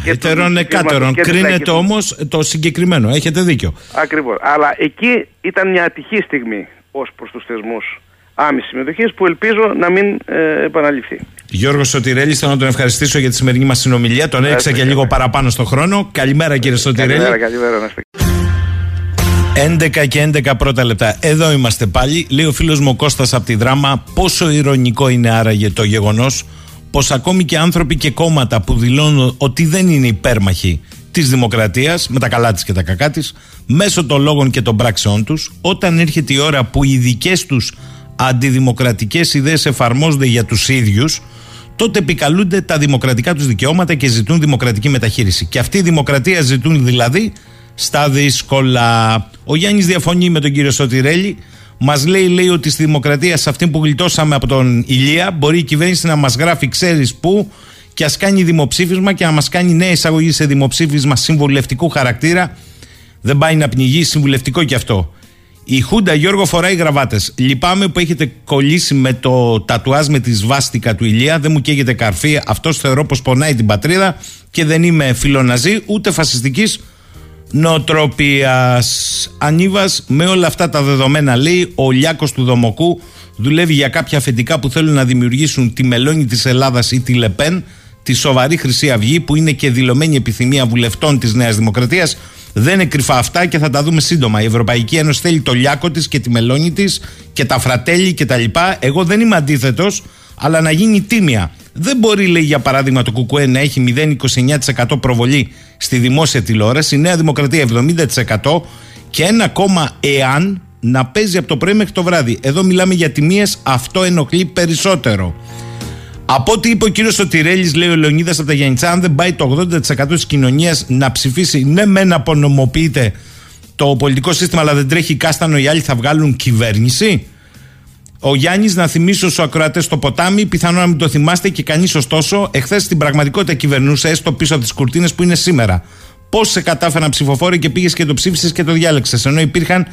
Έτερον εκάτερον. Κρίνεται όμως το συγκεκριμένο. Έχετε δίκιο. Ακριβώς. Αλλά εκεί ήταν μια ατυχή στιγμή ως προς τους θεσμούς άμεσης συμμετοχής που ελπίζω να μην ε, επαναληφθεί. Γιώργος Σωτηρέλη, θέλω να τον ευχαριστήσω για τη σημερινή μας συνομιλία. Τον έριξα και λίγο παραπάνω στον χρόνο. Καλημέρα κύριε Σωτηρέλη. Καλημέρα, καλημέρα. 11 και 11 πρώτα λεπτά. Εδώ είμαστε πάλι. Λέει ο φίλος μου Κώστας από τη δράμα πόσο ηρωνικό είναι άραγε το γεγονός πως ακόμη και άνθρωποι και κόμματα που δηλώνουν ότι δεν είναι υπέρμαχοι της δημοκρατίας, με τα καλά της και τα κακά της, μέσω των λόγων και των πράξεών τους, όταν έρχεται η ώρα που οι δικές τους αντιδημοκρατικές ιδέες εφαρμόζονται για τους ίδιους, τότε επικαλούνται τα δημοκρατικά τους δικαιώματα και ζητούν δημοκρατική μεταχείριση. Και αυτή η δημοκρατία ζητούν δηλαδή στα δύσκολα. Ο Γιάννης διαφωνεί με τον κύριο Σωτηρέλη. Μας λέει, λέει ότι στη δημοκρατία, σε αυτή που γλιτώσαμε από τον Ηλία, μπορεί η κυβέρνηση να μας γράφει, ξέρεις πού, και ας κάνει δημοψήφισμα και να μας κάνει νέα εισαγωγή σε δημοψήφισμα συμβουλευτικού χαρακτήρα. Δεν πάει να πνιγεί, συμβουλευτικό κι αυτό. Η Χούντα Γιώργο φοράει γραβάτες. Λυπάμαι που έχετε κολλήσει με το τατουάζ με τη σβάστηκα του Ηλία. Δεν μου καίγεται καρφί. Αυτός θεωρώ πως πονάει την πατρίδα και δεν είμαι φιλοναζή ούτε φασιστικής νοοτροπία. Ανίβας, με όλα αυτά τα δεδομένα, λέει ο Λιάκος του Δομοκού δουλεύει για κάποια αφεντικά που θέλουν να δημιουργήσουν τη μελώνη της Ελλάδας ή τη Λεπέν, τη σοβαρή Χρυσή Αυγή, που είναι και δηλωμένη επιθυμία βουλευτών της Νέας Δημοκρατίας. Δεν είναι κρυφά αυτά και θα τα δούμε σύντομα. Η Ευρωπαϊκή Ένωση θέλει το λιάκο της και τη μελώνη της και τα φρατέλη κτλ. Εγώ δεν είμαι αντίθετος, αλλά να γίνει τίμια. Δεν μπορεί, λέει για παράδειγμα, το ΚΚΕ να έχει 0,29% προβολή στη δημόσια τηλεόραση, η Νέα Δημοκρατία 70% και ένα κόμμα εάν να παίζει από το πρωί μέχρι το βράδυ. Εδώ μιλάμε για τιμίες, αυτό ενοχλεί περισσότερο. Από ό,τι είπε ο κύριος Σωτηρέλης, λέει ο Λεωνίδας από τα Γιάννητσά, αν δεν πάει το 80% της κοινωνίας να ψηφίσει, ναι, με να απονομοποιείται το πολιτικό σύστημα, αλλά δεν τρέχει κάστανο, οι άλλοι θα βγάλουν κυβέρνηση. Ο Γιάννης, να θυμίσω στους ακροατές στο ποτάμι, πιθανόν να μην το θυμάστε και κανείς ωστόσο, εχθές στην πραγματικότητα κυβερνούσε, έστω πίσω από τις κουρτίνες που είναι σήμερα. Πώς σε κατάφεραν ψηφοφόροι και πήγες και το ψήφισες και το διάλεξες. Ενώ υπήρχαν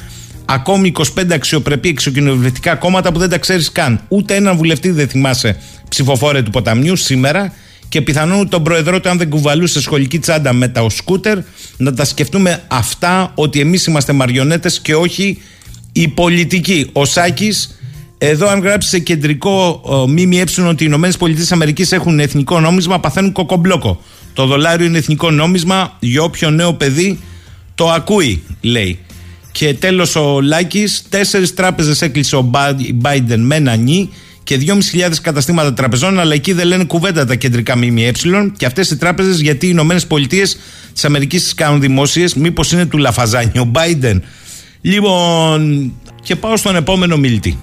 ακόμη 25 αξιοπρεπή εξοκοινοβουλευτικά κόμματα που δεν τα ξέρεις καν. Ούτε έναν βουλευτή δεν θυμάσαι ψηφοφόρε του ποταμιού σήμερα και πιθανόν τον προεδρό του, αν δεν κουβαλούσε σχολική τσάντα με τα σκούτερ, να τα σκεφτούμε αυτά ότι εμείς είμαστε μαριονέτες και όχι οι πολιτικοί. Ο Σάκης εδώ, αν γράψει σε κεντρικό ΜΜΕ ότι οι ΗΠΑ έχουν εθνικό νόμισμα, παθαίνουν κοκομπλόκο. Το δολάριο είναι εθνικό νόμισμα για όποιο νέο παιδί το ακούει, λέει. Και τέλος ο Λάκης, τέσσερις τράπεζες έκλεισε ο Biden με ένα νι και 2.500 καταστήματα τραπεζών, αλλά εκεί δεν λένε κουβέντα τα κεντρικά ΜΜΕ. Και αυτές οι τράπεζες, γιατί οι Ηνωμένες Πολιτείες της Αμερικής τις κάνουν δημόσιες, μήπως είναι του Λαφαζάνι ο Biden. Λοιπόν, και πάω στον επόμενο μιλητή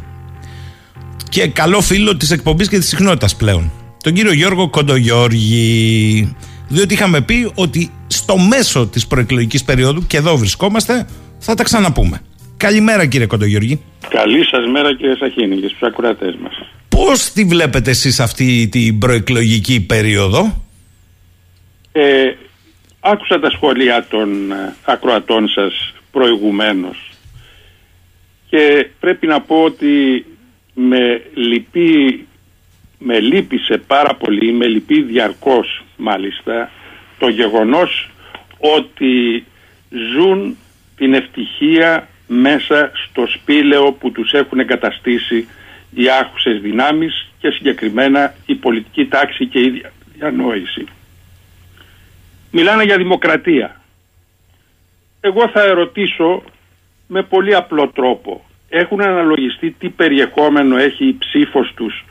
και καλό φίλο της εκπομπής και της συχνότητας πλέον. Τον κύριο Γιώργο Κοντογιώργη. Διότι είχαμε πει ότι στο μέσο της προεκλογικής περίοδου, και εδώ βρισκόμαστε, θα τα ξαναπούμε. Καλημέρα κύριε Κοντογιώργη. Καλή σας μέρα κύριε Σαχίνη και στους ακροατέ μας. Πώς τη βλέπετε εσείς αυτή την προεκλογική περίοδο, ε, Άκουσα τα σχόλια των ε, ακροατών σας προηγουμένως και πρέπει να πω ότι με λυπεί, με λύπησε πάρα πολύ, με λυπεί διαρκώς μάλιστα το γεγονός ότι ζουν την ευτυχία μέσα στο σπήλαιο που τους έχουν εγκαταστήσει οι άχουσες δυνάμεις και συγκεκριμένα η πολιτική τάξη και η διανόηση. Μιλάνε για δημοκρατία. Εγώ θα ερωτήσω με πολύ απλό τρόπο έχουν αναλογιστεί τι περιεχόμενο έχει η ψήφος τους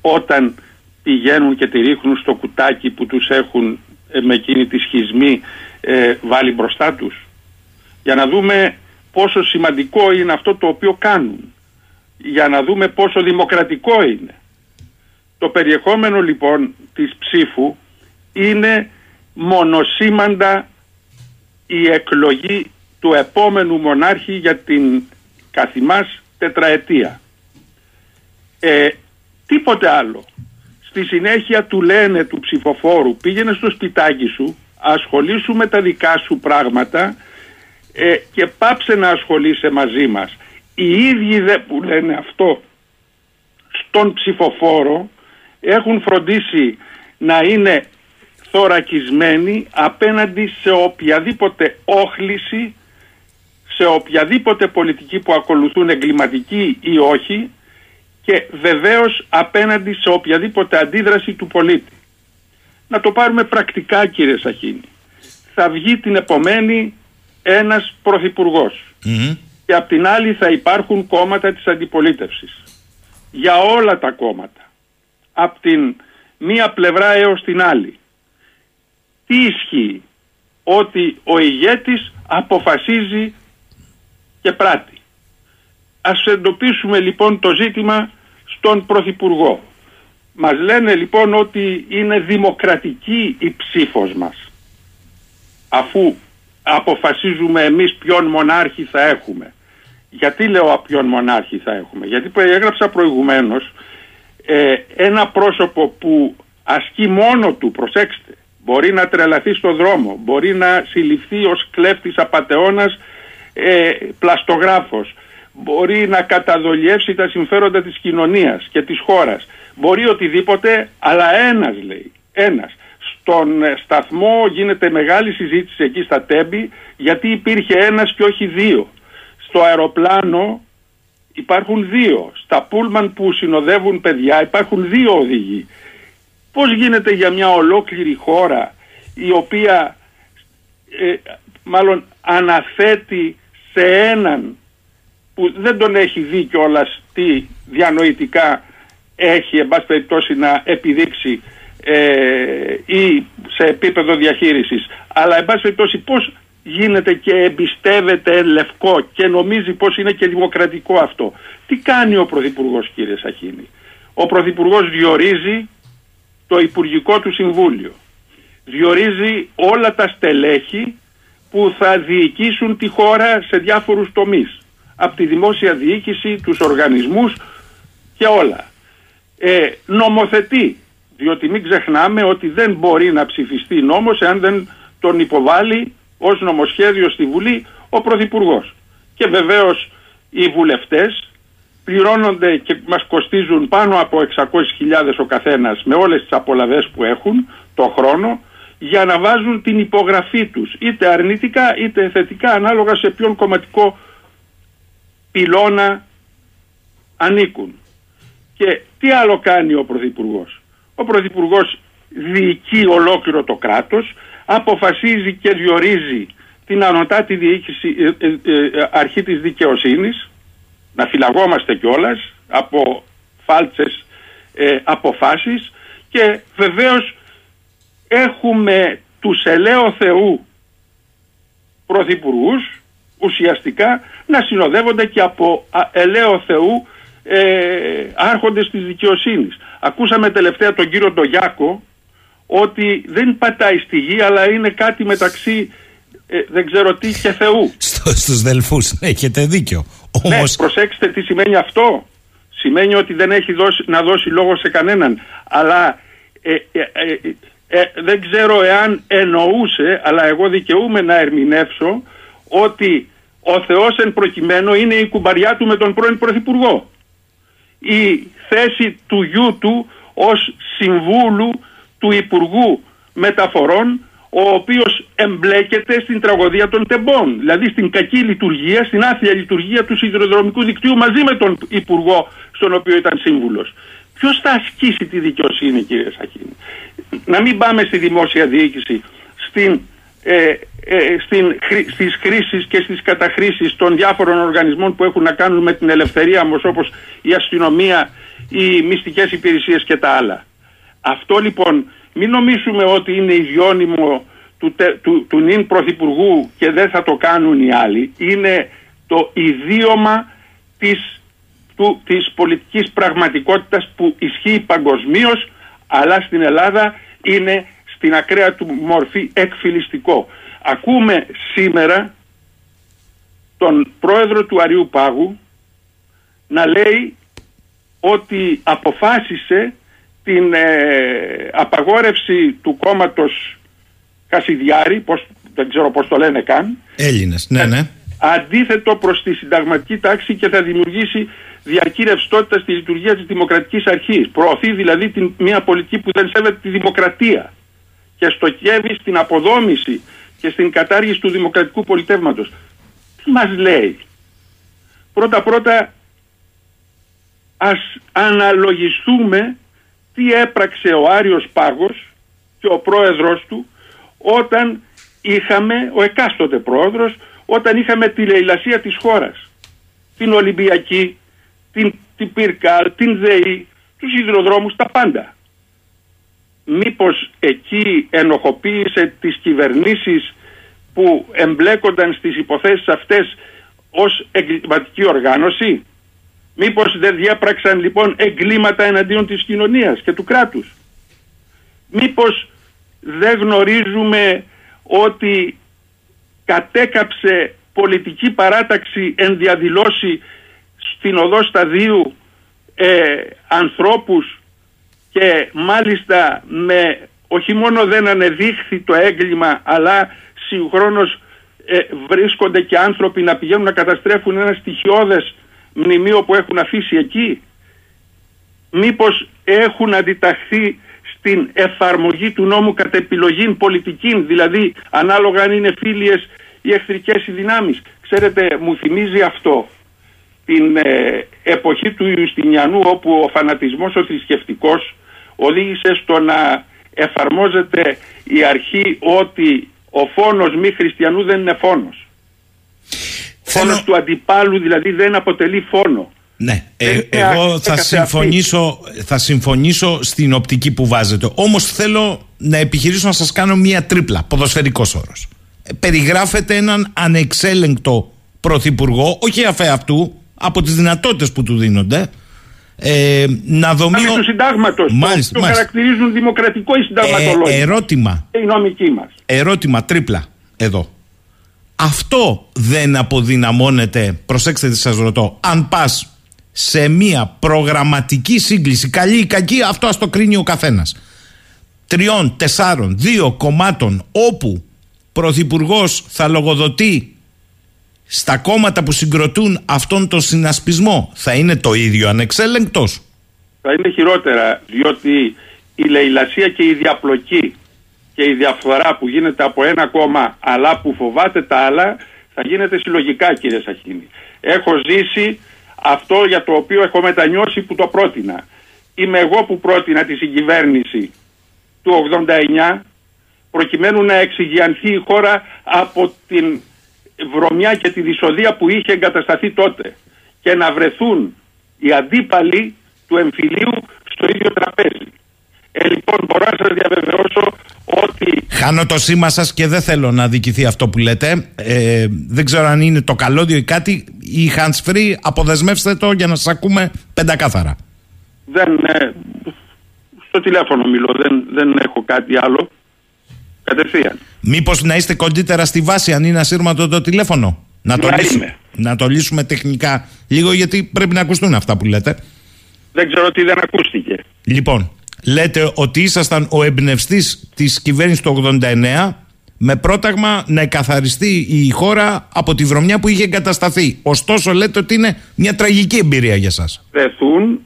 όταν πηγαίνουν και τη ρίχνουν στο κουτάκι που τους έχουν ε, με εκείνη τη σχισμή ε, βάλει μπροστά τους. Για να δούμε πόσο σημαντικό είναι αυτό το οποίο κάνουν. για να δούμε πόσο δημοκρατικό είναι. Το περιεχόμενο λοιπόν της ψήφου είναι μονοσήμαντα η εκλογή του επόμενου μονάρχη για την καθημάς τετραετία. Ε, τίποτε άλλο. Στη συνέχεια του λένε του ψηφοφόρου πήγαινε στο σπιτάκι σου, ασχολήσου με τα δικά σου πράγματα ε, και πάψε να ασχολείσαι μαζί μας. Οι ίδιοι δε που λένε αυτό στον ψηφοφόρο έχουν φροντίσει να είναι θωρακισμένοι απέναντι σε οποιαδήποτε όχληση, σε οποιαδήποτε πολιτική που ακολουθούν εγκληματική ή όχι και βεβαίως απέναντι σε οποιαδήποτε αντίδραση του πολίτη. Να το πάρουμε πρακτικά κύριε Σαχίνη. Θα βγει την επομένη ένας και απ' την άλλη θα υπάρχουν κόμματα της αντιπολίτευσης. Για όλα τα κόμματα. Απ' την μία πλευρά έως την άλλη. Τι ισχύει; Ότι ο ηγέτης αποφασίζει και πράττει. Ας εντοπίσουμε λοιπόν το ζήτημα στον Πρωθυπουργό. Μας λένε λοιπόν ότι είναι δημοκρατική η ψήφος μας. Αφού αποφασίζουμε εμείς ποιον μονάρχη θα έχουμε. Γιατί λέω ποιον μονάρχη θα έχουμε; Γιατί έγραψα προηγουμένως ε, ένα πρόσωπο που ασκεί μόνο του, προσέξτε, μπορεί να τρελαθεί στο δρόμο, μπορεί να συλληφθεί ως κλέφτης απατεώνας ε, πλαστογράφος, μπορεί να καταδολιεύσει τα συμφέροντα της κοινωνίας και της χώρας. Μπορεί οτιδήποτε, αλλά ένας λέει, ένας. Στον ε, σταθμό γίνεται μεγάλη συζήτηση εκεί στα Τέμπη γιατί υπήρχε ένας και όχι δύο. Στο αεροπλάνο υπάρχουν δύο. Στα πούλμαν που συνοδεύουν παιδιά υπάρχουν δύο οδηγοί. Πώς γίνεται για μια ολόκληρη χώρα η οποία ε, μάλλον αναθέτει σε έναν που δεν τον έχει δει κιόλας τι διανοητικά έχει εν πάση περιπτώσει να επιδείξει ε, ή σε επίπεδο διαχείρισης αλλά εν πάση περιπτώσει πώς γίνεται και εμπιστεύεται λευκό και νομίζει πως είναι και δημοκρατικό αυτό. Τι κάνει ο Πρωθυπουργός κύριε Σαχίνη; Ο Πρωθυπουργός διορίζει το Υπουργικό του Συμβούλιο. Διορίζει όλα τα στελέχη που θα διοικήσουν τη χώρα σε διάφορους τομείς. Από τη δημόσια διοίκηση, τους οργανισμούς και όλα. Ε, νομοθετεί, διότι μην ξεχνάμε ότι δεν μπορεί να ψηφιστεί νόμος εάν δεν τον υποβάλει ως νομοσχέδιο στη Βουλή ο Πρωθυπουργός. Και βεβαίως οι βουλευτές πληρώνονται και μας κοστίζουν πάνω από 600.000 ο καθένας με όλες τις απολαβές που έχουν το χρόνο για να βάζουν την υπογραφή τους είτε αρνητικά είτε θετικά ανάλογα σε ποιον κομματικό πυλώνα ανήκουν. Και τι άλλο κάνει ο Πρωθυπουργός; Ο Πρωθυπουργός διοικεί ολόκληρο το κράτος, αποφασίζει και διορίζει την ανωτάτη διοίκηση, ε, ε, ε, αρχή της δικαιοσύνης, να φυλαγόμαστε κιόλας από φάλτσες ε, αποφάσεις και βεβαίως έχουμε τους ελαίο Θεού πρωθυπουργούς ουσιαστικά να συνοδεύονται και από ελαίο Θεού ε, άρχοντες της δικαιοσύνης. Ακούσαμε τελευταία τον κύριο Ντογιάκο ότι δεν πατάει στη γη αλλά είναι κάτι μεταξύ ε, δεν ξέρω τι και Θεού. Στο, στους δελφούς, ναι, έχετε δίκιο. Ναι, Όμως... Ναι, προσέξτε τι σημαίνει αυτό. Σημαίνει ότι δεν έχει δώσει, να δώσει λόγο σε κανέναν. Αλλά ε, ε, δεν ξέρω εάν εννοούσε, αλλά εγώ δικαιούμαι να ερμηνεύσω ότι ο Θεός εν προκειμένου είναι η κουμπαριά του με τον πρώην Πρωθυπουργό. Η θέση του γιού του ως συμβούλου του Υπουργού Μεταφορών ο οποίος εμπλέκεται στην τραγωδία των τεμπών, δηλαδή στην κακή λειτουργία, στην άθλια λειτουργία του σιδηροδρομικού δικτύου μαζί με τον Υπουργό στον οποίο ήταν σύμβουλος. Ποιος θα ασκήσει τη δικαιοσύνη κύριε Σαχίνη; Να μην πάμε στη δημόσια διοίκηση, στην, ε, ε, στην, στις χρήσεις και στις καταχρήσεις των διάφορων οργανισμών που έχουν να κάνουν με την ελευθερία μας όπως η αστυνομία, οι μυστικές υπηρεσίες και τα άλλα. Αυτό λοιπόν μην νομίσουμε ότι είναι ιδιώνυμο του, του, του νυν πρωθυπουργού και δεν θα το κάνουν οι άλλοι. Είναι το ιδίωμα της του, της πολιτικής πραγματικότητας που ισχύει παγκοσμίως, αλλά στην Ελλάδα είναι στην ακραία του μορφή εκφυλιστικό. Ακούμε σήμερα τον πρόεδρο του Αριού Πάγου να λέει ότι αποφάσισε την ε, απαγόρευση του κόμματος Κασιδιάρη, πώς, δεν ξέρω πώς το λένε καν. Έλληνες, ναι, ναι. Αντίθετο προς τη συνταγματική τάξη και θα δημιουργήσει διαρκή ρευστότητα στη λειτουργία της δημοκρατικής αρχής. Προωθεί δηλαδή την, μια πολιτική που δεν σέβεται τη δημοκρατία και στοχεύει στην αποδόμηση και στην κατάργηση του δημοκρατικού πολιτεύματος. Τι μας λέει; Πρώτα πρώτα ας αναλογιστούμε τι έπραξε ο Άριος Πάγος και ο πρόεδρος του όταν είχαμε, ο εκάστοτε πρόεδρος, όταν είχαμε τη λαιλασία της χώρας. Την Ολυμπιακή, την, την Πυρκάλ, την ΔΕΗ, τους υδροδρόμους, τα πάντα. Μήπως εκεί ενοχοποίησε τις κυβερνήσεις που εμπλέκονταν στις υποθέσεις αυτές ως εγκληματική οργάνωση; Μήπως δεν διέπραξαν λοιπόν εγκλήματα εναντίον της κοινωνίας και του κράτους; Μήπως δεν γνωρίζουμε ότι κατέκαψε πολιτική παράταξη εν διαδηλώσει στην οδό σταδίου ε, ανθρώπους και μάλιστα με όχι μόνο δεν ανεδείχθη το έγκλημα αλλά συγχρόνως ε, βρίσκονται και άνθρωποι να πηγαίνουν να καταστρέφουν ένα στοιχειώδες μνημείο που έχουν αφήσει εκεί. Μήπως έχουν αντιταχθεί στην εφαρμογή του νόμου κατ' επιλογή πολιτική, δηλαδή ανάλογα αν είναι φίλιες ή εχθρικές οι δυνάμεις. Ξέρετε, μου θυμίζει αυτό την ε, εποχή του Ιουστινιανού όπου ο φανατισμός ο θρησκευτικός οδήγησε στο να εφαρμόζεται η αρχή ότι ο φόνος μη χριστιανού δεν είναι φόνος. Θέλω... Φόνος του αντιπάλου δηλαδή δεν αποτελεί φόνο. Ναι, ε, εγώ θα συμφωνήσω, θα συμφωνήσω στην οπτική που βάζετε. Όμως θέλω να επιχειρήσω να σας κάνω μία τρίπλα, ποδοσφαιρικός όρος. Ε, περιγράφεται έναν ανεξέλεγκτο πρωθυπουργό, όχι αφέ αυτού, από τις δυνατότητες που του δίνονται, ε, να δομεί. του συντάγματος. Το, το χαρακτηρίζουν δημοκρατικό οι συνταγματολόγοι. Ε, ερώτημα. η νομική μας. Ερώτημα τρίπλα εδώ. Αυτό δεν αποδυναμώνεται, προσέξτε τι σας ρωτώ, αν πας σε μια προγραμματική σύγκληση, καλή ή κακή, αυτό ας το κρίνει ο καθένας. Τριών, τεσσάρων, δύο κομμάτων όπου πρωθυπουργός θα λογοδοτεί στα κόμματα που συγκροτούν αυτόν τον συνασπισμό θα είναι το ίδιο ανεξέλεγκτος. Θα είναι χειρότερα διότι η λαιλασία και η διαπλοκή και η διαφορά που γίνεται από ένα κόμμα αλλά που φοβάται τα άλλα θα γίνεται συλλογικά κύριε Σαχίνη. Έχω ζήσει αυτό για το οποίο έχω μετανιώσει που το πρότεινα. Είμαι εγώ που πρότεινα τη συγκυβέρνηση του 89 προκειμένου να εξηγιανθεί η χώρα από την βρωμιά και τη δυσοδεία που είχε εγκατασταθεί τότε και να βρεθούν οι αντίπαλοι του εμφυλίου στο ίδιο τραπέζι. Ε, λοιπόν, μπορώ να σας διαβεβαιώσω ότι. Χάνω το σήμα σας και δεν θέλω να δικηθεί αυτό που λέτε. Ε, δεν ξέρω αν είναι το καλώδιο ή κάτι. Η hands free, αποδεσμεύστε το για να σας ακούμε πεντακάθαρα. Δεν. Ε, στο τηλέφωνο μιλώ. Δεν, δεν έχω κάτι άλλο. Κατευθείαν. Μήπως να είστε κοντύτερα στη βάση, αν είναι ασύρματο το τηλέφωνο. Να το, λύσουμε, να το λύσουμε τεχνικά λίγο, γιατί πρέπει να ακουστούν αυτά που λέτε. Δεν ξέρω τι δεν ακούστηκε. Λοιπόν, λέτε ότι ήσασταν ο εμπνευστής της κυβέρνησης του 89 με πρόταγμα να εκαθαριστεί η χώρα από τη βρωμιά που είχε εγκατασταθεί. Ωστόσο, λέτε ότι είναι μια τραγική εμπειρία για σας. Βρεθούν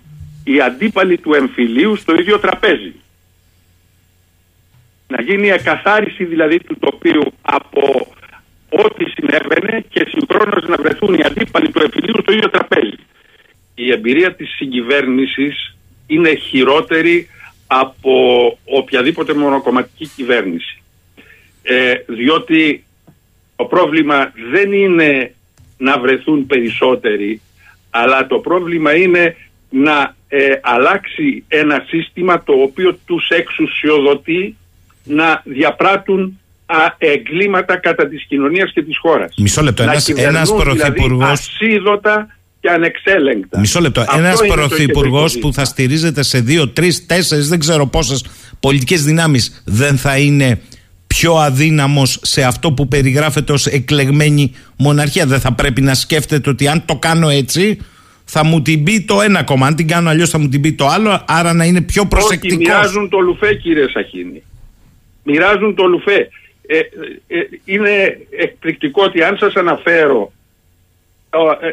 οι αντίπαλοι του εμφυλίου στο ίδιο τραπέζι να γίνει εκαθάριση δηλαδή του τοπίου από ό,τι συνέβαινε και συγχρόνως να βρεθούν οι αντίπαλοι του εφηλίου στο ίδιο τραπέζι. Η εμπειρία της συγκυβέρνησης είναι χειρότερη από οποιαδήποτε μονοκομματική κυβέρνηση. Ε, διότι το πρόβλημα δεν είναι να βρεθούν περισσότεροι αλλά το πρόβλημα είναι να ε, αλλάξει ένα σύστημα το οποίο τους εξουσιοδοτεί να διαπράττουν α, εγκλήματα κατά της κοινωνίας και της χώρας. Μισό λεπτό, ένας, ένας πρωθυπουργός... Δηλαδή ασίδωτα και ανεξέλεγκτα. Μισό λεπτό. Ένας πρωθυπουργός που θα στηρίζεται σε δύο, τρεις, τέσσερις, δεν ξέρω πόσες πολιτικές δυνάμεις δεν θα είναι πιο αδύναμος σε αυτό που περιγράφεται ως εκλεγμένη μοναρχία. Δεν θα πρέπει να σκέφτεται ότι αν το κάνω έτσι θα μου την πει το ένα κόμμα, αν την κάνω αλλιώς θα μου την πει το άλλο, άρα να είναι πιο προσεκτικός. Όχι, μοιράζουν το λουφέ κύριε Σαχίνη. Μοιράζουν το λουφέ. Ε, ε, είναι εκπληκτικό ότι αν σας αναφέρω ε,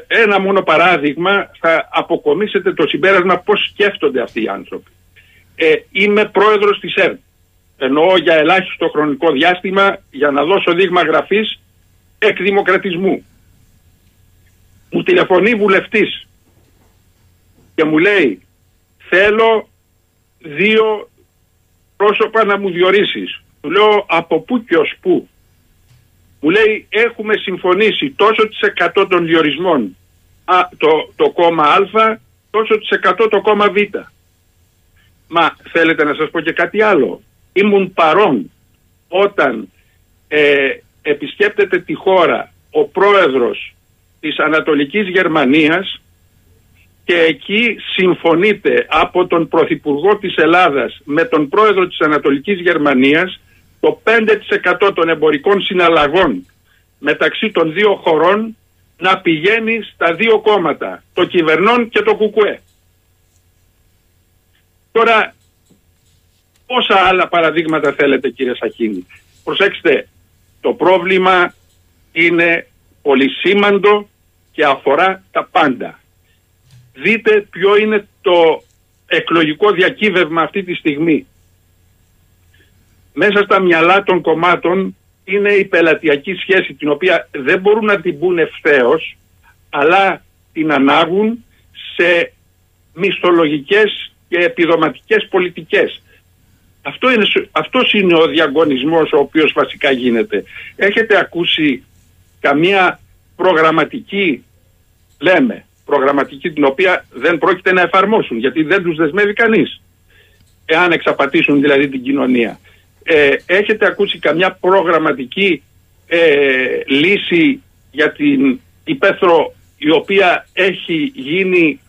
ένα μόνο παράδειγμα θα αποκομίσετε το συμπέρασμα πώς σκέφτονται αυτοί οι άνθρωποι. Ε, είμαι πρόεδρος της ΕΡΤ εννοώ για ελάχιστο χρονικό διάστημα για να δώσω δείγμα γραφής εκδημοκρατισμού. Μου τηλεφωνεί βουλευτής και μου λέει θέλω δύο πρόσωπα να μου διορίσεις. Του λέω από πού και ως πού. Μου λέει έχουμε συμφωνήσει τόσο τις εκατό των διορισμών α, το, το κόμμα Α, τόσο τις εκατό το κόμμα Β. Μα θέλετε να σας πω και κάτι άλλο ήμουν παρόν όταν ε, επισκέπτεται τη χώρα ο πρόεδρος της Ανατολικής Γερμανίας και εκεί συμφωνείται από τον Πρωθυπουργό της Ελλάδας με τον πρόεδρο της Ανατολικής Γερμανίας το 5% των εμπορικών συναλλαγών μεταξύ των δύο χωρών να πηγαίνει στα δύο κόμματα, το κυβερνών και το κουκουέ. Τώρα Πόσα άλλα παραδείγματα θέλετε κύριε Σαχίνη; Προσέξτε, το πρόβλημα είναι πολυσήμαντο και αφορά τα πάντα. Δείτε ποιο είναι το εκλογικό διακύβευμα αυτή τη στιγμή. Μέσα στα μυαλά των κομμάτων είναι η πελατειακή σχέση την οποία δεν μπορούν να την πούν ευθέως, αλλά την ανάγουν σε μισθολογικές και επιδοματικές πολιτικές. Αυτό είναι, αυτός είναι ο διαγωνισμός ο οποίος βασικά γίνεται. Έχετε ακούσει καμία προγραμματική, λέμε, προγραμματική την οποία δεν πρόκειται να εφαρμόσουν γιατί δεν τους δεσμεύει κανείς εάν εξαπατήσουν δηλαδή την κοινωνία. Ε, έχετε ακούσει καμιά προγραμματική ε, λύση για την υπαίθρο η οποία έχει γίνει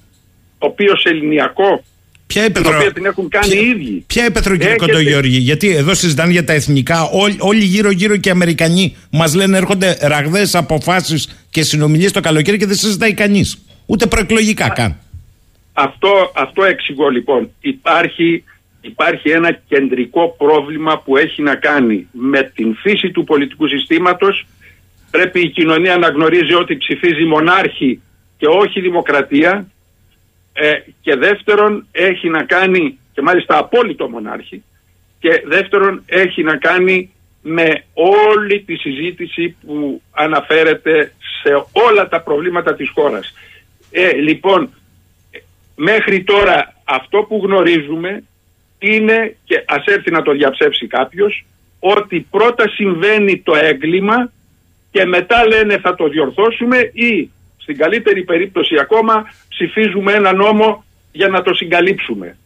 οποίος ελληνιακό Ποια έπεθρο, την έχουν κάνει ποια, οι ίδιοι; Ποια έπεθρο, κύριε Έχετε... Κοντογιώργη, γιατί εδώ συζητάνε για τα εθνικά. Όλοι, όλοι γύρω-γύρω και οι Αμερικανοί μας λένε έρχονται ραγδαίε αποφάσεις και συνομιλίες το καλοκαίρι και δεν συζητάει κανείς. Ούτε προεκλογικά καν. Αυτό, αυτό εξηγώ λοιπόν. Υπάρχει, υπάρχει ένα κεντρικό πρόβλημα που έχει να κάνει με την φύση του πολιτικού συστήματος. Πρέπει η κοινωνία να γνωρίζει ότι ψηφίζει μονάρχη και όχι δημοκρατία ε, και δεύτερον έχει να κάνει, και μάλιστα απόλυτο μονάρχη, και δεύτερον έχει να κάνει με όλη τη συζήτηση που αναφέρεται σε όλα τα προβλήματα της χώρας. Ε, λοιπόν, μέχρι τώρα αυτό που γνωρίζουμε είναι, και ας έρθει να το διαψεύσει κάποιος, ότι πρώτα συμβαίνει το έγκλημα και μετά λένε θα το διορθώσουμε ή στην καλύτερη περίπτωση ακόμα ψηφίζουμε ένα νόμο για να το συγκαλύψουμε.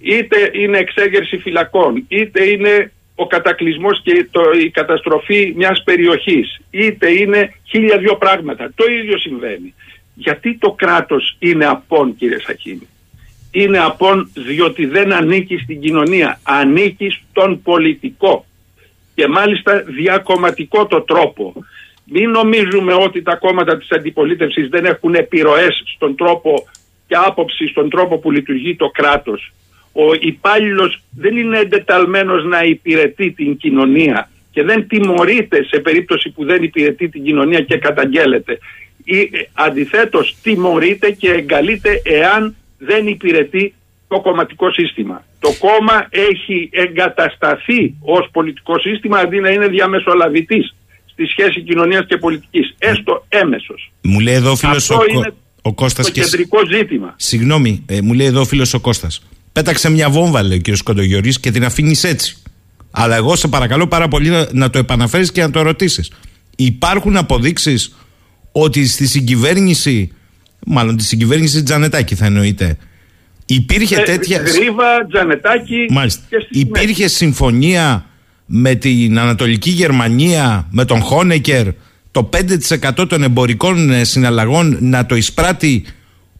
Είτε είναι εξέγερση φυλακών, είτε είναι ο κατακλυσμός και το, η καταστροφή μιας περιοχής, είτε είναι χίλια δυο πράγματα. Το ίδιο συμβαίνει. Γιατί το κράτος είναι απόν κύριε Σακίνη. Είναι απόν διότι δεν ανήκει στην κοινωνία, ανήκει στον πολιτικό και μάλιστα διακομματικό το τρόπο. Μην νομίζουμε ότι τα κόμματα της αντιπολίτευσης δεν έχουν επιρροές στον τρόπο και άποψη στον τρόπο που λειτουργεί το κράτος. Ο υπάλληλος δεν είναι εντεταλμένος να υπηρετεί την κοινωνία και δεν τιμωρείται σε περίπτωση που δεν υπηρετεί την κοινωνία και καταγγέλλεται. Ή, ε, αντιθέτως τιμωρείται και εγκαλείται εάν δεν υπηρετεί το κομματικό σύστημα. Το κόμμα έχει εγκατασταθεί ως πολιτικό σύστημα αντί να είναι διαμεσολαβητής στη σχέση κοινωνίας και πολιτικής, έστω έμεσος. Μου λέει εδώ φίλος ο, είναι ο Κώστας το κεντρικό ζήτημα. Συγγνώμη, ε, μου λέει εδώ φίλος ο Κώστας. Πέταξε μια βόμβα, λέει ο κ. Κοντογιορής και την αφήνεις έτσι. Αλλά εγώ σε παρακαλώ πάρα πολύ να, να το επαναφέρεις και να το ρωτήσεις. Υπάρχουν αποδείξεις ότι στη συγκυβέρνηση, μάλλον τη συγκυβέρνηση Τζανετάκη θα εννοείται, υπήρχε ε, τέτοια... Γρήβα, Τζανετάκη Μάλιστα. Υπήρχε συμφωνία με την Ανατολική Γερμανία, με τον Χόνεκερ, το 5% των εμπορικών ε, συναλλαγών να το εισπράττει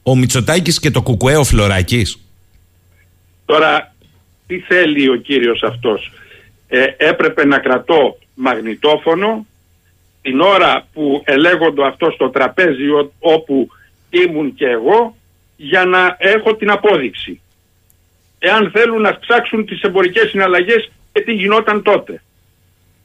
Ο Μητσοτάκης και το κουκουέ ο Φλωράκης; Τώρα, τι θέλει ο κύριος αυτός; Ε, έπρεπε να κρατώ μαγνητόφωνο την ώρα που ελέγοντο αυτό στο τραπέζι όπου ήμουν και εγώ για να έχω την απόδειξη. Εάν θέλουν να ψάξουν τις εμπορικές συναλλαγές και τι γινόταν τότε.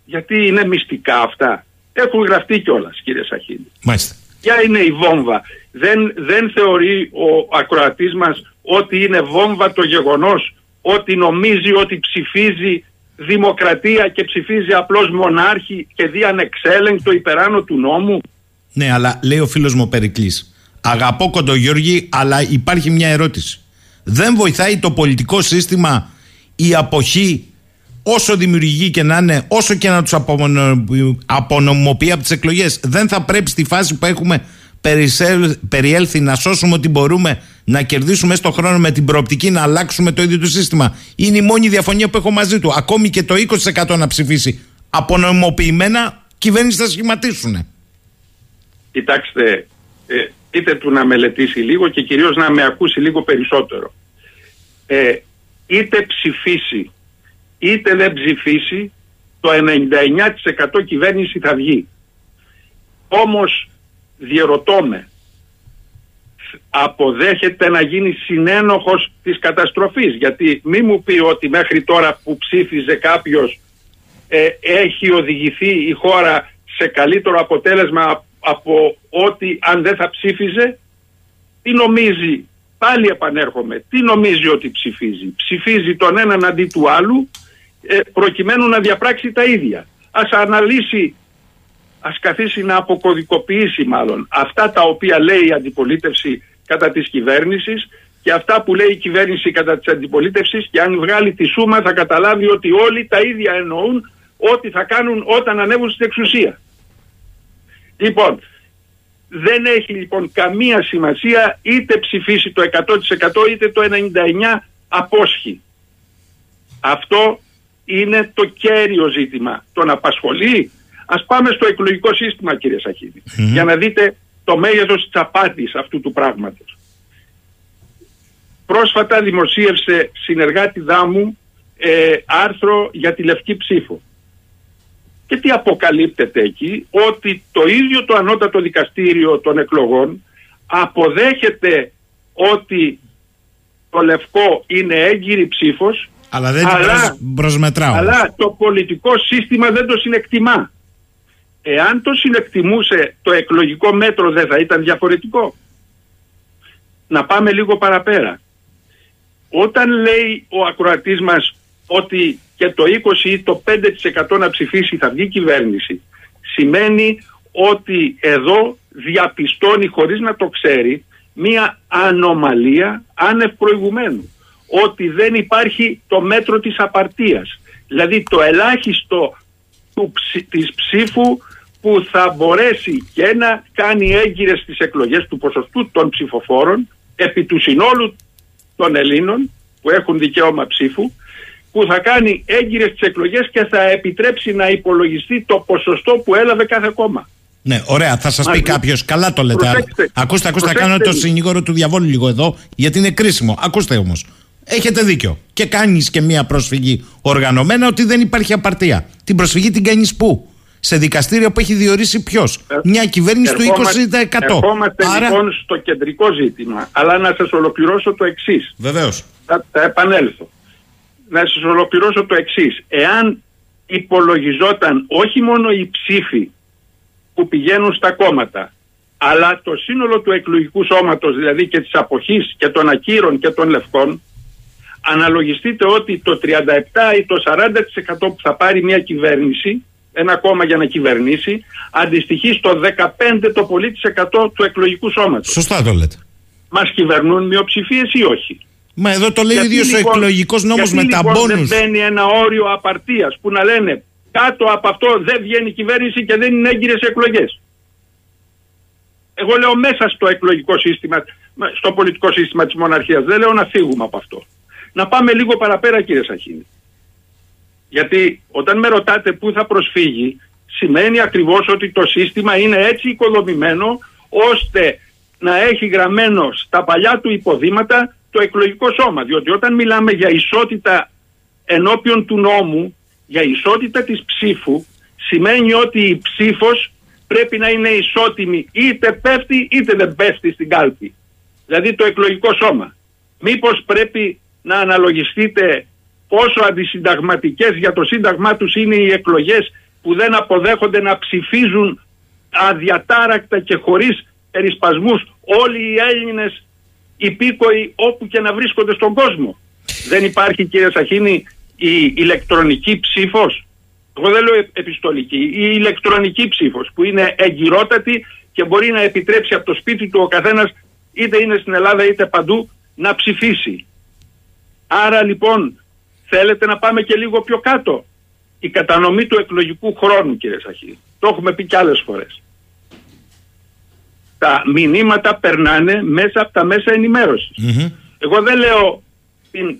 Γιατί είναι μυστικά αυτά. Έχουν γραφτεί κιόλας, κύριε Σαχίνη. Μάλιστα. Ποια είναι η βόμβα. Δεν, δεν θεωρεί ο ακροατής μας ότι είναι βόμβα το γεγονός ότι νομίζει ότι ψηφίζει δημοκρατία και ψηφίζει απλώς μονάρχη και δι' ανεξέλεγκτο υπεράνω του νόμου; Ναι, αλλά λέει ο φίλος μου Περικλής. Αγαπώ Κοντογιώργη, αλλά υπάρχει μια ερώτηση. Δεν βοηθάει το πολιτικό σύστημα η αποχή όσο δημιουργεί και να είναι, όσο και να τους απονομοποιεί από τις εκλογές, δεν θα πρέπει στη φάση που έχουμε περιέλθει να σώσουμε ό,τι μπορούμε, να κερδίσουμε στο χρόνο με την προοπτική να αλλάξουμε το ίδιο το σύστημα. Είναι η μόνη διαφωνία που έχω μαζί του. Ακόμη και το 20% να ψηφίσει απονομοποιημένα, κυβέρνηση θα σχηματίσουν. Κοιτάξτε, ε, είτε του να μελετήσει λίγο και κυρίως να με ακούσει λίγο περισσότερο. Ε, είτε ψηφίσει είτε δεν ψηφίσει, το 99% κυβέρνηση θα βγει. Όμως διερωτώ με, αποδέχεται να γίνει συνένοχος της καταστροφής γιατί μη μου πει ότι μέχρι τώρα που ψήφιζε κάποιος ε, έχει οδηγηθεί η χώρα σε καλύτερο αποτέλεσμα από ότι αν δεν θα ψήφιζε τι νομίζει πάλι επανέρχομαι τι νομίζει ότι ψηφίζει ψηφίζει τον έναν αντί του άλλου ε, προκειμένου να διαπράξει τα ίδια. Ας αναλύσει, ας καθίσει να αποκωδικοποιήσει μάλλον αυτά τα οποία λέει η αντιπολίτευση κατά της κυβέρνησης και αυτά που λέει η κυβέρνηση κατά της αντιπολίτευσης και αν βγάλει τη σούμα θα καταλάβει ότι όλοι τα ίδια εννοούν ό,τι θα κάνουν όταν ανέβουν στην εξουσία. Λοιπόν, δεν έχει λοιπόν καμία σημασία είτε ψηφίσει το 100% είτε το 99% απόσχει. Αυτό είναι το κέριο ζήτημα. Τον απασχολεί. Ας πάμε στο εκλογικό σύστημα κύριε Σαχίδη για να δείτε το μέγεθος της απάτης αυτού του πράγματος. Πρόσφατα δημοσίευσε συνεργάτη δάμου ε, άρθρο για τη λευκή ψήφο. Και τι αποκαλύπτεται εκεί, ότι το ίδιο το ανώτατο δικαστήριο των εκλογών αποδέχεται ότι το λευκό είναι έγκυρη ψήφος αλλά δεν αλλά, προσμετράω. Αλλά το πολιτικό σύστημα δεν το συνεκτιμά. Εάν το συνεκτιμούσε το εκλογικό μέτρο δεν θα ήταν διαφορετικό. Να πάμε λίγο παραπέρα. Όταν λέει ο ακροατής μας ότι και το 20 ή το 5% να ψηφίσει θα βγει κυβέρνηση σημαίνει ότι εδώ διαπιστώνει χωρίς να το ξέρει μία ανομαλία άνευ προηγουμένου ότι δεν υπάρχει το μέτρο της απαρτίας. Δηλαδή το ελάχιστο του, της ψήφου που θα μπορέσει και να κάνει έγκυρες τις εκλογές του ποσοστού των ψηφοφόρων επί του συνόλου των Ελλήνων που έχουν δικαίωμα ψήφου που θα κάνει έγκυρες τις εκλογές και θα επιτρέψει να υπολογιστεί το ποσοστό που έλαβε κάθε κόμμα. Ναι, ωραία. Θα σας πει κάποιος. Καλά το λέτε. ακούστε, ακούστε, θα κάνω το συνήγορο του διαβόλου λίγο εδώ, γιατί είναι κρίσιμο. Ακούστε όμως. Έχετε δίκιο. Και κάνεις και μία πρόσφυγη οργανωμένα ότι δεν υπάρχει απαρτία. Την προσφυγή την κάνεις πού; Σε δικαστήριο που έχει διορίσει ποιος; Ε, μια κυβέρνηση του 20%. Ερχόμαστε Άρα... λοιπόν στο κεντρικό ζήτημα. Αλλά να σας ολοκληρώσω το εξής. Βεβαίως. Θα, θα επανέλθω. Να σας ολοκληρώσω το εξής. Εάν υπολογιζόταν όχι μόνο οι ψήφοι που πηγαίνουν στα κόμματα, αλλά το σύνολο του εκλογικού σώματος, δηλαδή και της αποχής και των ακύρων και των λευκών, αναλογιστείτε ότι το 37 ή το 40% που θα πάρει μια κυβέρνηση, ένα κόμμα για να κυβερνήσει, αντιστοιχεί στο 15 το πολύ της του εκλογικού σώματος. Σωστά το λέτε. Μας κυβερνούν μειοψηφίες ή όχι; Μα εδώ το λέει ο ίδιος ο εκλογικός νόμος με τα λοιπόν Δεν μπαίνει ένα όριο απαρτίας που να λένε κάτω από αυτό δεν βγαίνει η κυβέρνηση και δεν είναι έγκυρες εκλογές. Εγώ λέω μέσα στο εκλογικό σύστημα, στο πολιτικό σύστημα της μοναρχίας. Δεν λέω να φύγουμε από αυτό. Να πάμε λίγο παραπέρα κύριε Σαχίνη. Γιατί όταν με ρωτάτε πού θα προσφύγει, σημαίνει ακριβώς ότι το σύστημα είναι έτσι οικοδομημένο ώστε να έχει γραμμένο στα παλιά του υποδήματα το εκλογικό σώμα. Διότι όταν μιλάμε για ισότητα ενώπιον του νόμου, για ισότητα της ψήφου, σημαίνει ότι η ψήφος πρέπει να είναι ισότιμη είτε πέφτει είτε δεν πέφτει στην κάλπη. Δηλαδή το εκλογικό σώμα. Μήπως πρέπει να αναλογιστείτε πόσο αντισυνταγματικές για το σύνταγμά τους είναι οι εκλογές που δεν αποδέχονται να ψηφίζουν αδιατάρακτα και χωρίς περισπασμούς όλοι οι Έλληνες υπήκοοι όπου και να βρίσκονται στον κόσμο. Δεν υπάρχει κύριε Σαχίνη η ηλεκτρονική ψήφος. Εγώ δεν λέω επιστολική. Η ηλεκτρονική ψήφος που είναι εγκυρότατη και μπορεί να επιτρέψει από το σπίτι του ο καθένας είτε είναι στην Ελλάδα είτε παντού να ψηφίσει. Άρα λοιπόν θέλετε να πάμε και λίγο πιο κάτω. Η κατανομή του εκλογικού χρόνου κύριε Σαχή. Το έχουμε πει και άλλες φορές. Τα μηνύματα περνάνε μέσα από τα μέσα Εγώ δεν λέω την,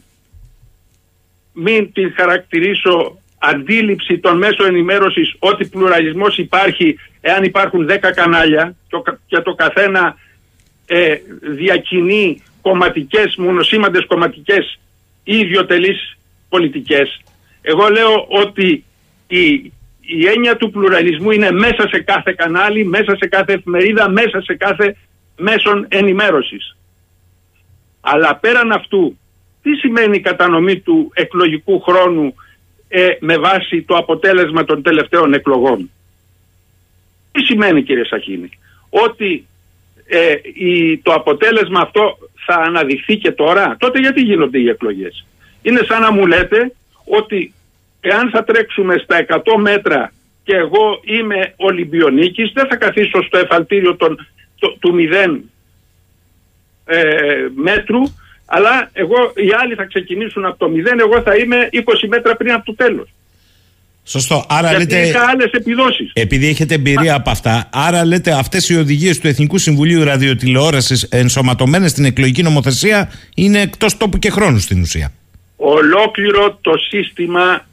μην την χαρακτηρίσω αντίληψη των μέσων ενημέρωσης ότι πλουραλισμός υπάρχει εάν υπάρχουν 10 κανάλια και το καθένα ε, διακινεί κομματικές, μονοσήμαντες κομματικές ή ιδιωτελείς πολιτικές. Εγώ λέω ότι η, η έννοια του πλουραλισμού είναι μέσα σε κάθε κανάλι, μέσα σε κάθε εφημερίδα, μέσα σε κάθε μέσον ενημέρωσης. Αλλά πέραν αυτού, τι σημαίνει η κατανομή του εκλογικού χρόνου ε, με βάση το αποτέλεσμα των τελευταίων εκλογών; Τι σημαίνει κύριε Σαχίνη; Ότι ε, η, το αποτέλεσμα αυτό θα αναδειχθεί και τώρα; Τότε γιατί γίνονται οι εκλογές; Είναι σαν να μου λέτε ότι εάν θα τρέξουμε στα 100 μέτρα και εγώ είμαι Ολυμπιονίκης δεν θα καθίσω στο εφαλτήριο των, το, του 0 ε, μέτρου αλλά εγώ, οι άλλοι θα ξεκινήσουν από το 0 εγώ θα είμαι 20 μέτρα πριν από το τέλος. Σωστό. Άρα Γιατί λέτε. είχα άλλες επιδόσεις. Επειδή έχετε εμπειρία από αυτά, άρα λέτε αυτές οι οδηγίες του Εθνικού Συμβουλίου Ραδιοτηλεόρασης ενσωματωμένες στην εκλογική νομοθεσία είναι εκτός τόπου και χρόνου στην ουσία. Ολόκληρο το σύστημα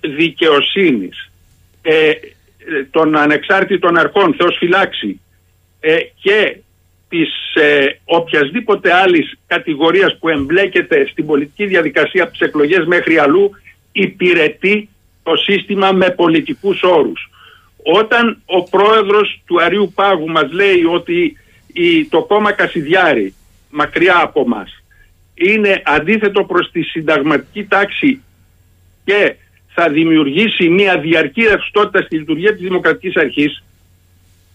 δικαιοσύνης ε, των ανεξάρτητων αρχών, Θεός φυλάξει, ε, και της ε, οποιασδήποτε άλλης κατηγορίας που εμπλέκεται στην πολιτική διαδικασία από τις εκλογές μέχρι αλλού υπηρετεί το σύστημα με πολιτικούς όρους. Όταν ο πρόεδρος του Αρίου Πάγου μας λέει ότι η, το κόμμα Κασιδιάρη μακριά από μας είναι αντίθετο προς τη συνταγματική τάξη και θα δημιουργήσει μια διαρκή ρευστότητα στη λειτουργία της Δημοκρατικής Αρχής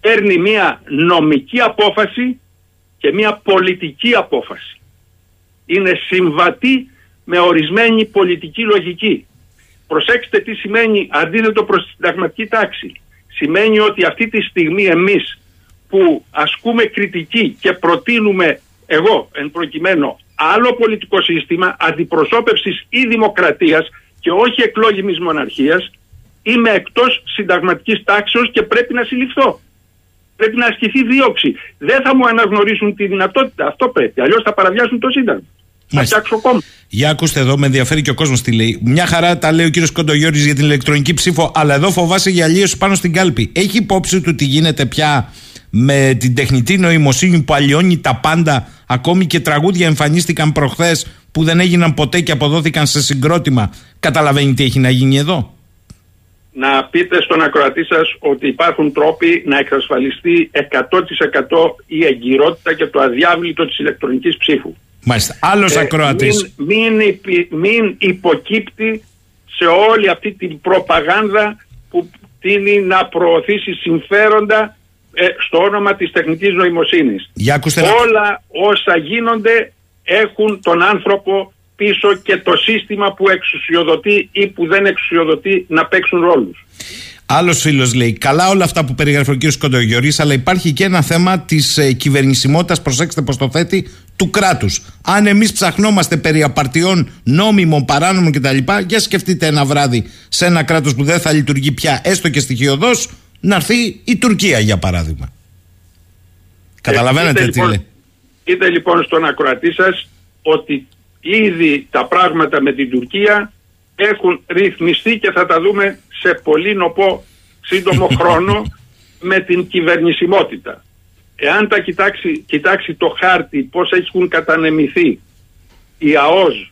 παίρνει μια νομική απόφαση και μια πολιτική απόφαση. Είναι συμβατή με ορισμένη πολιτική λογική. Προσέξτε τι σημαίνει αντίθετο προς τη συνταγματική τάξη. Σημαίνει ότι αυτή τη στιγμή εμείς που ασκούμε κριτική και προτείνουμε εγώ εν προκειμένου άλλο πολιτικό σύστημα αντιπροσώπευσης ή δημοκρατίας και όχι εκλόγιμης μοναρχίας είμαι εκτός συνταγματικής τάξεως και πρέπει να συλληφθώ. Πρέπει να ασκηθεί δίωξη. Δεν θα μου αναγνωρίσουν τη δυνατότητα. Αυτό πρέπει. Αλλιώς θα παραβιάσουν το σύνταγμα. Θα φτιάξω κόμμα. Για ακούστε εδώ, με ενδιαφέρει και ο κόσμος τι λέει. Μια χαρά τα λέει ο κύριος Κοντογιώρη για την ηλεκτρονική ψήφο, αλλά εδώ φοβάσαι για αλλίωση πάνω στην κάλπη. Έχει υπόψη του τι γίνεται πια με την τεχνητή νοημοσύνη που αλλοιώνει τα πάντα, ακόμη και τραγούδια εμφανίστηκαν προχθές που δεν έγιναν ποτέ και αποδόθηκαν σε συγκρότημα. Καταλαβαίνει τι έχει να γίνει εδώ; Να πείτε στον ακροατή σας ότι υπάρχουν τρόποι να εξασφαλιστεί 100% η εγκυρότητα και το αδιάβλητο της ηλεκτρονικής ψήφου. Μάλιστα. Άλλος ε, ακροατής. Μην, μην, μην υποκύπτει σε όλη αυτή την προπαγάνδα που τίνει να προωθήσει συμφέροντα ε, στο όνομα της τεχνητής νοημοσύνης. Όλα όσα γίνονται έχουν τον άνθρωπο πίσω και το σύστημα που εξουσιοδοτεί ή που δεν εξουσιοδοτεί να παίξουν ρόλους. Άλλος φίλος λέει: Καλά όλα αυτά που περιγράφει ο κ. Κοντογιορή, αλλά υπάρχει και ένα θέμα της ε, κυβερνησιμότητας, προσέξτε πώ το θέτει, του κράτους. Αν εμείς ψαχνόμαστε περί απαρτιών νόμιμων, παράνομων κτλ., για σκεφτείτε ένα βράδυ σε ένα κράτος που δεν θα λειτουργεί πια, έστω και στοιχειοδός, να έρθει η Τουρκία για παράδειγμα. Καταλαβαίνετε τι λοιπόν, λέει. Είτε λοιπόν στον ακροατή σας ότι ήδη τα πράγματα με την Τουρκία έχουν ρυθμιστεί και θα τα δούμε σε πολύ νοπό σύντομο [LAUGHS] χρόνο με την κυβερνησιμότητα. εάν τα κοιτάξει, κοιτάξει το χάρτη πώς έχουν κατανεμηθεί οι ΑΟΣ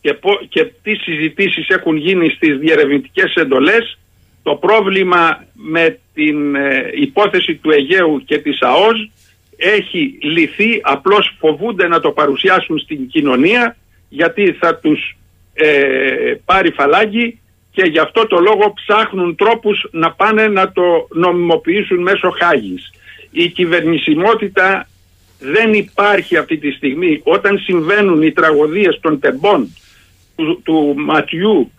και, και τι συζητήσεις έχουν γίνει στις διερευνητικές εντολές το πρόβλημα με την ε, υπόθεση του Αιγαίου και της ΑΟΣ έχει λυθεί, απλώς φοβούνται να το παρουσιάσουν στην κοινωνία γιατί θα τους ε, πάρει φαλάγγι και γι' αυτό το λόγο ψάχνουν τρόπους να πάνε να το νομιμοποιήσουν μέσω χάγης. Η κυβερνησιμότητα δεν υπάρχει αυτή τη στιγμή. Όταν συμβαίνουν οι τραγωδίες των τεμπών, του, του ματιού,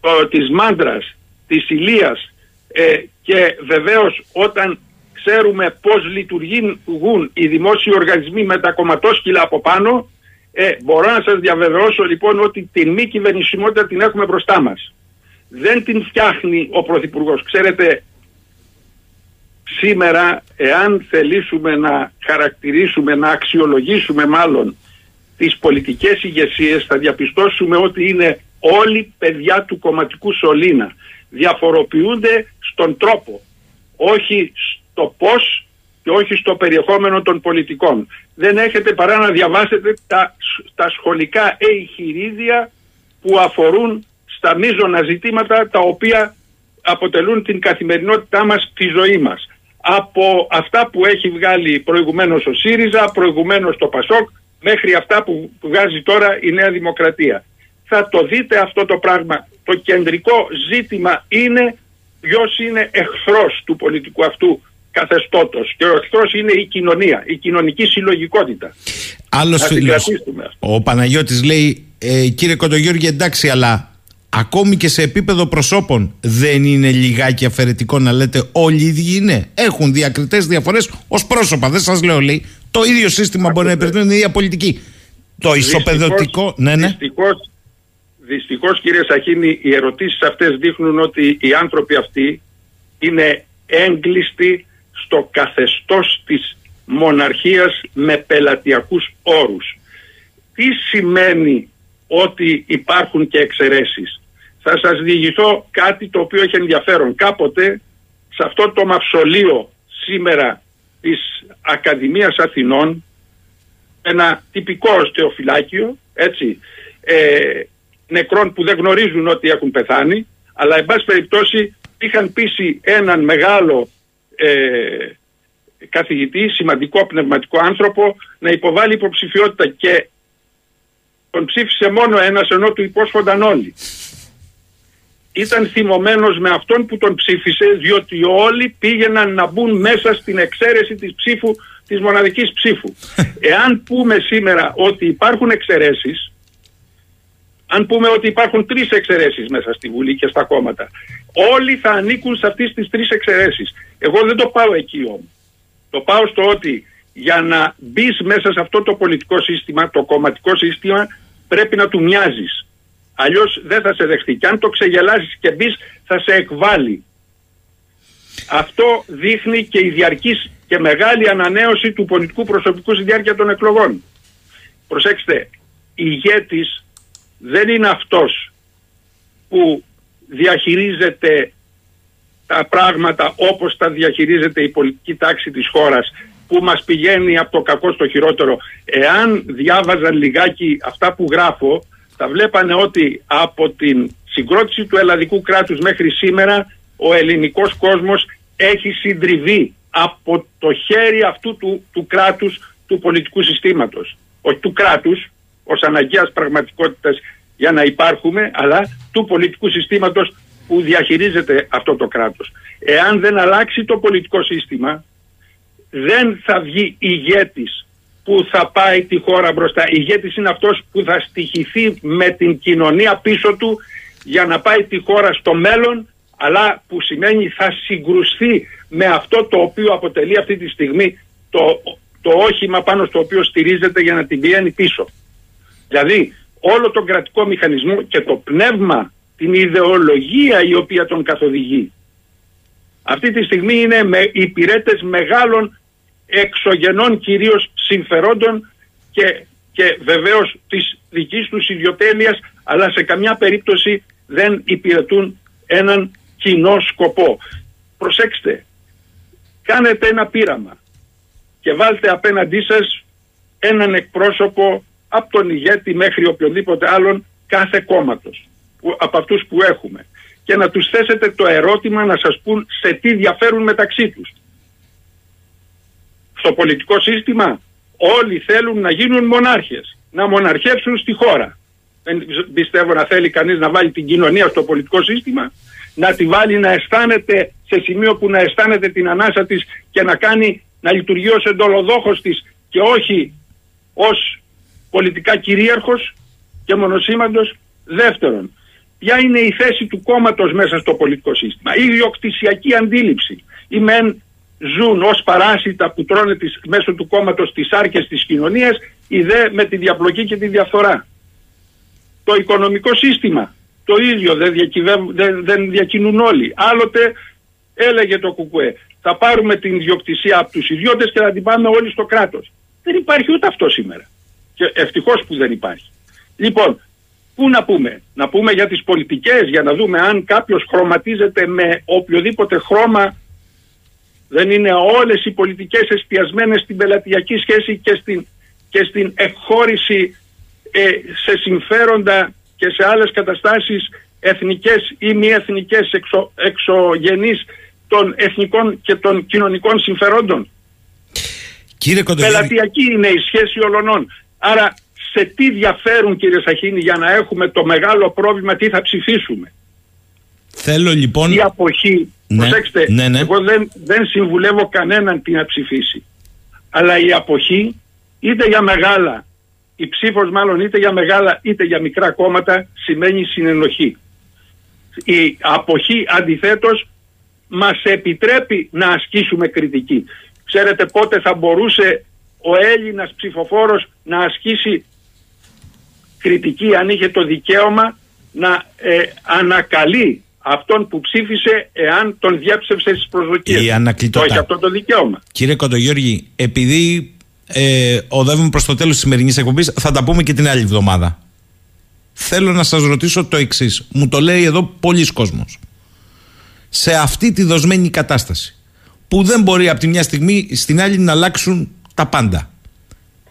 το, της μάντρας, της ηλίας ε, και βεβαίως όταν ξέρουμε πώς λειτουργούν οι δημόσιοι οργανισμοί με τα κομματόσκυλα από πάνω, ε, μπορώ να σας διαβεβαιώσω λοιπόν ότι την μη κυβερνησιμότητα την έχουμε μπροστά μας. Δεν την φτιάχνει ο Πρωθυπουργός. Ξέρετε, σήμερα εάν θελήσουμε να χαρακτηρίσουμε, να αξιολογήσουμε μάλλον τις πολιτικές ηγεσίες, θα διαπιστώσουμε ότι είναι όλοι παιδιά του κομματικού σωλήνα. Διαφοροποιούνται στον τρόπο, όχι στο πώς και όχι στο περιεχόμενο των πολιτικών. Δεν έχετε παρά να διαβάσετε τα, τα σχολικά εγχειρίδια που αφορούν στα μείζωνα ζητήματα τα οποία αποτελούν την καθημερινότητά μας, τη ζωή μας. Από αυτά που έχει βγάλει προηγουμένως ο ΣΥΡΙΖΑ, προηγουμένως το ΠΑΣΟΚ, μέχρι αυτά που βγάζει τώρα η Νέα Δημοκρατία. Θα το δείτε αυτό το πράγμα. Το κεντρικό ζήτημα είναι ποιος είναι εχθρός του πολιτικού αυτού καθεστώτος και ο εχθρός είναι η κοινωνία, η κοινωνική συλλογικότητα. Άλλος φίλος, ο Παναγιώτης λέει ε, κύριε Κοντογιώργη εντάξει αλλά ακόμη και σε επίπεδο προσώπων δεν είναι λιγάκι αφαιρετικό να λέτε όλοι οι ίδιοι είναι. Έχουν διακριτές διαφορές ως πρόσωπα. Δεν σας λέω λέει. Το ίδιο σύστημα μπορεί να υπηρετούν την ίδια πολιτική. Το ισοπεδωτικό... Ναι, ναι. Δυστυχώς, δυστυχώς κύριε Σαχίνη οι ερωτήσεις αυτές δείχνουν ότι οι άνθρωποι αυτοί είναι έγκλειστοι στο καθεστώς της μοναρχίας με πελατειακούς όρους. Τι σημαίνει ότι υπάρχουν και εξαιρέσεις; Θα σας διηγηθώ κάτι το οποίο έχει ενδιαφέρον. Κάποτε σε αυτό το μαυσολείο σήμερα της Ακαδημίας Αθηνών ένα τυπικό οστεοφυλάκιο έτσι, ε, νεκρών που δεν γνωρίζουν ότι έχουν πεθάνει αλλά εν πάση περιπτώσει είχαν πείσει έναν μεγάλο ε, καθηγητή, σημαντικό πνευματικό άνθρωπο να υποβάλει υποψηφιότητα και τον ψήφισε μόνο ένας ενώ του υπόσχονταν όλοι. Ήταν θυμωμένος με αυτόν που τον ψήφισε διότι όλοι πήγαιναν να μπουν μέσα στην εξαίρεση της ψήφου της μοναδικής ψήφου. Εάν πούμε σήμερα ότι υπάρχουν εξαιρέσεις αν πούμε ότι υπάρχουν τρεις εξαιρέσεις μέσα στη Βουλή και στα κόμματα, όλοι θα ανήκουν σε αυτές τις τρεις εξαιρέσεις. Εγώ δεν το πάω εκεί όμως. Το πάω στο ότι για να μπεις μέσα σε αυτό το πολιτικό σύστημα, το κομματικό σύστημα, πρέπει να του μοιάζεις. Αλλιώς δεν θα σε δεχτεί. Και αν το ξεγελάσεις και μπεις, θα σε εκβάλει. Αυτό δείχνει και η διαρκής και μεγάλη ανανέωση του πολιτικού προσωπικού στη διάρκεια των εκλογών. Προσέξτε, ηγέτης δεν είναι αυτός που διαχειρίζεται τα πράγματα όπως τα διαχειρίζεται η πολιτική τάξη της χώρας που μας πηγαίνει από το κακό στο χειρότερο. Εάν διάβαζαν λιγάκι αυτά που γράφω θα βλέπανε ότι από την συγκρότηση του ελλαδικού κράτους μέχρι σήμερα ο ελληνικός κόσμος έχει συντριβεί από το χέρι αυτού του, του κράτους του πολιτικού συστήματος. Όχι του κράτους, ως αναγκαίας πραγματικότητας για να υπάρχουμε, αλλά του πολιτικού συστήματος που διαχειρίζεται αυτό το κράτος. Εάν δεν αλλάξει το πολιτικό σύστημα, δεν θα βγει ηγέτης που θα πάει τη χώρα μπροστά. Ηγέτης είναι αυτός που θα στοιχηθεί με την κοινωνία πίσω του για να πάει τη χώρα στο μέλλον, αλλά που σημαίνει θα συγκρουστεί με αυτό το οποίο αποτελεί αυτή τη στιγμή το, το όχημα πάνω στο οποίο στηρίζεται για να την πιένει πίσω. Δηλαδή όλο τον κρατικό μηχανισμό και το πνεύμα, την ιδεολογία η οποία τον καθοδηγεί. Αυτή τη στιγμή είναι με υπηρέτες μεγάλων εξωγενών κυρίως συμφερόντων και, και βεβαίως της δικής τους ιδιοτέλειας αλλά σε καμιά περίπτωση δεν υπηρετούν έναν κοινό σκοπό. Προσέξτε, κάνετε ένα πείραμα. και βάλτε απέναντί σας έναν εκπρόσωπο από τον ηγέτη μέχρι οποιοδήποτε άλλον κάθε κόμματος από αυτούς που έχουμε και να τους θέσετε το ερώτημα να σας πούν σε τι διαφέρουν μεταξύ τους. Στο πολιτικό σύστημα όλοι θέλουν να γίνουν μονάρχες, να μοναρχεύσουν στη χώρα. Δεν πιστεύω να θέλει κανείς να βάλει την κοινωνία στο πολιτικό σύστημα, να τη βάλει να αισθάνεται σε σημείο που να αισθάνεται την ανάσα της και να κάνει να λειτουργεί ως εντολοδόχος της και όχι ως πολιτικά κυρίαρχος και μονοσήμαντος. Δεύτερον, ποια είναι η θέση του κόμματος μέσα στο πολιτικό σύστημα; Η ιδιοκτησιακή αντίληψη. Οι μεν ζουν ως παράσιτα που τρώνε τις, μέσω του κόμματος τις άρκες της κοινωνίας, οι δε με τη διαπλοκή και τη διαφθορά. Το οικονομικό σύστημα, το ίδιο δεν, δεν, δεν διακινούν όλοι. Άλλοτε έλεγε το ΚΚΕ, θα πάρουμε την ιδιοκτησία από τους ιδιώτες και θα την πάμε όλοι στο κράτος. Δεν υπάρχει ούτε αυτό σήμερα. Και ευτυχώς που δεν υπάρχει. Λοιπόν, πού να πούμε; Να πούμε για τις πολιτικές, για να δούμε αν κάποιος χρωματίζεται με οποιοδήποτε χρώμα δεν είναι όλες οι πολιτικές εστιασμένες στην πελατειακή σχέση και στην, και στην εκχώρηση ε, σε συμφέροντα και σε άλλες καταστάσεις εθνικές ή μη εθνικές εξω, εξωγενείς των εθνικών και των κοινωνικών συμφερόντων. Κύριε Πελατειακή είναι η σχέση ολονών. Άρα σε τι διαφέρουν κύριε Σαχίνη για να έχουμε το μεγάλο πρόβλημα τι θα ψηφίσουμε; Θέλω λοιπόν... Η αποχή, ναι, προσέξτε, ναι, ναι. εγώ δεν, δεν συμβουλεύω κανέναν τι να ψηφίσει. Αλλά η αποχή είτε για μεγάλα, η ψήφος μάλλον είτε για μεγάλα είτε για μικρά κόμματα σημαίνει συνενοχή. Η αποχή αντιθέτως μας επιτρέπει να ασκήσουμε κριτική. Ξέρετε πότε θα μπορούσε ο Έλληνας ψηφοφόρος να ασκήσει κριτική αν είχε το δικαίωμα να ε, ανακαλεί αυτόν που ψήφισε εάν τον διέψευσε στις προσδοκίες. Η ανακλητότητα. Το έχει αυτό το δικαίωμα. Κύριε Κοντογιώργη, επειδή ε, οδεύουμε προς το τέλος της σημερινής εκπομπής, θα τα πούμε και την άλλη εβδομάδα. Θέλω να σας ρωτήσω το εξής. Μου το λέει εδώ πολλοί κόσμος. Σε αυτή τη δοσμένη κατάσταση, που δεν μπορεί από τη μια στιγμή στην άλλη να αλλάξουν τα πάντα.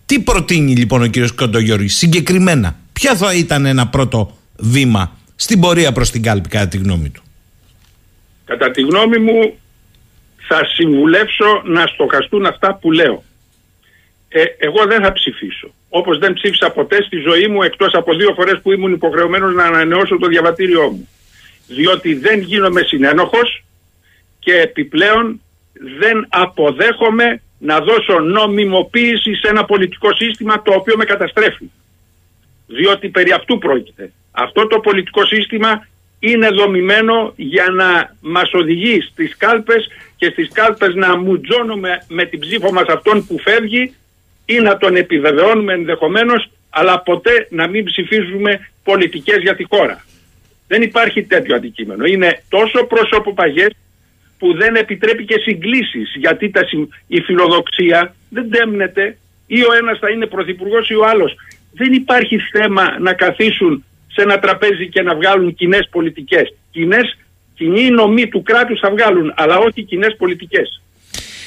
Τι προτείνει λοιπόν ο κύριος Κοντογιώργης συγκεκριμένα; Ποια θα ήταν ένα πρώτο βήμα στην πορεία προς την κάλπη κατά τη γνώμη του; Κατά τη γνώμη μου θα συμβουλεύσω να στοχαστούν αυτά που λέω. Ε, εγώ δεν θα ψηφίσω. Όπως δεν ψήφισα ποτέ στη ζωή μου εκτός από δύο φορές που ήμουν υποχρεωμένος να ανανεώσω το διαβατήριό μου. Διότι δεν γίνομαι συνένοχος και επιπλέον δεν αποδέχομαι να δώσω νομιμοποίηση σε ένα πολιτικό σύστημα το οποίο με καταστρέφει. Διότι περί αυτού πρόκειται. Αυτό το πολιτικό σύστημα είναι δομημένο για να μας οδηγεί στις κάλπες και στις κάλπες να μουτζώνουμε με την ψήφο μας αυτόν που φεύγει ή να τον επιβεβαιώνουμε ενδεχομένως, αλλά ποτέ να μην ψηφίζουμε πολιτικές για τη χώρα. Δεν υπάρχει τέτοιο αντικείμενο. Είναι τόσο προσωποπαγές που δεν επιτρέπει και συγκλήσεις γιατί τα, η φιλοδοξία δεν τέμνεται ή ο ένας θα είναι πρωθυπουργός ή ο άλλος. Δεν υπάρχει θέμα να καθίσουν σε ένα τραπέζι και να βγάλουν κοινές πολιτικές. Κοινές, κοινή νομή του κράτους θα βγάλουν, αλλά όχι κοινές πολιτικές.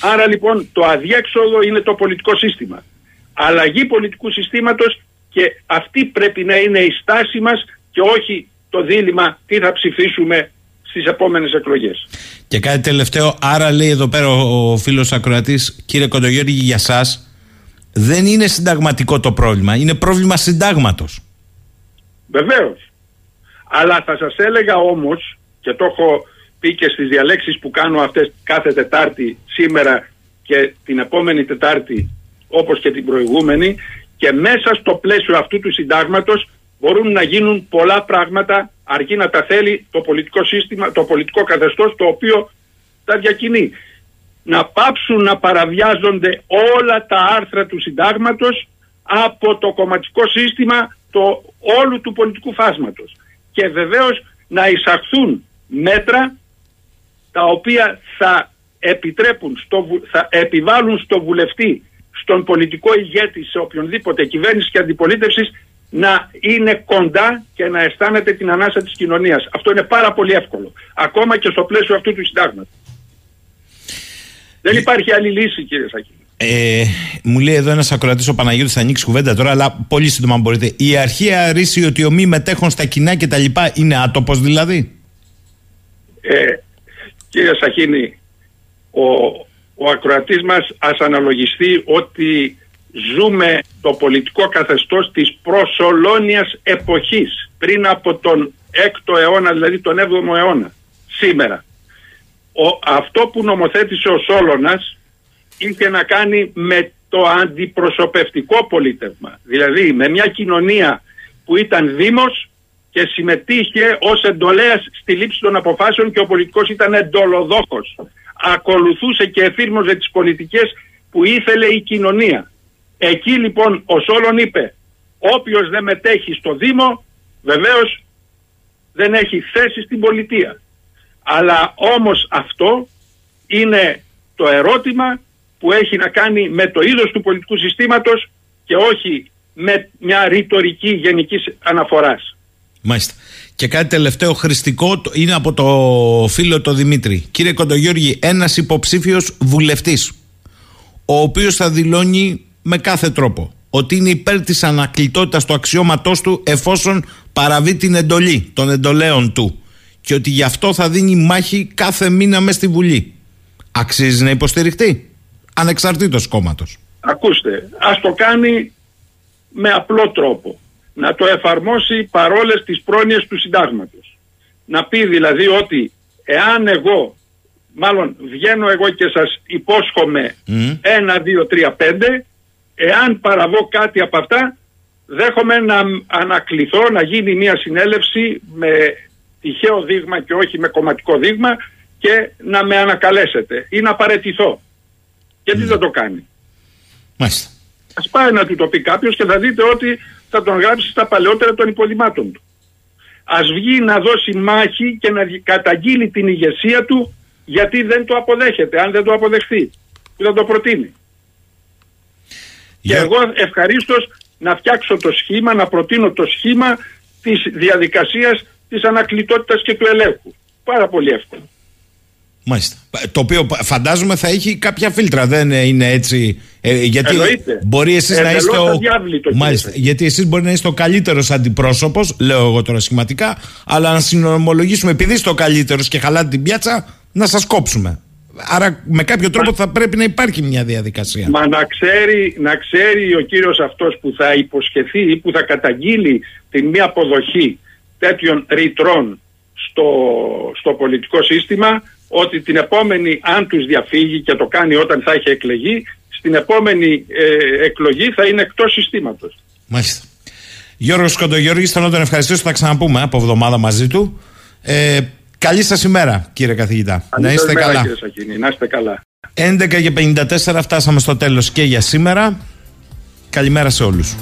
Άρα λοιπόν το αδιέξοδο είναι το πολιτικό σύστημα. Αλλαγή πολιτικού συστήματος και αυτή πρέπει να είναι η στάση μας και όχι το δίλημα τι θα ψηφίσουμε στις επόμενες εκλογές. Και κάτι τελευταίο, άρα λέει εδώ πέρα ο φίλος ακροατής, κύριε Κοντογιώργη για σας, δεν είναι συνταγματικό το πρόβλημα, είναι πρόβλημα συντάγματος. Βεβαίως. Αλλά θα σας έλεγα όμως, και το έχω πει και στις διαλέξεις που κάνω αυτές κάθε Τετάρτη σήμερα και την επόμενη Τετάρτη όπως και την προηγούμενη και μέσα στο πλαίσιο αυτού του συντάγματος μπορούν να γίνουν πολλά πράγματα αρκεί να τα θέλει το πολιτικό σύστημα, το πολιτικό καθεστώς το οποίο τα διακινεί. Να πάψουν να παραβιάζονται όλα τα άρθρα του συντάγματος από το κομματικό σύστημα το όλου του πολιτικού φάσματος. Και βεβαίως να εισαχθούν μέτρα τα οποία θα επιτρέπουν, στο, θα επιβάλλουν στο βουλευτή, στον πολιτικό ηγέτη, σε οποιονδήποτε κυβέρνηση και αντιπολίτευσης να είναι κοντά και να αισθάνεται την ανάσα της κοινωνίας. Αυτό είναι πάρα πολύ εύκολο. Ακόμα και στο πλαίσιο αυτού του συντάγματος. Δεν υπάρχει άλλη λύση κύριε Σακή. Ε, μου λέει εδώ ένας ακροατής ο Παναγιώτης, θα ανοίξει κουβέντα τώρα, αλλά πολύ σύντομα μπορείτε. Η αρχαία ρίση ότι ο μη μετέχων στα κοινά και τα λοιπά είναι άτοπος δηλαδή; Ε, κύριε Σαχίνη, ο, ο ακροατής μας ας αναλογιστεί ότι ζούμε το πολιτικό καθεστώς της προσολόνιας εποχής πριν από τον 6ο αιώνα, δηλαδή τον 7ο αιώνα, σήμερα. Ο, αυτό που νομοθέτησε ο Σόλωνας είχε να κάνει με το αντιπροσωπευτικό πολίτευμα. Δηλαδή με μια κοινωνία που ήταν δήμος και συμμετείχε ως εντολέας στη λήψη των αποφάσεων και ο πολιτικός ήταν εντολοδόχος. Ακολουθούσε και εφήρμοζε τις πολιτικές που ήθελε η κοινωνία. Εκεί λοιπόν ο Σόλων είπε όποιος δεν μετέχει στο Δήμο βεβαίως δεν έχει θέση στην πολιτεία. Αλλά όμως αυτό είναι το ερώτημα που έχει να κάνει με το είδος του πολιτικού συστήματος και όχι με μια ρητορική γενικής αναφοράς. Μάλιστα. Και κάτι τελευταίο χρηστικό είναι από το φίλο το Δημήτρη. Κύριε Κοντογιώργη, ένας υποψήφιος βουλευτής, ο οποίος θα δηλώνει με κάθε τρόπο ότι είναι υπέρ της ανακλητότητας του αξιώματός του εφόσον παραβεί την εντολή των εντολέων του και ότι γι' αυτό θα δίνει μάχη κάθε μήνα μες στη Βουλή. Αξίζει να υποστηριχτεί ανεξαρτήτως κόμματος. Ακούστε, ας το κάνει με απλό τρόπο. Να το εφαρμόσει παρόλες τις πρόνοιες του συντάγματος. Να πει δηλαδή ότι εάν εγώ, μάλλον βγαίνω εγώ και σας υπόσχομαι ένα, δύο, τρία, πέντε, εάν παραβώ κάτι από αυτά, δέχομαι να ανακληθώ, να γίνει μια συνέλευση με τυχαίο δείγμα και όχι με κομματικό δείγμα και να με ανακαλέσετε ή να παρετηθώ. Γιατί ναι. δεν το κάνει. Μάλιστα. Α πάει να του το πει κάποιος και θα δείτε ότι θα τον γράψει στα παλαιότερα των υπολοιμάτων του. Α βγει να δώσει μάχη και να καταγγείλει την ηγεσία του γιατί δεν το αποδέχεται, αν δεν το αποδεχθεί. Που θα το προτείνει. Και εγώ ευχαρίστως να φτιάξω το σχήμα, να προτείνω το σχήμα της διαδικασίας της ανακλητότητας και του ελέγχου. Πάρα πολύ εύκολο. Μάλιστα. Το οποίο φαντάζομαι θα έχει κάποια φίλτρα, δεν είναι έτσι; Ε, γιατί μπορεί εσείς να είστε. Ο... Μάλιστα. Γιατί εσείς μπορεί να είστε ο καλύτερος αντιπρόσωπος, λέω εγώ τώρα σχηματικά, αλλά να συνομολογήσουμε επειδή είστε ο καλύτερος και χαλάτε την πιάτσα, να σας κόψουμε. Άρα με κάποιο τρόπο θα πρέπει να υπάρχει μια διαδικασία. Μα να ξέρει, να ξέρει ο κύριος αυτός που θα υποσχεθεί ή που θα καταγγείλει την μία αποδοχή τέτοιων ρητρών στο, στο πολιτικό σύστημα ότι την επόμενη αν τους διαφύγει και το κάνει όταν θα έχει εκλεγεί στην επόμενη ε, εκλογή θα είναι εκτός συστήματος. Μάλιστα. Γιώργος Κοντογιώργης, θέλω να τον ευχαριστήσω, θα ξαναπούμε από εβδομάδα μαζί του. Ε, καλή σας ημέρα κύριε καθηγητά. να είστε καλά. Κύριε Σακίνη, να είστε καλά. 11 και 54 φτάσαμε στο τέλος και για σήμερα. Καλημέρα σε όλους.